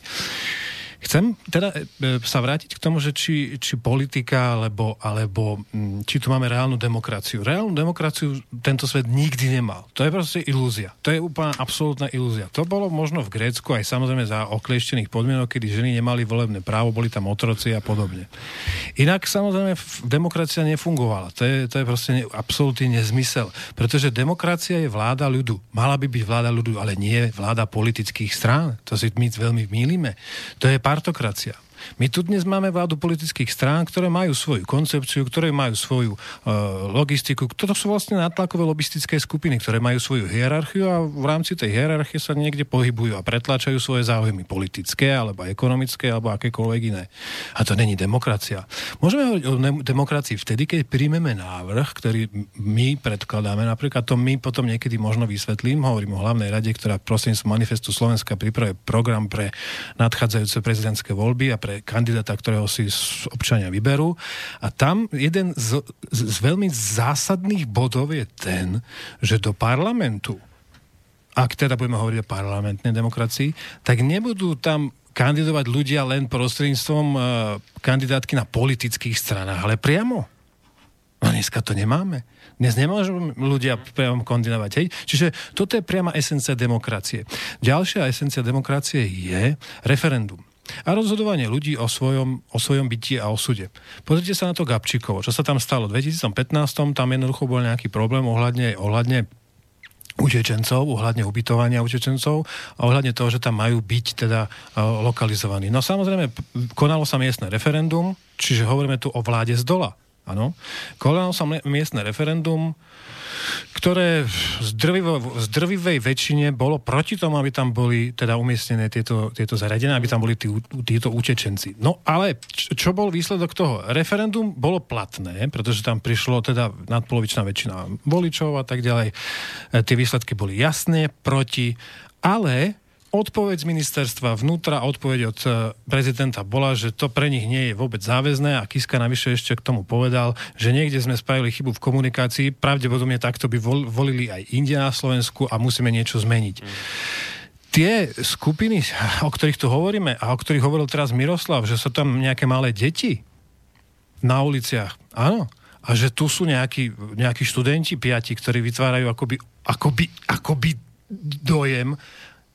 Chcem teda e, sa vrátiť k tomu, že či, či politika, alebo, alebo m, či tu máme reálnu demokraciu. Reálnu demokraciu tento svet nikdy nemal. To je proste ilúzia. To je úplná absolútna ilúzia. To bolo možno v Grécku aj samozrejme za oklieštených podmienok, kedy ženy nemali volebné právo, boli tam otroci a podobne. Inak samozrejme demokracia nefungovala. To je, to je proste ne, absolútny nezmysel. Pretože demokracia je vláda ľudu. Mala by byť vláda ľudu, ale nie vláda politických strán. To si my veľmi mýlime. To je partokracia. My tu dnes máme vládu politických strán, ktoré majú svoju koncepciu, ktoré majú svoju uh, logistiku. To sú vlastne nátlakové lobistické skupiny, ktoré majú svoju hierarchiu a v rámci tej hierarchie sa niekde pohybujú a pretláčajú svoje záujmy politické, alebo ekonomické, alebo akékoľvek iné. A to není demokracia. Môžeme hovoriť o ne- demokracii vtedy, keď príjmeme návrh, ktorý my predkladáme, napríklad to my potom niekedy možno vysvetlím, hovorím o hlavnej rade, ktorá prostredníctvom manifestu Slovenska pripravuje program pre nadchádzajúce prezidentské voľby a pre kandidáta, ktorého si občania vyberú. A tam jeden z, z, z veľmi zásadných bodov je ten, že do parlamentu, ak teda budeme hovoriť o parlamentnej demokracii, tak nebudú tam kandidovať ľudia len prostredníctvom uh, kandidátky na politických stranách, ale priamo. No dneska to nemáme. Dnes nemôžu ľudia priamo kandidovať. Hej? Čiže toto je priama esencia demokracie. Ďalšia esencia demokracie je referendum a rozhodovanie ľudí o svojom, o svojom byti a osude. Pozrite sa na to Gabčíkovo, čo sa tam stalo. V 2015 tam jednoducho bol nejaký problém ohľadne, ohľadne utečencov, ohľadne ubytovania utečencov a ohľadne toho, že tam majú byť teda uh, lokalizovaní. No samozrejme, konalo sa miestne referendum, čiže hovoríme tu o vláde z dola. Áno. Konalo sa miestne referendum, ktoré z, drvivo, z drvivej väčšine bolo proti tomu, aby tam boli teda umiestnené tieto, tieto zariadenia, aby tam boli tí, títo utečenci. No ale čo bol výsledok toho? Referendum bolo platné, pretože tam prišlo teda nadpolovičná väčšina voličov a tak ďalej. E, tie výsledky boli jasné, proti, ale Odpoveď z ministerstva vnútra, odpoveď od e, prezidenta bola, že to pre nich nie je vôbec záväzné a Kiska navyše ešte k tomu povedal, že niekde sme spravili chybu v komunikácii, pravdepodobne takto by volili aj India na Slovensku a musíme niečo zmeniť. Mm. Tie skupiny, o ktorých tu hovoríme a o ktorých hovoril teraz Miroslav, že sú tam nejaké malé deti na uliciach, áno, a že tu sú nejakí, nejakí študenti piati, ktorí vytvárajú akoby, akoby, akoby dojem,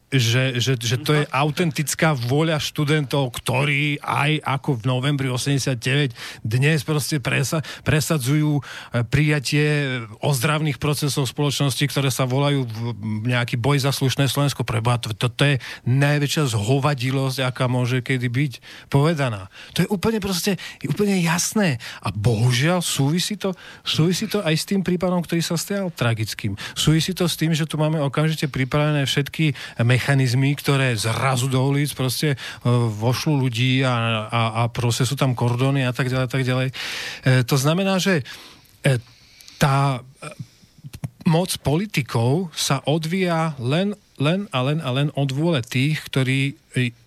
že, že, že to je autentická vôľa študentov, ktorí aj ako v novembri 89 dnes proste presa, presadzujú e, prijatie ozdravných procesov spoločnosti, ktoré sa volajú nejaký boj za slušné Slovensko. Preba, to, to, to je najväčšia zhovadilosť, aká môže kedy byť povedaná. To je úplne proste úplne jasné. A bohužiaľ súvisí to, súvisí to aj s tým prípadom, ktorý sa stal tragickým. Súvisí to s tým, že tu máme okamžite pripravené všetky mechanizmy, ktoré zrazu do ulic proste e, vošľú ľudí a, a, a proste sú tam kordóny a tak ďalej, tak ďalej. E, to znamená, že e, tá moc politikov sa odvíja len, len a len a len od vôle tých, ktorí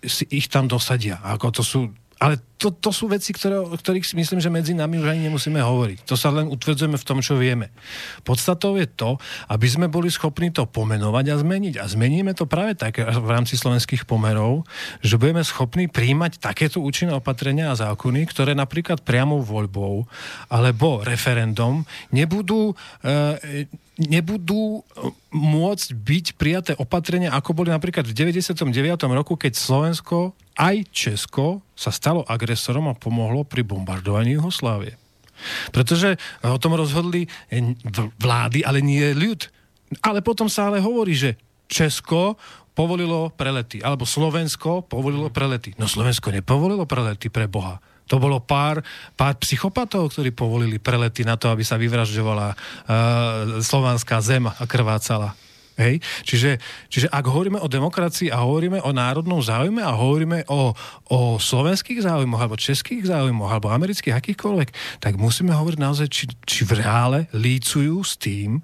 si ich tam dosadia. Ako to sú ale to, to sú veci, ktoré, o ktorých si myslím, že medzi nami už ani nemusíme hovoriť. To sa len utvrdzujeme v tom, čo vieme. Podstatou je to, aby sme boli schopní to pomenovať a zmeniť. A zmeníme to práve tak v rámci slovenských pomerov, že budeme schopní príjmať takéto účinné opatrenia a zákony, ktoré napríklad priamou voľbou alebo referendum nebudú e, nebudú e, môcť byť prijaté opatrenia, ako boli napríklad v 99. roku, keď Slovensko aj Česko sa stalo agresorom a pomohlo pri bombardovaní Jugoslávie. Pretože o tom rozhodli vlády, ale nie ľud. Ale potom sa ale hovorí, že Česko povolilo prelety, alebo Slovensko povolilo prelety. No Slovensko nepovolilo prelety pre Boha. To bolo pár, pár psychopatov, ktorí povolili prelety na to, aby sa vyvražďovala uh, slovanská zem a krvácala. Hej? Čiže, čiže ak hovoríme o demokracii a hovoríme o národnom záujme a hovoríme o, o slovenských záujmoch alebo českých záujmoch alebo amerických akýchkoľvek, tak musíme hovoriť naozaj, či, či v reále lícujú s tým,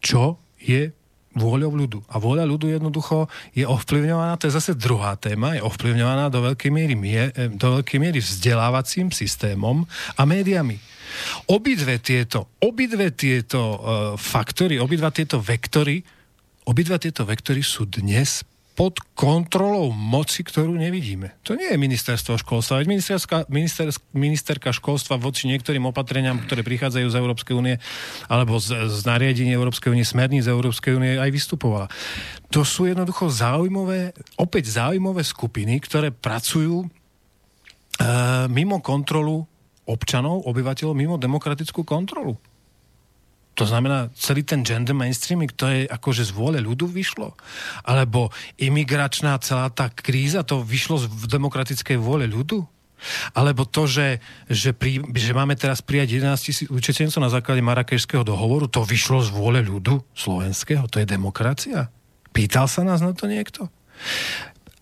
čo je vôľou ľudu. A vôľa ľudu jednoducho je ovplyvňovaná, to je zase druhá téma, je ovplyvňovaná do veľkej miery, eh, do veľkej miery vzdelávacím systémom a médiami. Obidve tieto, obidve tieto uh, faktory, obidva tieto vektory, obidva tieto vektory sú dnes pod kontrolou moci, ktorú nevidíme. To nie je ministerstvo školstva. Veď minister, ministerka školstva voči niektorým opatreniam, ktoré prichádzajú z Európskej únie alebo z, z nariadení Európskej únie, smerníc Európskej únie aj vystupovala. To sú jednoducho záujmové, opäť záujmové skupiny, ktoré pracujú e, mimo kontrolu občanov, obyvateľov, mimo demokratickú kontrolu. To znamená, celý ten gender mainstreaming, to je akože z vôle ľudu vyšlo? Alebo imigračná celá tá kríza, to vyšlo z demokratickej vôle ľudu? Alebo to, že, že, pri, že máme teraz prijať 11 tisíc utečencov na základe Marakešského dohovoru, to vyšlo z vôle ľudu slovenského? To je demokracia? Pýtal sa nás na to niekto?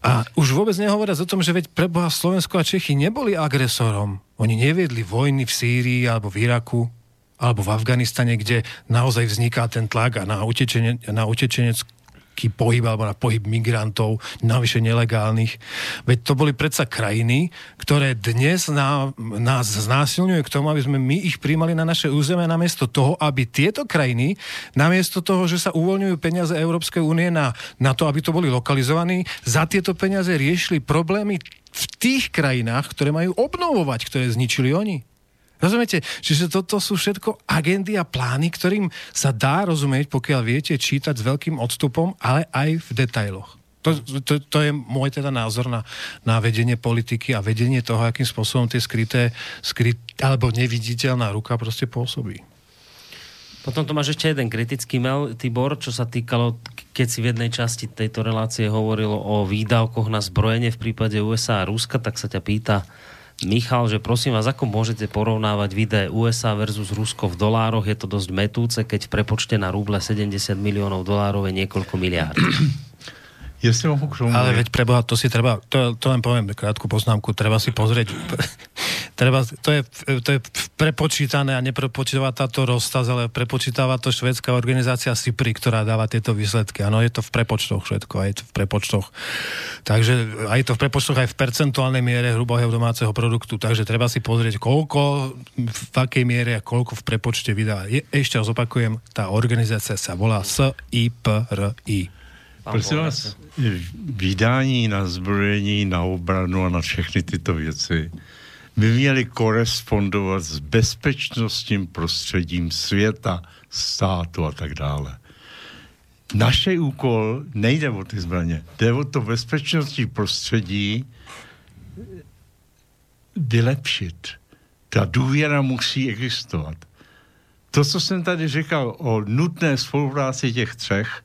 A už vôbec nehovoriac o tom, že veď preboha Slovensko a Čechy neboli agresorom. Oni neviedli vojny v Sýrii alebo v Iraku alebo v Afganistane, kde naozaj vzniká ten tlak a na, utečene, na utečenecký pohyb alebo na pohyb migrantov, navyše nelegálnych. Veď to boli predsa krajiny, ktoré dnes na, nás znásilňujú k tomu, aby sme my ich príjmali na naše územie namiesto toho, aby tieto krajiny, namiesto toho, že sa uvoľňujú peniaze Európskej únie na, na to, aby to boli lokalizovaní, za tieto peniaze riešili problémy v tých krajinách, ktoré majú obnovovať, ktoré zničili oni. Rozumiete? Čiže toto sú všetko agendy a plány, ktorým sa dá rozumieť, pokiaľ viete čítať s veľkým odstupom, ale aj v detailoch. To, to, to je môj teda názor na, na vedenie politiky a vedenie toho, akým spôsobom tie skryté, skryt, alebo neviditeľná ruka proste pôsobí.
Potom tu máš ešte jeden kritický mail, Tibor, čo sa týkalo, keď si v jednej časti tejto relácie hovorilo o výdavkoch na zbrojenie v prípade USA a Ruska, tak sa ťa pýta, Michal, že prosím vás, ako môžete porovnávať videé USA versus Rusko v dolároch? Je to dosť metúce, keď prepočte na rúble 70 miliónov dolárov je niekoľko miliárd.
Jestli mohu k tomu... Ale veď preboha, to si treba, to, to len poviem krátku poznámku, treba si pozrieť, treba, to, je, to je prepočítané a neprepočítava táto rozstaz, ale prepočítava to švedská organizácia SIPRI, ktorá dáva tieto výsledky. Áno, je to v prepočtoch všetko, aj v prepočtoch. Takže aj to v prepočtoch, aj v percentuálnej miere hrubého domáceho produktu. Takže treba si pozrieť, koľko, v akej miere a koľko v prepočte vydá. Je, ešte raz opakujem, tá organizácia sa volá SIPRI.
Prosím vás, vydání na zbrojení, na obranu a na všechny tyto věci by měly korespondovat s bezpečnostním prostředím světa, státu a tak dále. Naše úkol nejde o ty zbraně, jde o to bezpečnostní prostředí vylepšit. Ta důvěra musí existovat. To, co jsem tady říkal o nutné spolupráci těch třech,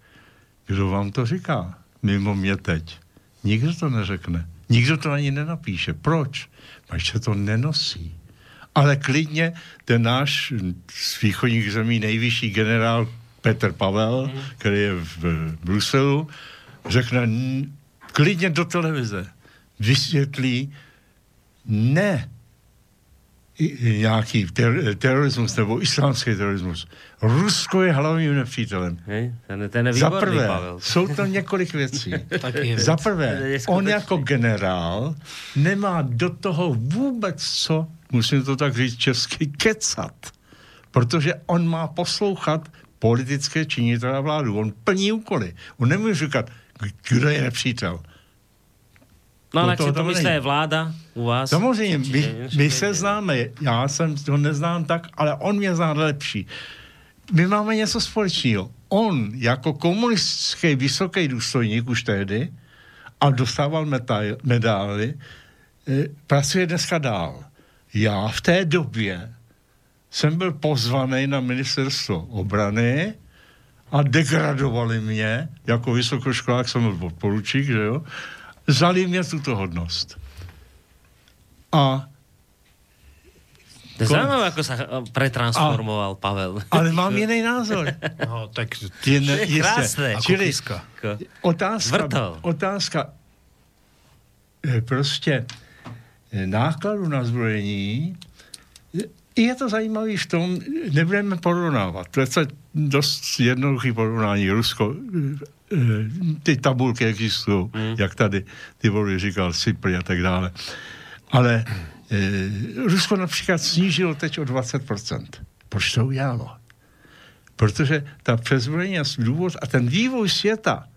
kdo vám to říká? Mimo mě teď. Nikdo to neřekne. Nikdo to ani nenapíše. Proč? Protože to nenosí. Ale klidně ten náš z východních zemí nejvyšší generál Petr Pavel, mm. který je v Bruselu, řekne klidně do televize. Vysvětlí, ne. Nějaký ter, terorismus nebo islámský terorismus. Rusko je hlavním nepřítelem.
Hej? Ten, ten je
Za prvé,
Pavel.
jsou to několik věcí. Za prvé, on jako generál nemá do toho vůbec co, musím to tak říct česky, kecat. Protože on má poslouchat politické činitele a vládu. On plní úkoly. On nemůže říkat, kdo je nepřítel.
No ale
to- to
to myslí vláda u vás.
Samozřejmě, my, my se známe. Já jsem ho neznám tak, ale on mě zná lepší. My máme něco společného. On jako komunistický vysoký důstojník už tehdy a dostával medály, eh, pracuje dneska dál. Já v té době jsem byl pozvaný na ministerstvo obrany a degradovali mě, jako vysokoškolák jsem byl podporučík, že jo, vzali mě tuto hodnost. A
To je zaujímavé, ako sa eh, pretransformoval Pavel.
Ale mám jiný názor.
No, tak
Jen,
To je krásne.
Čili otázka,
Vrtol.
otázka prostě eh, nákladu na zbrojení je- je to zajímavé v tom, nebudeme porovnávat. To je dost jednoduchý porovnání. Rusko, eh, eh, ty tabulky existují,
Hmm.
jak tady ty vody říkal, Cypry a tak dále. Ale eh, Rusko například snížilo teď o 20%. Proč to udělalo? Protože ta přezbrojení důvod a ten vývoj světa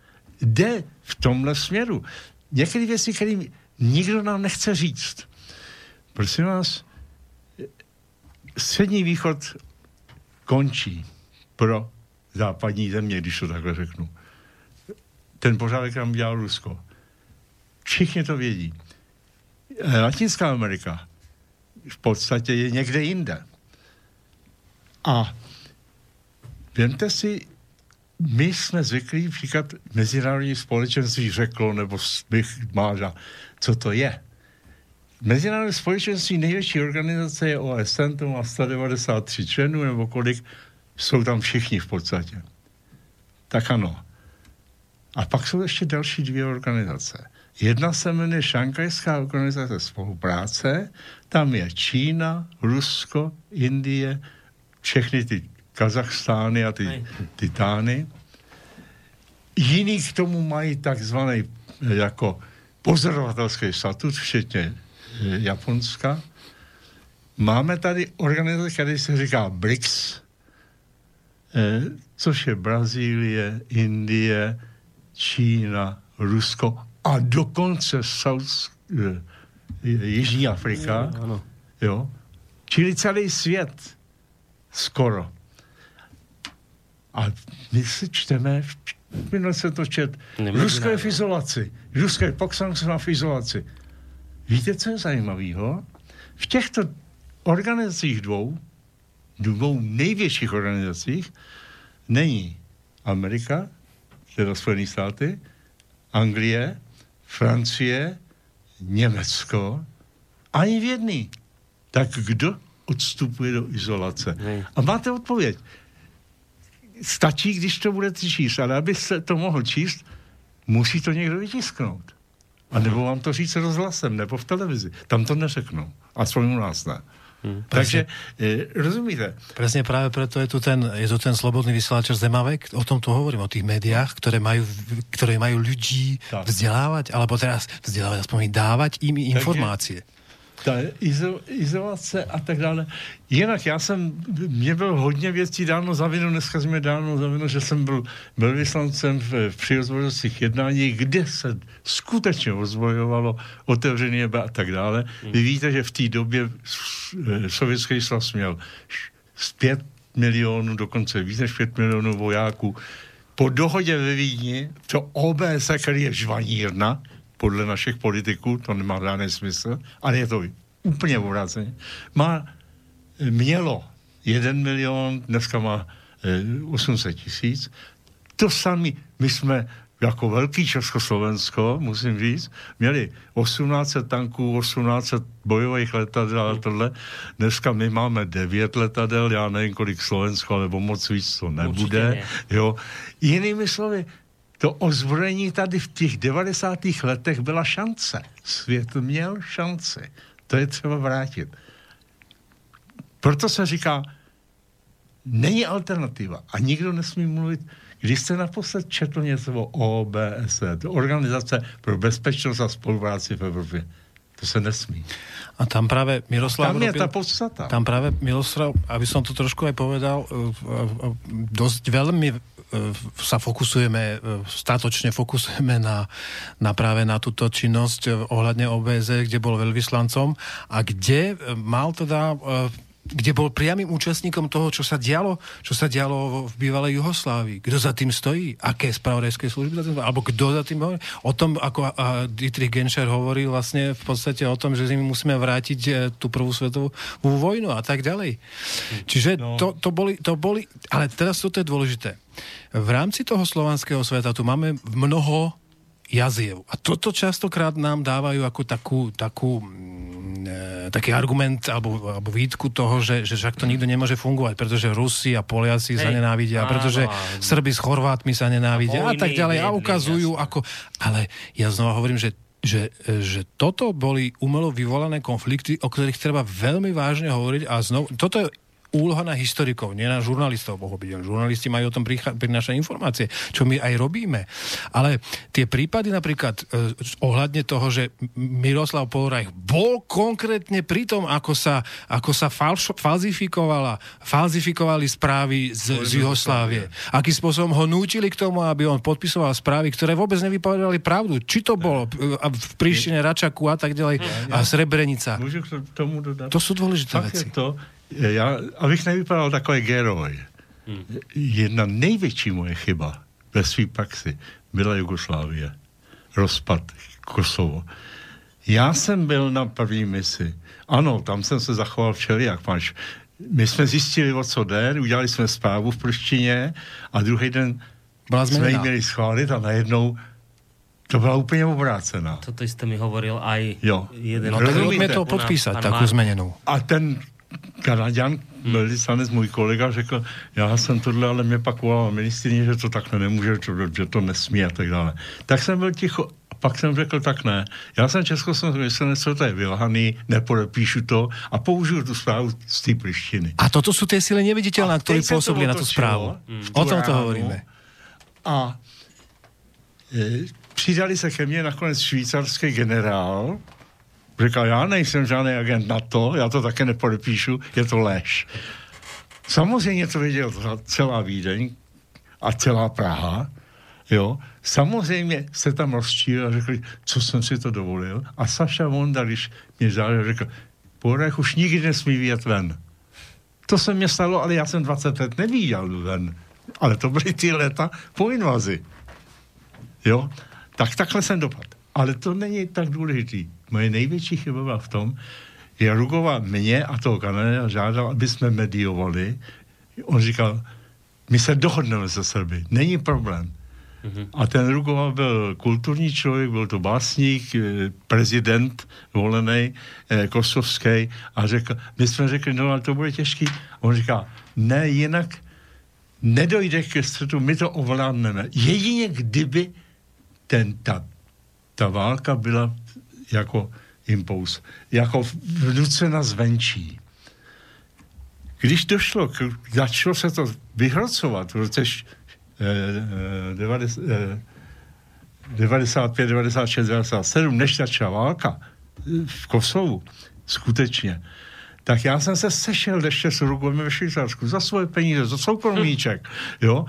jde v tomhle směru. Některé věci, které nikdo nám nechce říct. Prosím vás, střední východ končí pro západní země, když to takhle řeknu. Ten pořádek nám dělal Rusko. Všichni to vědí. Eh, Latinská Amerika v podstatě je někde jinde. A Vemte si, my jsme zvyklí říkat, mezinárodní společenství řeklo, nebo bych máža, co to je. Mezinárodní společenství největší organizace je OSN, to má 193 členů, nebo kolik, jsou tam všichni v podstatě. Tak ano. A pak jsou ještě další dvě organizace. Jedna se jmenuje Šankajská organizace spolupráce, tam je Čína, Rusko, Indie, všechny ty Kazachstány a ty. Titány. Jiný k tomu mají takzvaný eh, jako pozorovatelský statut, včetně eh, Japonska. Máme tady organizaci, který se říká BRICS, což je Brazílie, Indie, Čína, Rusko a dokonce South, eh, Jižní Afrika.
Áno.
Jo? Čili celý svět skoro. A my si čteme, minule se to čet. Rusko je v izolaci, Rusko je Pakistánská v izolaci. Víte, co je zajímavého? V těchto organizacích dvou, dvou největších organizacích, není Amerika, teda Spojené státy, Anglie, Francie, Německo, ani v jedný. Tak kdo odstupuje do izolace?
Nej.
A máte odpověď. Stačí, když to budete číst, ale abyste to mohl číst, musí to někdo vytisknout. A nebo vám to říct rozhlasem, nebo v televizi. Tam to neřeknou. Aspoň u nás ne. Hmm. Takže, e, rozumíte?
Presne práve preto je tu ten, je tu ten slobodný vysielač Zemavek, o tom tu hovorím, o tých médiách, ktoré majú, ktoré majú ľudí
Tak.
vzdelávať, alebo teraz vzdelávať, aspoň dávať im informácie.
Ta izo, izolace a tak dále. Jinak já jsem, mě bylo hodně věcí dáno za vinu, dneska jsme dáno za vinu, že jsem byl velvyslancem v, v přirozvojovacích jednání, kde se skutečně ozbojovalo otevřený nebe a tak dále. Vy víte, že v té době sovětský svaz měl š- z 5 milionů, dokonce víc než 5 milionů vojáků. Po dohodě ve Vídni, to OBS, který je žvanírna, podle našich politiků, to nemá žádný smysl, ale je to úplně obráceně, má, mělo 1 milion, dneska má eh, 800 tisíc. To sami, my jsme jako velký Československo, musím říct, měli 1800 tanků, 1800 bojových letadel a tohle. Dneska my máme 9 letadel, já nevím, kolik Slovensko, nebo moc víc to nebude. Jo. Jinými slovy, to ozbrojení tady v těch 90. letech byla šance. Svět měl šanci. To je třeba vrátit. Proto se říká, není alternativa a nikdo nesmí mluvit, když jste naposled četl něco o OBSE, to Organizace pro bezpečnost a spolupráci v Evropě, to se nesmí.
A tam práve Miroslav...
Tam je
robil,
tá podstata.
Tam práve Miroslav, aby som to trošku aj povedal, e, e, dosť veľmi e, sa fokusujeme, statočne fokusujeme na, na práve na túto činnosť ohľadne OBZ, kde bol veľvyslancom a kde mal teda kde bol priamým účastníkom toho, čo sa dialo, čo sa dialo v bývalej Juhoslávii. Kto za tým stojí? Aké spravodajské služby za tým Alebo kto za tým hovorí? O tom, ako a Dietrich Genscher hovorí vlastne v podstate o tom, že my musíme vrátiť e, tú prvú svetovú vojnu a tak ďalej. Čiže no. to, to, boli, to boli... Ale teraz toto je dôležité. V rámci toho slovanského sveta tu máme mnoho jaziev. A toto častokrát nám dávajú ako takú, takú taký argument alebo, alebo výtku toho, že, že však to nikto nemôže fungovať, pretože Rusi a Poliaci Hej, sa nenávidia, áno, pretože áno. Srby s Chorvátmi sa nenávidia a, a tak ďalej a ukazujú jasne. ako... Ale ja znova hovorím, že že, že toto boli umelo vyvolané konflikty, o ktorých treba veľmi vážne hovoriť a znovu, toto je úloha na historikov, nie na žurnalistov, pochopiteľne. Žurnalisti majú o tom prinášať informácie, čo my aj robíme. Ale tie prípady napríklad eh, ohľadne toho, že Miroslav Polorajch bol konkrétne pri tom, ako sa, ako sa falš, falzifikovala, falzifikovali správy z, z Juhoslávie. Akým spôsobom ho nútili k tomu, aby on podpisoval správy, ktoré vôbec nevypovedali pravdu. Či to bolo eh, v Príštine, Račaku a tak ďalej a Srebrenica.
Môžu k tomu dodať?
To sú dôležité Fakt veci.
To, já, abych nevypadal takový geroj, hmm. jedna největší moje chyba ve své praxi byla Jugoslávie. Rozpad Kosovo. Já jsem byl na první misi. Ano, tam jsem se zachoval všelijak. Máš. My jsme zjistili, o co jde, udělali jsme zprávu v prštině a druhý den Byla jsme ji měli schválit a najednou to byla úplně obrácená.
Toto jste mi hovoril aj
jo. jeden. No tak to podpísať, takú zmenenou.
A ten Kanaďan, velvyslanec, můj kolega, řekl, já jsem tohle, ale mě pak volala ministrině, že to takhle nemůže, že to nesmí a tak dále. Tak jsem byl ticho a pak jsem řekl, tak ne. Já jsem československý co to je vylhaný, nepodepíšu to a použiju tu zprávu z té plištiny.
A toto jsou ty síly neviditelné, které působili na tu zprávu. O tom to hovoríme.
A e, přidali se ke mně nakonec švýcarský generál, Říkal, já nejsem žádný agent NATO, já to také nepodepíšu, je to lež. Samozřejmě to věděl celá Vídeň a celá Praha, jo. Samozřejmě se tam rozčíl a řekli, co jsem si to dovolil. A Saša Vonda, když mě žádal, řekl, Porech už nikdy nesmí vyjet ven. To se mě stalo, ale já jsem 20 let nevíděl ven. Ale to byly ty léta po invazi. Jo? Tak takhle jsem dopad. Ale to není tak důležitý moje největší chyba byla v tom, že Rugova mě a toho Kanada žádal, aby jsme mediovali. On říkal, my se dohodneme se Srby, není problém. Mm-hmm. A ten Rugova byl kulturní člověk, byl to básník, eh, prezident volený, eh, kosovský a řekl, my jsme řekli, no ale to bude těžký. On říká, ne, jinak nedojde ke střetu, my to ovládneme. Jedině kdyby ten, ta, ta válka byla jako impuls, jako vnucena zvenčí. Když došlo, k, začalo se to vyhrocovat v roce eh, 95, 96, 97, než začala válka eh, v Kosovu, skutečně, tak já jsem se sešel ještě s Uruguayem ve Švýcarsku za svoje peníze, za soukromíček, jo,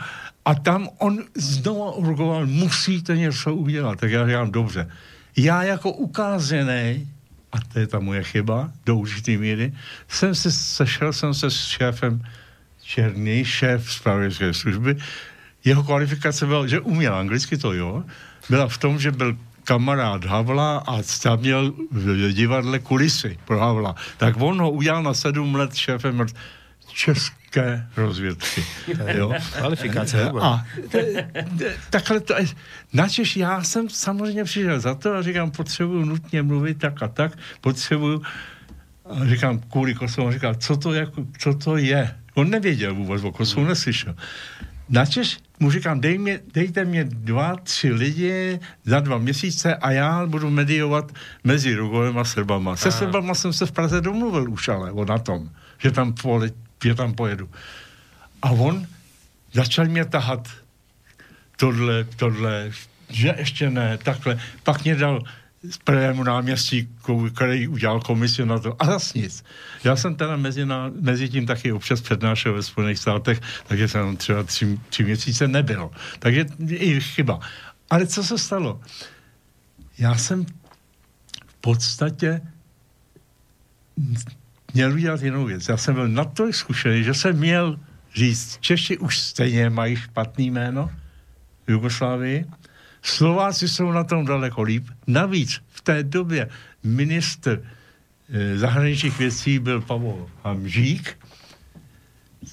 a tam on znovu Uruguay musíte něco udělat, tak já říkám, dobře, já jako ukázený, a to je ta moje chyba, do určité míry, jsem se sešel jsem se s šéfem Černý, šéf spravodajské služby. Jeho kvalifikace byla, že uměl anglicky, to jo, byla v tom, že byl kamarád Havla a tam měl v divadle kulisy pro Havla. Tak on ho udělal na sedm let šéfem české rozvědky.
Jo? Kvalifikace.
A takhle to. Načež já jsem samozřejmě přišel za to a říkám, potřebuju nutně mluvit tak a tak, potřebuju a říkám, kvůli Kosovu, říkal, co to, jako, co to je? On nevěděl vůbec o Kosovu, neslyšel. načež mu říkám, dej mě, dejte mě dva, tři lidi za dva měsíce a já budu mediovat mezi Rugolem a Srbama. Se Srbama jsem se v Praze domluvil už ale o na tom, že tam, pole, že tam pojedu. A on začal mě tahat tohle, tohle, že ještě ne, takhle. Pak mě dal prvému náměstníku, který udělal komisi na to. A zas nic. Já jsem teda mezi, na, mezi tím taky občas přednášel ve Spojených státech, takže jsem třeba tři, tři měsíce nebyl. Takže i chyba. Ale co se stalo? Já jsem v podstatě měl udělat jinou věc. Já jsem byl natolik zkušený, že jsem měl říct, Češi už stejně mají špatný jméno v Jugoslávii, Slováci jsou na tom daleko líp. Navíc v té době ministr eh, zahraničních věcí byl Pavol Hamžík,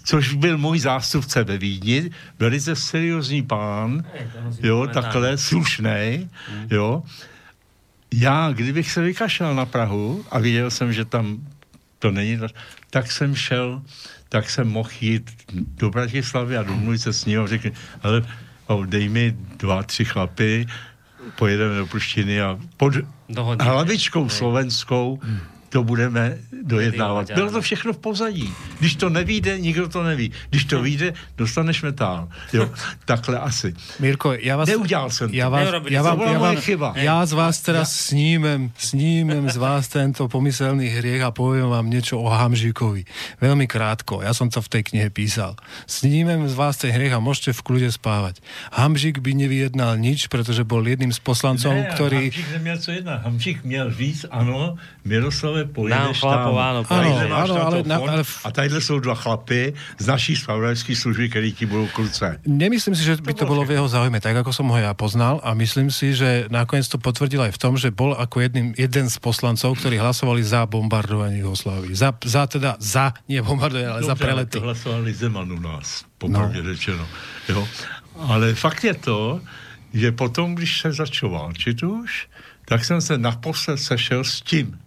což byl můj zástupce ve Vídni, velice seriózní pán, jo, takhle slušný, jo. Já, kdybych se vykašlal na Prahu a viděl jsem, že tam to není, tak jsem šel, tak jsem mohl jít do Bratislavy a domluvit se s ním a řekl, ale dej mi dva, tři chlapy, pojedeme do Pruštiny a pod
Dohodneme.
hlavičkou slovenskou to budeme dojednávat. Bylo to všechno v pozadí. Když to nevíde, nikdo to neví. Když to vyjde, dostaneš metál. Jo, takhle asi.
Mirko, ja vás...
Neudělal jsem to.
ja vás,
ste
vám,
to.
Ja
moja
vám,
chyba.
ja z vás teraz snímem, snímem z vás tento pomyselný hriech a poviem vám niečo o Hamžíkovi. Veľmi krátko, ja som to v tej knihe písal. Snímem z vás ten hriech a môžete v kľude spávať. Hamžík by nevyjednal nič, pretože bol jedným z poslancov,
Ne,
ktorý...
Hamšík neměl co jednat. Hamšík měl říct, ano, Miroslave,
Nám
pojedeš
chlapov,
tam.
áno,
áno,
na to
ale na- ale-
A tadyhle jsou dva chlapy z naší spravodajské služby, který ti budou kruce.
Nemyslím si, že by to bolo v jeho záujme, tak ako som ho ja poznal a myslím si, že nakoniec to potvrdil aj v tom, že bol ako jedným, jeden z poslancov, ktorí hlasovali za bombardovanie Jugoslávy. Za, za teda, za, nie bombardovanie, ale za
Dobře,
prelety.
To hlasovali Zeman u nás, popravdě no. řečeno. Jo. Ale fakt je to, že potom, když se začal válčit už, tak jsem se naposled sešel s tím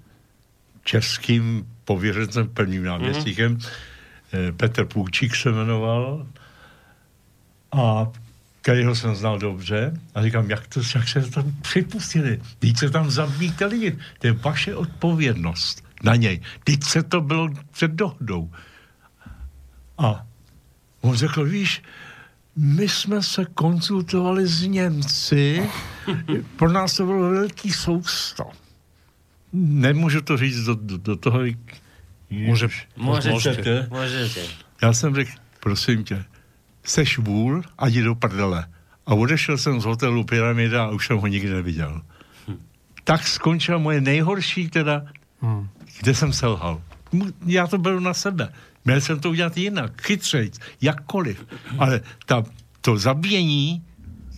českým pověřencem, prvním náměstníkem, mm-hmm. Petr Půlčík se jmenoval, a kterého jsem znal dobře a říkám, jak, to, jak se tam připustili? Teď se tam zabíjíte lidi. To je vaše odpovědnost na něj. Teď se to bylo před dohodou. A on řekl, víš, my jsme se konzultovali s Němci, pro nás to bylo velký sousto. Nemůžu to říct do, do, do toho,
Může,
Môžete,
Môžete.
môžete.
já jsem řekl, prosím tě, seš vůl a jdi do prdele. A odešel jsem z hotelu Pyramida a už jsem ho nikdy neviděl. Tak skončila moje nejhorší teda,
Hmm.
kde jsem selhal. Já to beru na sebe. Měl jsem to udělat jinak, chytřejc, jakkoliv. Ale ta, to zabíjení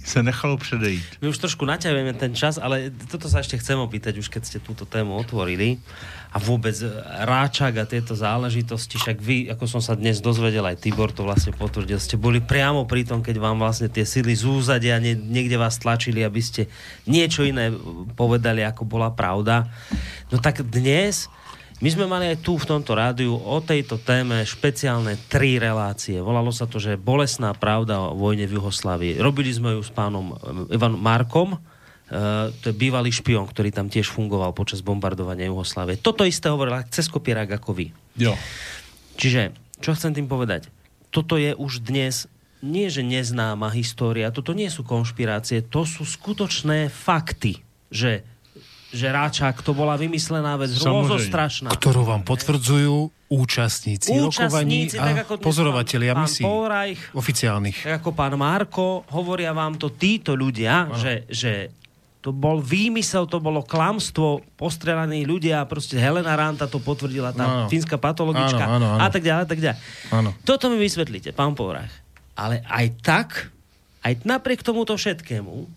se nechalo předejít.
My už trošku naťahujeme ten čas, ale toto sa ešte chcem opýtať, už keď ste túto tému otvorili. A vôbec e, Ráčak a tieto záležitosti, však vy, ako som sa dnes dozvedel, aj Tibor to vlastne potvrdil, ste boli priamo pri tom, keď vám vlastne tie sily zúzadia, nie, niekde vás tlačili, aby ste niečo iné povedali, ako bola pravda. No tak dnes my sme mali aj tu v tomto rádiu o tejto téme špeciálne tri relácie. Volalo sa to, že Bolesná pravda o vojne v Juhoslávii. Robili sme ju s pánom eh, Ivan Markom, Uh, to je bývalý špion, ktorý tam tiež fungoval počas bombardovania Juhoslávie. Toto isté hovorila cez kopierák ako vy.
Jo.
Čiže, čo chcem tým povedať? Toto je už dnes nie, že neznáma história, toto nie sú konšpirácie, to sú skutočné fakty, že, že Ráčák to bola vymyslená vec, rozostrašná.
ktorú vám potvrdzujú účastníci, rokovaní
Účastníci,
a
tak ako dnes
pozorovatelia
pán,
misií
pán Polreich,
oficiálnych.
tak ako pán Marko, hovoria vám to títo ľudia, že, že to bol výmysel, to bolo klamstvo, postrelaní ľudia, proste Helena Ranta to potvrdila, tá
Áno.
fínska patologička
Áno, áno, áno.
a tak ďalej, a tak ďalej.
Áno.
Toto mi vysvetlíte, pán Polreich. Ale aj tak, aj napriek tomuto všetkému,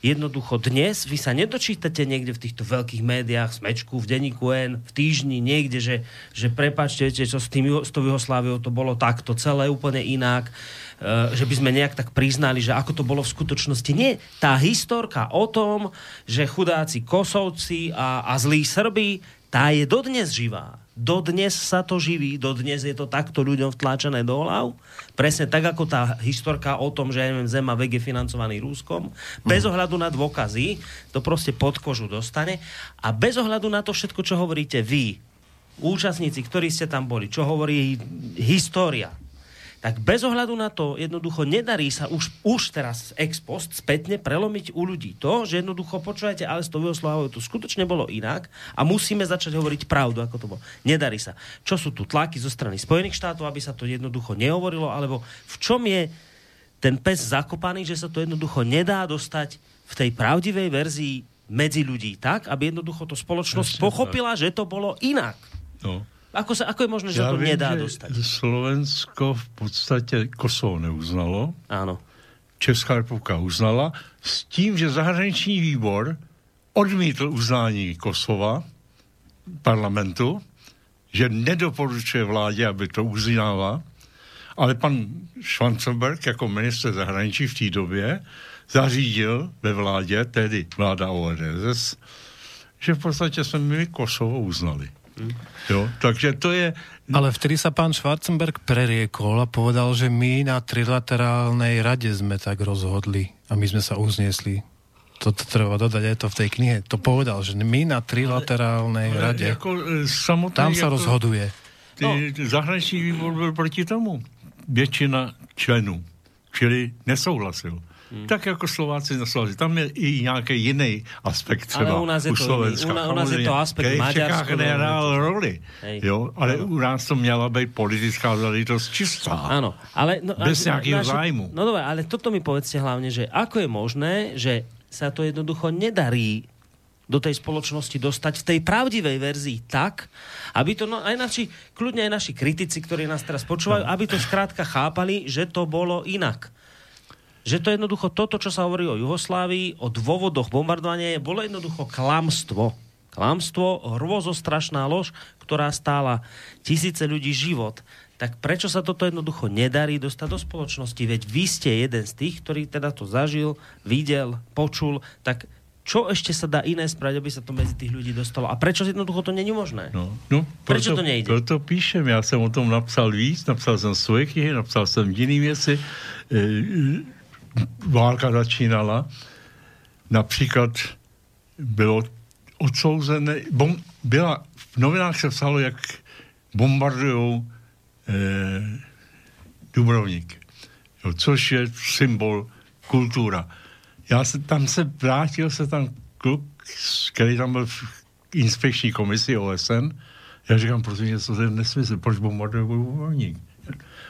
jednoducho dnes vy sa nedočítate niekde v týchto veľkých médiách, Smečku, v denníku N, v týždni, niekde, že, že prepačte, viete, čo s, tým, s tou Juhosláviou to bolo takto, celé úplne inak, e, že by sme nejak tak priznali, že ako to bolo v skutočnosti. Nie, tá historka o tom, že chudáci Kosovci a, a zlí Srbi, tá je dodnes živá. Dodnes sa to živí, dodnes je to takto ľuďom vtláčané do hlav. Presne tak, ako tá historka o tom, že neviem, Zem a vek je financovaný Rúskom. Bez ohľadu na dôkazy, to proste pod kožu dostane. A bez ohľadu na to všetko, čo hovoríte vy, účastníci, ktorí ste tam boli, čo hovorí história, tak bez ohľadu na to jednoducho nedarí sa už, už teraz ex post spätne prelomiť u ľudí to, že jednoducho počúvajte, ale s tou Jugoslávou to skutočne bolo inak a musíme začať hovoriť pravdu, ako to bolo. Nedarí sa. Čo sú tu tlaky zo strany Spojených štátov, aby sa to jednoducho nehovorilo, alebo v čom je ten pes zakopaný, že sa to jednoducho nedá dostať v tej pravdivej verzii medzi ľudí tak, aby jednoducho to spoločnosť
Presne
pochopila, že to bolo inak.
No.
Ako, sa, ako je možné, že
Já
to
vím,
nedá
že
dostať?
Slovensko v podstatě Kosovo neuznalo,
Áno.
Česká republika uznala, s tím, že zahraniční výbor odmítl uznání Kosova parlamentu, že nedoporučuje vládě, aby to uznala, ale pan Schwanzenberg jako minister zahraničí v té době zařídil ve vládě, tedy vláda ORSS, že v podstatě jsme my Kosovo uznali. Jo, takže to je...
Ale vtedy sa pán Schwarzenberg preriekol a povedal, že my na trilaterálnej rade sme tak rozhodli a my sme sa uzniesli. Toto treba dodať aj to v tej knihe. To povedal, že my na trilaterálnej
Ale
rade,
Jako, e, samotný,
tam sa
jako,
rozhoduje.
Ty, no. Zahraniční výbor byl proti tomu. Většina členů. Čili nesouhlasil. Hmm. Tak jako Slováci nesouhlasili. Tam je i nějaký jiný aspekt třeba
Ale u nás je to
Slovenska.
jiný. U, na, u nás je to aspekt Maďarsko.
nehrál roli.
Hej.
Jo, ale u nás to měla být politická záležitost čistá.
Áno, ale... No,
Bez nejakého zájmu.
No dobre, ale toto mi povedzte hlavne, že ako je možné, že sa to jednoducho nedarí do tej spoločnosti dostať v tej pravdivej verzii tak, aby to, no aj naši, kľudne aj naši kritici, ktorí nás teraz počúvajú, aby to skrátka chápali, že to bolo inak. Že to jednoducho toto, čo sa hovorí o Juhoslávii, o dôvodoch bombardovania, bolo jednoducho klamstvo. Klamstvo, hrôzostrašná lož, ktorá stála tisíce ľudí život. Tak prečo sa toto jednoducho nedarí dostať do spoločnosti? Veď vy ste jeden z tých, ktorý teda to zažil, videl, počul, tak čo ešte sa dá iné spraviť, aby sa to medzi tých ľudí dostalo? A prečo jednoducho to není možné?
No, no,
Prečo
proto,
to nejde?
Proto píšem, já jsem o tom napsal víc, napsal jsem svoje knihy, napsal jsem jiný věci. E, válka začínala. Například bylo odsouzené, bom, byla, v novinách se psalo, jak bombardují e, Dubrovník, jo, což je symbol kultura. Já se, tam se vrátil se tam kluk, který tam byl v inspekční komisi OSN. Já říkám, protože to je nesmysl, proč bombarduje Dubrovník?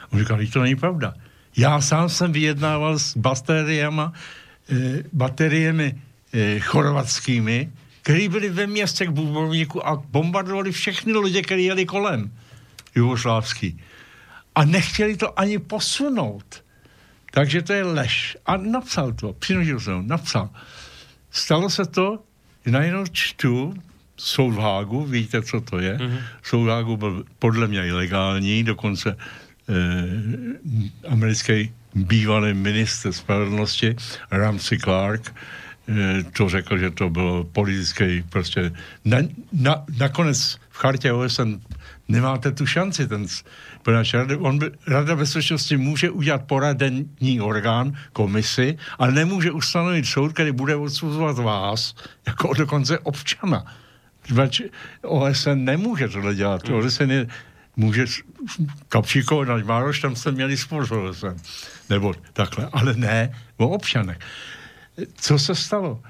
On říkal, "Vždyť to není pravda. Já sám jsem vyjednával s bateriemi, e, bateriemi e, chorvatskými, který byli ve městě k Dubrovníku a bombardovali všechny lidi, kteří jeli kolem jugoslávský. A nechtěli to ani posunout. Takže to je lež. A napsal to, přinužil jsem napsal. Stalo se to, najednou čtu soud v Hágu, víte, co to je? Mm-hmm. Soud v Hágu byl podle mě ilegální, dokonce americký bývalý minister spravedlnosti Ramsey Clark eh, to řekl, že to bylo politický prostě na, na, nakonec v chartě OSN nemáte tu šanci, ten, protože rada, on by, Rada bezpečnosti může udělat poradení orgán, komisi, ale nemůže ustanovit soud, který bude odsuzovat vás, jako dokonce občana. OSN nemůže tohle dělat. Mm. OSN je, může Kapříkov na Mároš, tam jste měli spor. Nebo takhle, ale ne o občanech. Co se stalo?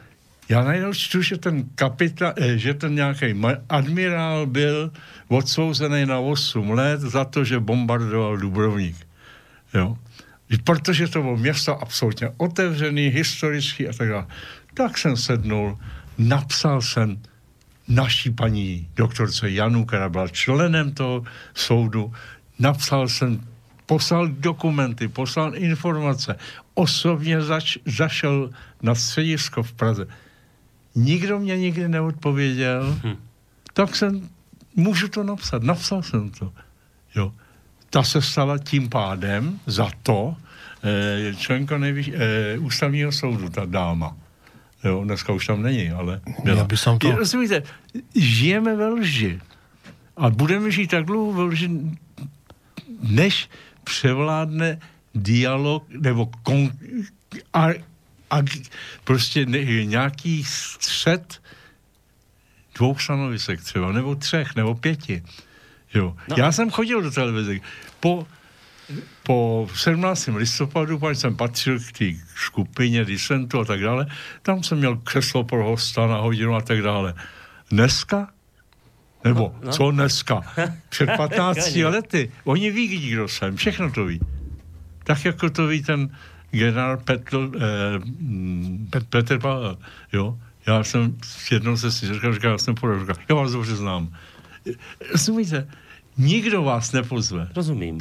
Já najednou čtu, že ten kapita, eh, že ten nějaký admirál byl odsouzený na 8 let za to, že bombardoval Dubrovník. Jo. Protože to bylo město absolutně otevřený, historický a tak dále. Tak jsem sednul, napsal jsem naší paní doktorce Janu, která byla členem toho soudu, napsal jsem, poslal dokumenty, poslal informace, osobně zač, zašel na středisko v Praze. Nikdo mě nikdy neodpověděl, hm. tak jsem, můžu to napsat, napsal jsem to. Jo. Ta se stala tím pádem za to eh, členka nejvyš, eh, ústavního soudu, ta dáma. Jo, dneska už tam není, ale byla.
Ja by som to...
Je, rozumíte, žijeme ve lži. A budeme žít tak dlouho, že než převládne dialog nebo kon, a, a, prostě ne, nějaký střed dvou stanovisek třeba, nebo třech, nebo pěti. Jo. No. Já jsem chodil do televize. Po, po 17. listopadu, když jsem patřil k té skupině disentu a tak dále, tam jsem měl křeslo pro hosta na hodinu a tak dále. Dneska nebo no, no. co dneska? Před 15 lety. Oni ví, kdo jsem. Všechno to ví. Tak jako to ví ten generál Petr, eh, Pet, Petr Pavel. Jo? Já jsem jednou se si říkal, říkal, já jsem podal, já vás dobře znám. Rozumíte? Nikdo vás nepozve.
Rozumím.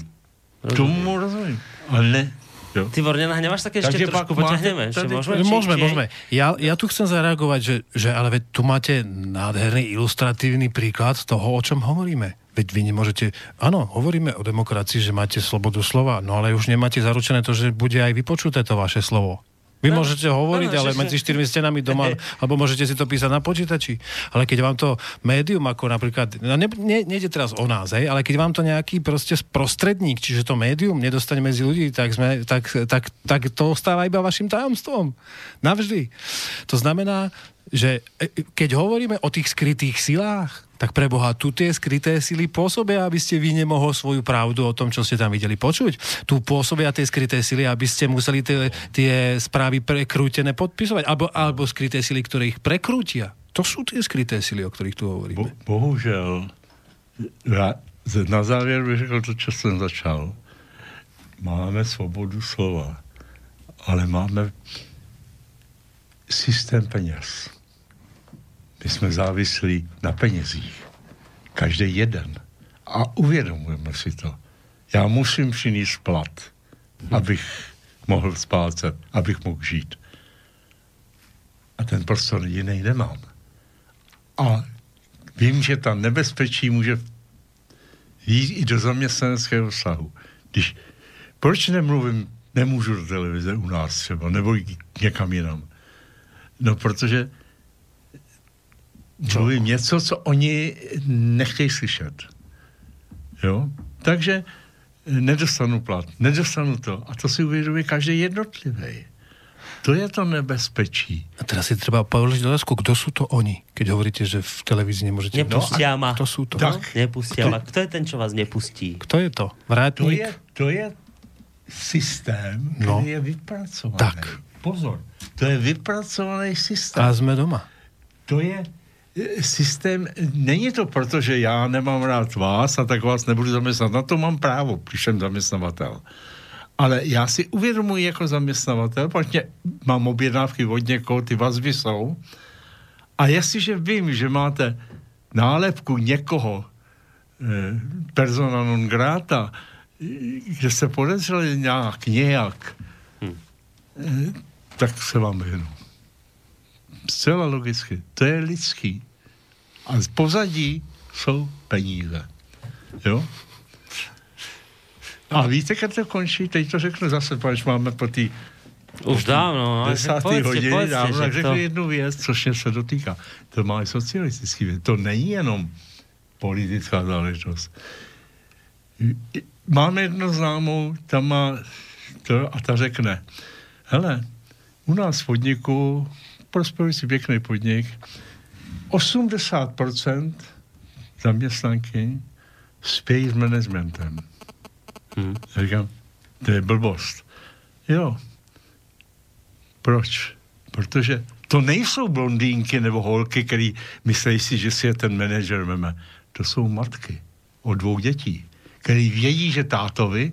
Rozumím. Tomu rozumím. Ale
Jo. Tibor, nenahnevaš také ešte trošku, poťahneme. Ešte môžeme,
môžeme, môžeme. Ja, ja tu chcem zareagovať, že, že ale veď tu máte nádherný ilustratívny príklad toho, o čom hovoríme. Veď vy nemôžete... Áno, hovoríme o demokracii, že máte slobodu slova, no ale už nemáte zaručené to, že bude aj vypočuté to vaše slovo. Vy no, môžete hovoriť, no, ale medzi štyrmi stenami doma, alebo môžete si to písať na počítači. Ale keď vám to médium, ako napríklad, no ne, ne, nejde teraz o nás, hej, ale keď vám to nejaký proste sprostredník, čiže to médium nedostane medzi ľudí, tak, sme, tak, tak, tak to ostáva iba vašim tajomstvom. Navždy. To znamená, že e, keď hovoríme o tých skrytých silách, tak pre Boha, tu tie skryté sily pôsobia, aby ste vy nemohol svoju pravdu o tom, čo ste tam videli počuť. Tu pôsobia tie skryté sily, aby ste museli tie, tie správy prekrútené podpisovať. Alebo, alebo skryté sily, ktoré ich prekrútia. To sú tie skryté sily, o ktorých tu hovoríme. Bo,
bohužel, ja na závěr bych řekl to, čo jsem začal. Máme svobodu slova, ale máme systém peněz my jsme závislí na penězích. Každý jeden. A uvědomujeme si to. Já musím přinést plat, hmm. abych mohl splácet, abych mohl žít. A ten prostor jiný nemám. A vím, že ta nebezpečí může jít i do zaměstnaneckého vztahu. Když, proč nemluvím, nemůžu do televize u nás třeba, nebo někam jinam? No, protože mluvím něco, co oni nechtějí slyšet. Jo? Takže nedostanu plat, nedostanu to. A to si uvědomí každý jednotlivý. To je to nebezpečí.
A teraz si treba položiť otázku, kto sú to oni, keď hovoríte, že v televízii nemôžete...
Nepustia no, ma.
Kto sú to?
Tak. Nepustia kto? ma. Kto je ten, čo vás nepustí?
Kto je to? Vrátnik?
To je, to je systém, no. je vypracovaný.
Tak.
Pozor, to je vypracovaný systém.
A sme doma.
To je systém, není to proto, že já nemám rád vás a tak vás nebudu zaměstnat. Na to mám právo, jsem zaměstnavatel. Ale já si uvědomuji jako zaměstnavatel, protože mám objednávky od někoho, ty vazby jsou. A jestliže vím, že máte nálepku někoho, eh, persona non grata, kde se podezřeli nějak, nějak, hmm. tak se vám vyhnu. Zcela logicky. To je lidský. A z pozadí jsou peníze. Jo? A víte, keď to končí? Teď to řeknu zase, protože máme po té
už dávno. No,
desátý hodině dávno, tak řeknu to... jednu věc, což mě se dotýká. To má i socialistický věc. To není jenom politická záležitost. Máme jednu známou, tam má to a ta řekne, hele, u nás v podniku prosperující pěkný podnik, 80% zaměstnanky spějí s managementem. Hmm. Já říkám, to je blbost. Jo. Proč? Protože to nejsou blondýnky nebo holky, který myslí si, že si je ten manažer veme. To jsou matky o dvou dětí, který vědí, že tátovi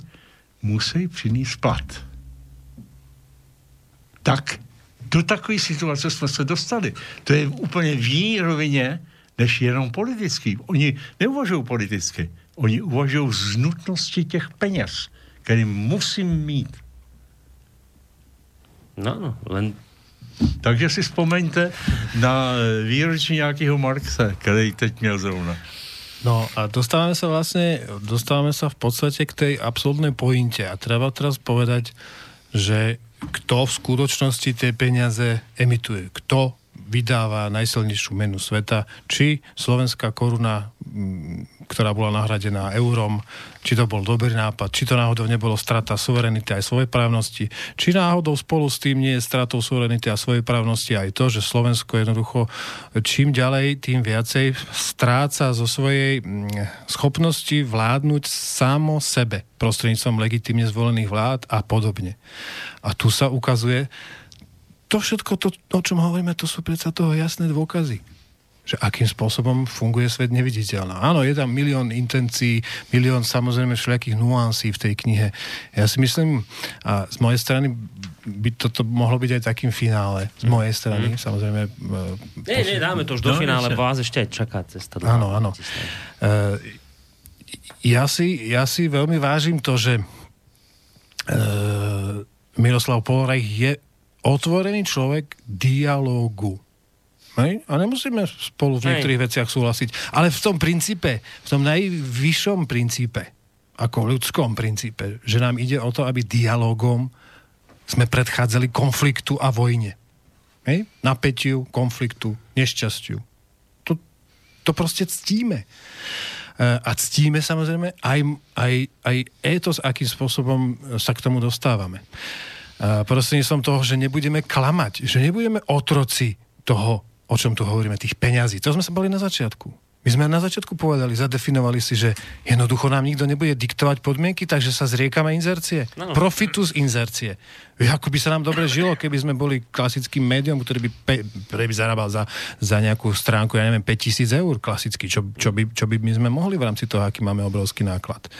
musí přinést plat. Tak do takové situace jsme se dostali. To je úplně v jiné rovině, než jenom politický. Oni neuvažují politicky. Oni uvažují z nutnosti těch peněz, které musím mít.
No, no, len...
Takže si vzpomeňte na výročí nějakého Marxe, který teď měl zrovna.
No a dostávame sa vlastne, dostávame sa v podstate k tej absolútnej pointe a treba teraz povedať, že kto v skutočnosti tie peniaze emituje, kto vydáva najsilnejšiu menu sveta, či slovenská koruna, ktorá bola nahradená eurom, či to bol dobrý nápad, či to náhodou nebolo strata suverenity aj svojej právnosti, či náhodou spolu s tým nie je stratou suverenity a svojej právnosti aj to, že Slovensko jednoducho čím ďalej, tým viacej stráca zo svojej schopnosti vládnuť samo sebe prostredníctvom legitimne zvolených vlád a podobne. A tu sa ukazuje, to všetko, to, o čom hovoríme, to sú predsa toho jasné dôkazy že akým spôsobom funguje svet neviditeľná. Áno, je tam milión intencií, milión samozrejme všelijakých nuansí v tej knihe. Ja si myslím, a z mojej strany by toto mohlo byť aj takým finále. Z mojej strany, mm. samozrejme.
E, nie, nie, dáme to už do no, finále, bo vás ešte aj čaká cesta.
Áno, áno. Uh, ja, si, ja si veľmi vážim to, že uh, Miroslav Poloraj je otvorený človek dialógu. Hej? A nemusíme spolu v niektorých Hej. veciach súhlasiť. Ale v tom princípe, v tom najvyššom princípe, ako ľudskom princípe, že nám ide o to, aby dialogom sme predchádzali konfliktu a vojne. Hej? Napätiu, konfliktu, nešťastiu. To, to proste ctíme. E, a ctíme samozrejme aj, aj, aj etos, akým spôsobom sa k tomu dostávame. Prostredníctvom toho, že nebudeme klamať, že nebudeme otroci toho o čom tu hovoríme, tých peňazí. To sme sa boli na začiatku. My sme na začiatku povedali, zadefinovali si, že jednoducho nám nikto nebude diktovať podmienky, takže sa zriekame inzercie. No. Profitu z inzercie. Ako by sa nám dobre žilo, keby sme boli klasickým médium, ktorý by, pe, ktorý by zarábal za, za nejakú stránku, ja neviem, 5000 eur klasicky, čo, čo, by, čo by my sme mohli v rámci toho, aký máme obrovský náklad.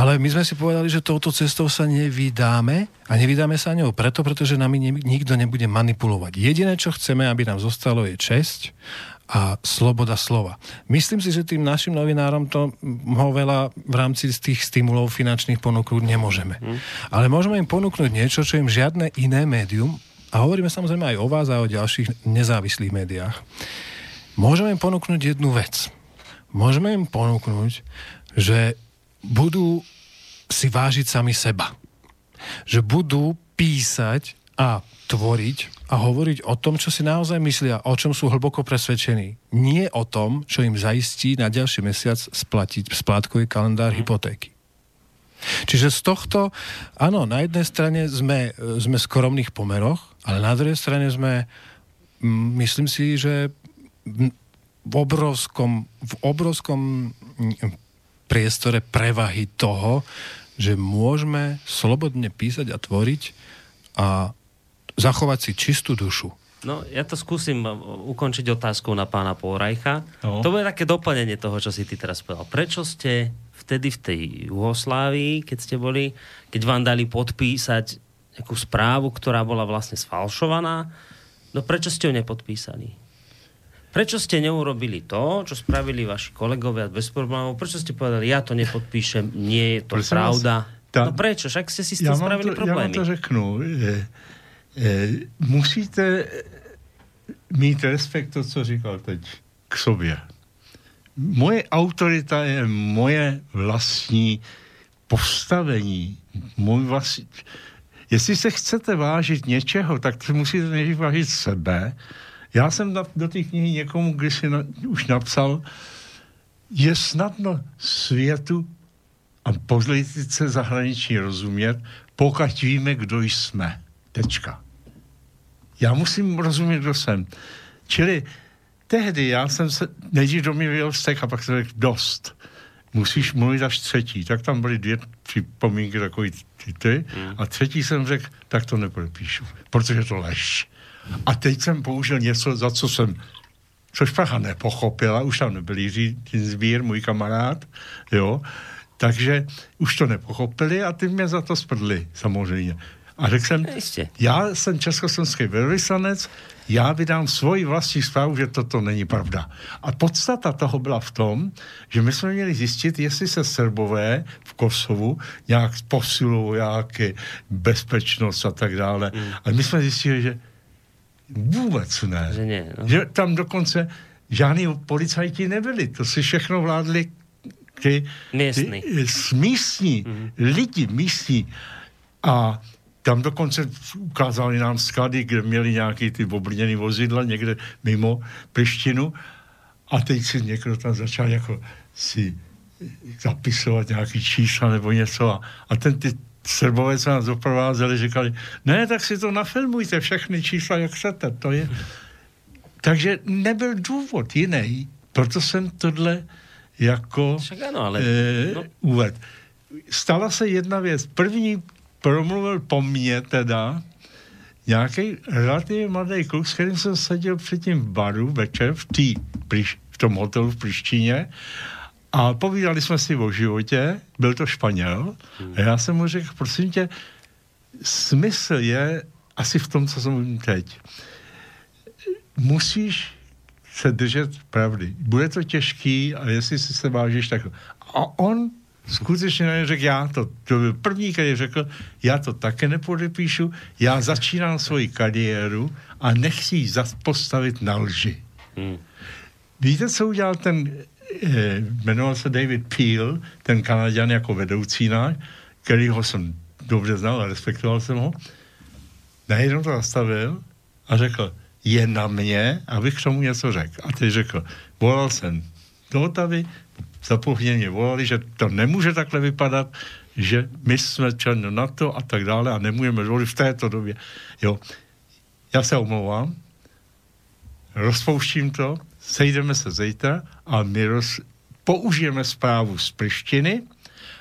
Ale my sme si povedali, že touto cestou sa nevydáme a nevydáme sa ňou preto, pretože nami nikto nebude manipulovať. Jediné, čo chceme, aby nám zostalo, je česť a sloboda slova. Myslím si, že tým našim novinárom to ho veľa v rámci z tých stimulov finančných ponúknuť nemôžeme. Hmm. Ale môžeme im ponúknuť niečo, čo im žiadne iné médium, a hovoríme samozrejme aj o vás a o ďalších nezávislých médiách, môžeme im ponúknuť jednu vec. Môžeme im ponúknuť, že budú si vážiť sami seba. Že budú písať a tvoriť a hovoriť o tom, čo si naozaj myslia, o čom sú hlboko presvedčení. Nie o tom, čo im zaistí na ďalší mesiac splatiť splátkový kalendár mm. hypotéky. Čiže z tohto, áno, na jednej strane sme, sme v skoromných pomeroch, ale na druhej strane sme, myslím si, že v obrovskom, v obrovskom priestore prevahy toho, že môžeme slobodne písať a tvoriť a zachovať si čistú dušu.
No, ja to skúsim uh, ukončiť otázkou na pána Pórajcha. No. To bude také doplnenie toho, čo si ty teraz povedal. Prečo ste vtedy v tej Juhoslávii, keď ste boli, keď vám dali podpísať nejakú správu, ktorá bola vlastne sfalšovaná, no prečo ste ju nepodpísali? Prečo ste neurobili to, čo spravili vaši kolegovia bez problémov? Prečo ste povedali, ja to nepodpíšem, nie je to Prosím pravda? Vás, tá, no prečo? Však ste si s tým spravili to, problémy.
Já vám to řeknu. E, e, musíte mít respekt to, co říkal teď k sobě. Moje autorita je moje vlastní postavení. Můj vlastní... Jestli se chcete vážit něčeho, tak musíte nejdřív vážit sebe, já jsem na, do té knihy někomu kdysi na, už napsal, je snadno světu a politice zahraničí rozumět, pokud víme, kdo jsme. Tečka. Já musím rozumět, kdo jsem. Čili tehdy já jsem se, nejdřív do mě vyjel vztek a pak jsem řekl, dost. Musíš mluvit až třetí. Tak tam byly dvě připomínky takový ty, ty. Hmm. A třetí jsem řekl, tak to nepodepíšu, protože to lež. A teď jsem použil něco, za co jsem což Praha nepochopila, už tam nebyl Jiří Tinsbír, můj kamarád, jo, takže už to nepochopili a ty mě za to sprdli, samozřejmě. A řekl jsem, Ještě. já jsem československý velvyslanec, já vydám svoji vlastní zprávu, že toto není pravda. A podstata toho byla v tom, že my jsme měli zjistit, jestli se Srbové v Kosovu nějak posilují, nějaké bezpečnost a tak dále. Mm. A my jsme zjistili, že Vůbec ne.
Že, ne, no.
že tam dokonce žádní policajti nebyli. To si všechno vládli ty,
místní,
ty, místní mm-hmm. lidi místní. A tam dokonce ukázali nám sklady, kde měli nějaký ty obrněný vozidla někde mimo Prištinu a teď si někdo tam začal jako si zapisovat nějaký čísla nebo něco a, a ten ty Srbové, co nás doprovázeli, říkali, ne, tak si to nafilmujte, všechny čísla, jak chcete, to je. Takže nebyl důvod jiný, proto jsem tohle jako
Však ano, ale...
eh,
no.
uved. Stala se jedna věc. První promluvil po mně teda nějaký relativně mladý kluk, s kterým jsem seděl předtím v baru večer v, tý, v tom hotelu v Prištině a povídali jsme si o životě, byl to Španěl a já jsem mu řekl, prosím tě, smysl je asi v tom, co jsem teď. Musíš se držet pravdy. Bude to těžký a jestli si se vážíš, tak... A on skutečně neřekl, já to, to byl první, který řekl, já to také nepodepíšu, já začínám svoji kariéru a nechci ji postavit na lži.
Hmm.
Víte, co udělal ten, jmenoval se David Peel, ten Kanaděn jako vedoucí náš, kterýho jsem dobře znal a respektoval jsem ho, najednou to zastavil a řekl, je na mě, abych k tomu něco řekl. A teď řekl, volal jsem do Otavy, za půl hodiny mě volali, že to nemůže takhle vypadat, že my jsme člen NATO a tak dále a nemůžeme dovolit v této době. Jo. Já se omlouvám, rozpouštím to, sejdeme se zítra a my roz, použijeme zprávu z Prištiny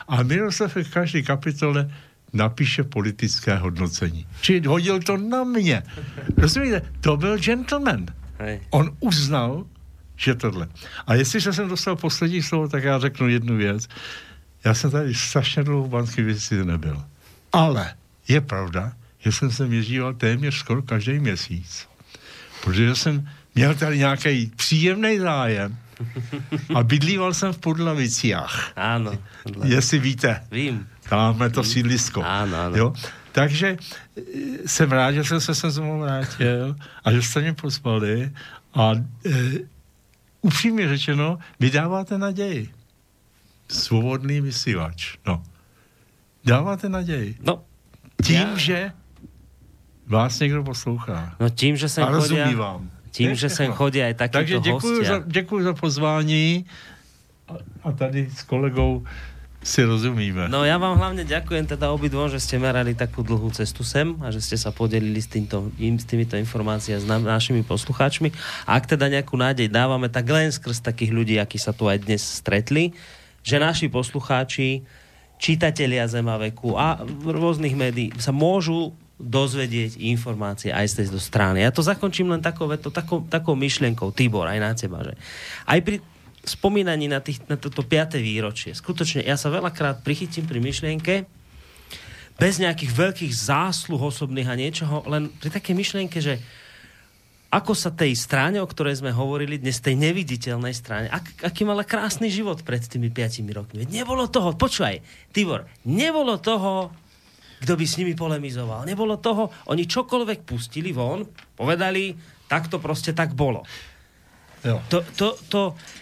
a Miroslav v každé kapitole napíše politické hodnocení. Či hodil to na mě. Rozumíte? To byl gentleman.
Hej.
On uznal, že tohle. A jestliže jsem dostal poslední slovo, tak já řeknu jednu věc. Já jsem tady strašně dlouho v banské věci nebyl. Ale je pravda, že jsem se jezdíval téměř skoro každý měsíc. Protože jsem měl tady nějaký příjemný zájem a bydlíval jsem v Podlaviciach.
Áno. Podľa...
Jestli víte,
Vím.
tamhle to sídlisko.
Áno, áno.
Jo? Takže e, jsem rád, že jsem se sem znovu vrátil a že jste mě pozvali a e, upřímně řečeno, vy dáváte naději. Svobodný vysílač. No. Dáváte naději.
No,
Tím,
Já-
že vás někdo poslouchá.
no tím, že sem
A rozumí
chodia...
vám.
Tím, že sem chodia aj takíto
Takže děkuji za, děkuji za pozvání a, a tady s kolegou si rozumíme.
No ja vám hlavne ďakujem teda obidvom, že ste merali takú dlhú cestu sem a že ste sa podelili s, týmto, im, s týmito informáciami s na, našimi poslucháčmi. A ak teda nejakú nádej dávame, tak len skrz takých ľudí, akí sa tu aj dnes stretli, že naši poslucháči, čitatelia Zemaveku a rôznych médií sa môžu dozvedieť informácie aj z tejto strany. Ja to zakončím len takou, takou, takou myšlienkou, Tibor, aj na teba, že aj pri spomínaní na, tých, na toto 5. výročie, skutočne, ja sa veľakrát prichytím pri myšlienke, bez nejakých veľkých zásluh osobných a niečoho, len pri takej myšlienke, že ako sa tej strane, o ktorej sme hovorili dnes, tej neviditeľnej strane, ak, aký mala krásny život pred tými 5 rokmi. Nebolo toho, počúvaj, Tibor, nebolo toho, kto by s nimi polemizoval. Nebolo toho, oni čokoľvek pustili von, povedali, tak to proste tak bolo.
Jo.
To, to, to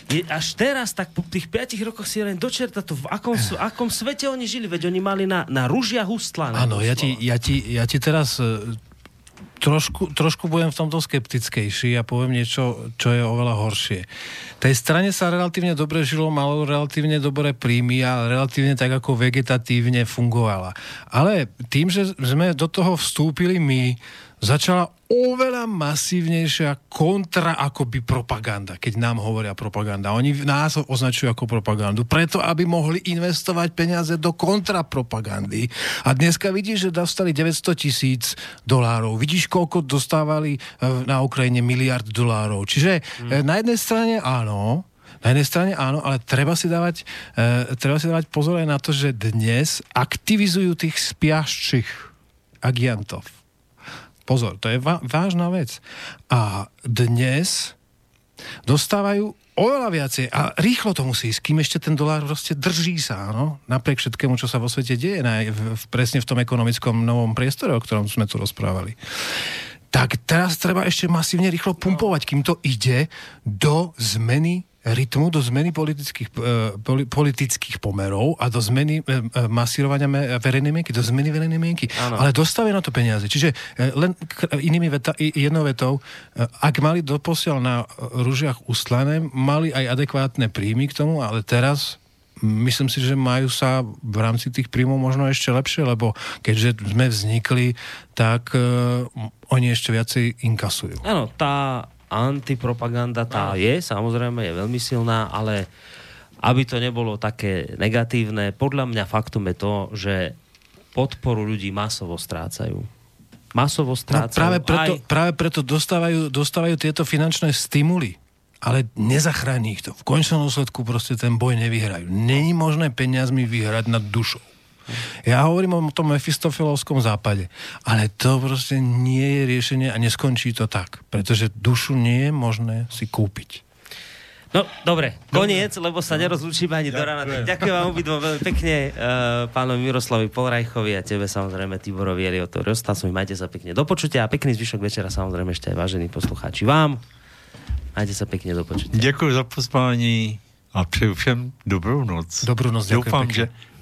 je až teraz, tak po tých 5 rokoch si len dočerta to, v akom, v akom svete oni žili, veď oni mali na, na ružia hustlané.
Áno, ja ti, ja, ti, ja ti teraz e, trošku, trošku budem v tomto skeptickejší a poviem niečo, čo je oveľa horšie. Tej strane sa relatívne dobre žilo, malo relatívne dobré príjmy a relatívne tak ako vegetatívne fungovala. Ale tým, že sme do toho vstúpili my, začala oveľa masívnejšia kontra akoby propaganda, keď nám hovoria propaganda. Oni nás označujú ako propagandu, preto aby mohli investovať peniaze do kontrapropagandy. A dneska vidíš, že dostali 900 tisíc dolárov. Vidíš, koľko dostávali eh, na Ukrajine miliard dolárov. Čiže hmm. na jednej strane áno, na jednej strane áno, ale treba si dávať, e, treba si dávať pozor aj na to, že dnes aktivizujú tých spiaščích agiantov. Pozor, to je vážna vec. A dnes dostávajú oveľa viacej a rýchlo to musí ísť, kým ešte ten dolár proste drží sa, áno, napriek všetkému, čo sa vo svete deje, na, v, presne v tom ekonomickom novom priestore, o ktorom sme tu rozprávali. Tak teraz treba ešte masívne rýchlo pumpovať, kým to ide do zmeny rytmu, do zmeny politických, e, politických pomerov a do zmeny e, e, masírovania verejnej mienky, do zmeny verejnej mienky. Ano. Ale dostávajú na to peniaze. Čiže len inými veta, jednou vetou, ak mali doposiaľ na rúžiach ustlané, mali aj adekvátne príjmy k tomu, ale teraz myslím si, že majú sa v rámci tých príjmov možno ešte lepšie, lebo keďže sme vznikli, tak uh, oni ešte viacej inkasujú.
Áno, tá antipropaganda tá Áno. je, samozrejme je veľmi silná, ale aby to nebolo také negatívne, podľa mňa faktum je to, že podporu ľudí masovo strácajú. Masovo no, strácajú. No,
práve preto, aj... práve preto dostávajú, dostávajú tieto finančné stimuly ale nezachráni ich to. V končnom dôsledku proste ten boj nevyhrajú. Není možné peniazmi vyhrať nad dušou. Ja hovorím o tom mefistofilovskom západe, ale to proste nie je riešenie a neskončí to tak, pretože dušu nie je možné si kúpiť.
No, dobre, koniec, lebo sa nerozlučíme ani do rána. ďakujem vám obidvom veľmi pekne, uh, pánovi Miroslavi Polrajchovi a tebe samozrejme Tiborovi Eliotovi Rostasovi. Majte sa pekne do počutia a pekný zvyšok večera samozrejme ešte aj vážení poslucháči vám. Majte sa pekne do počutia.
Ďakujem za pozvání a přeju všem dobrou noc.
Dobrou noc,
Doufám, pekne. že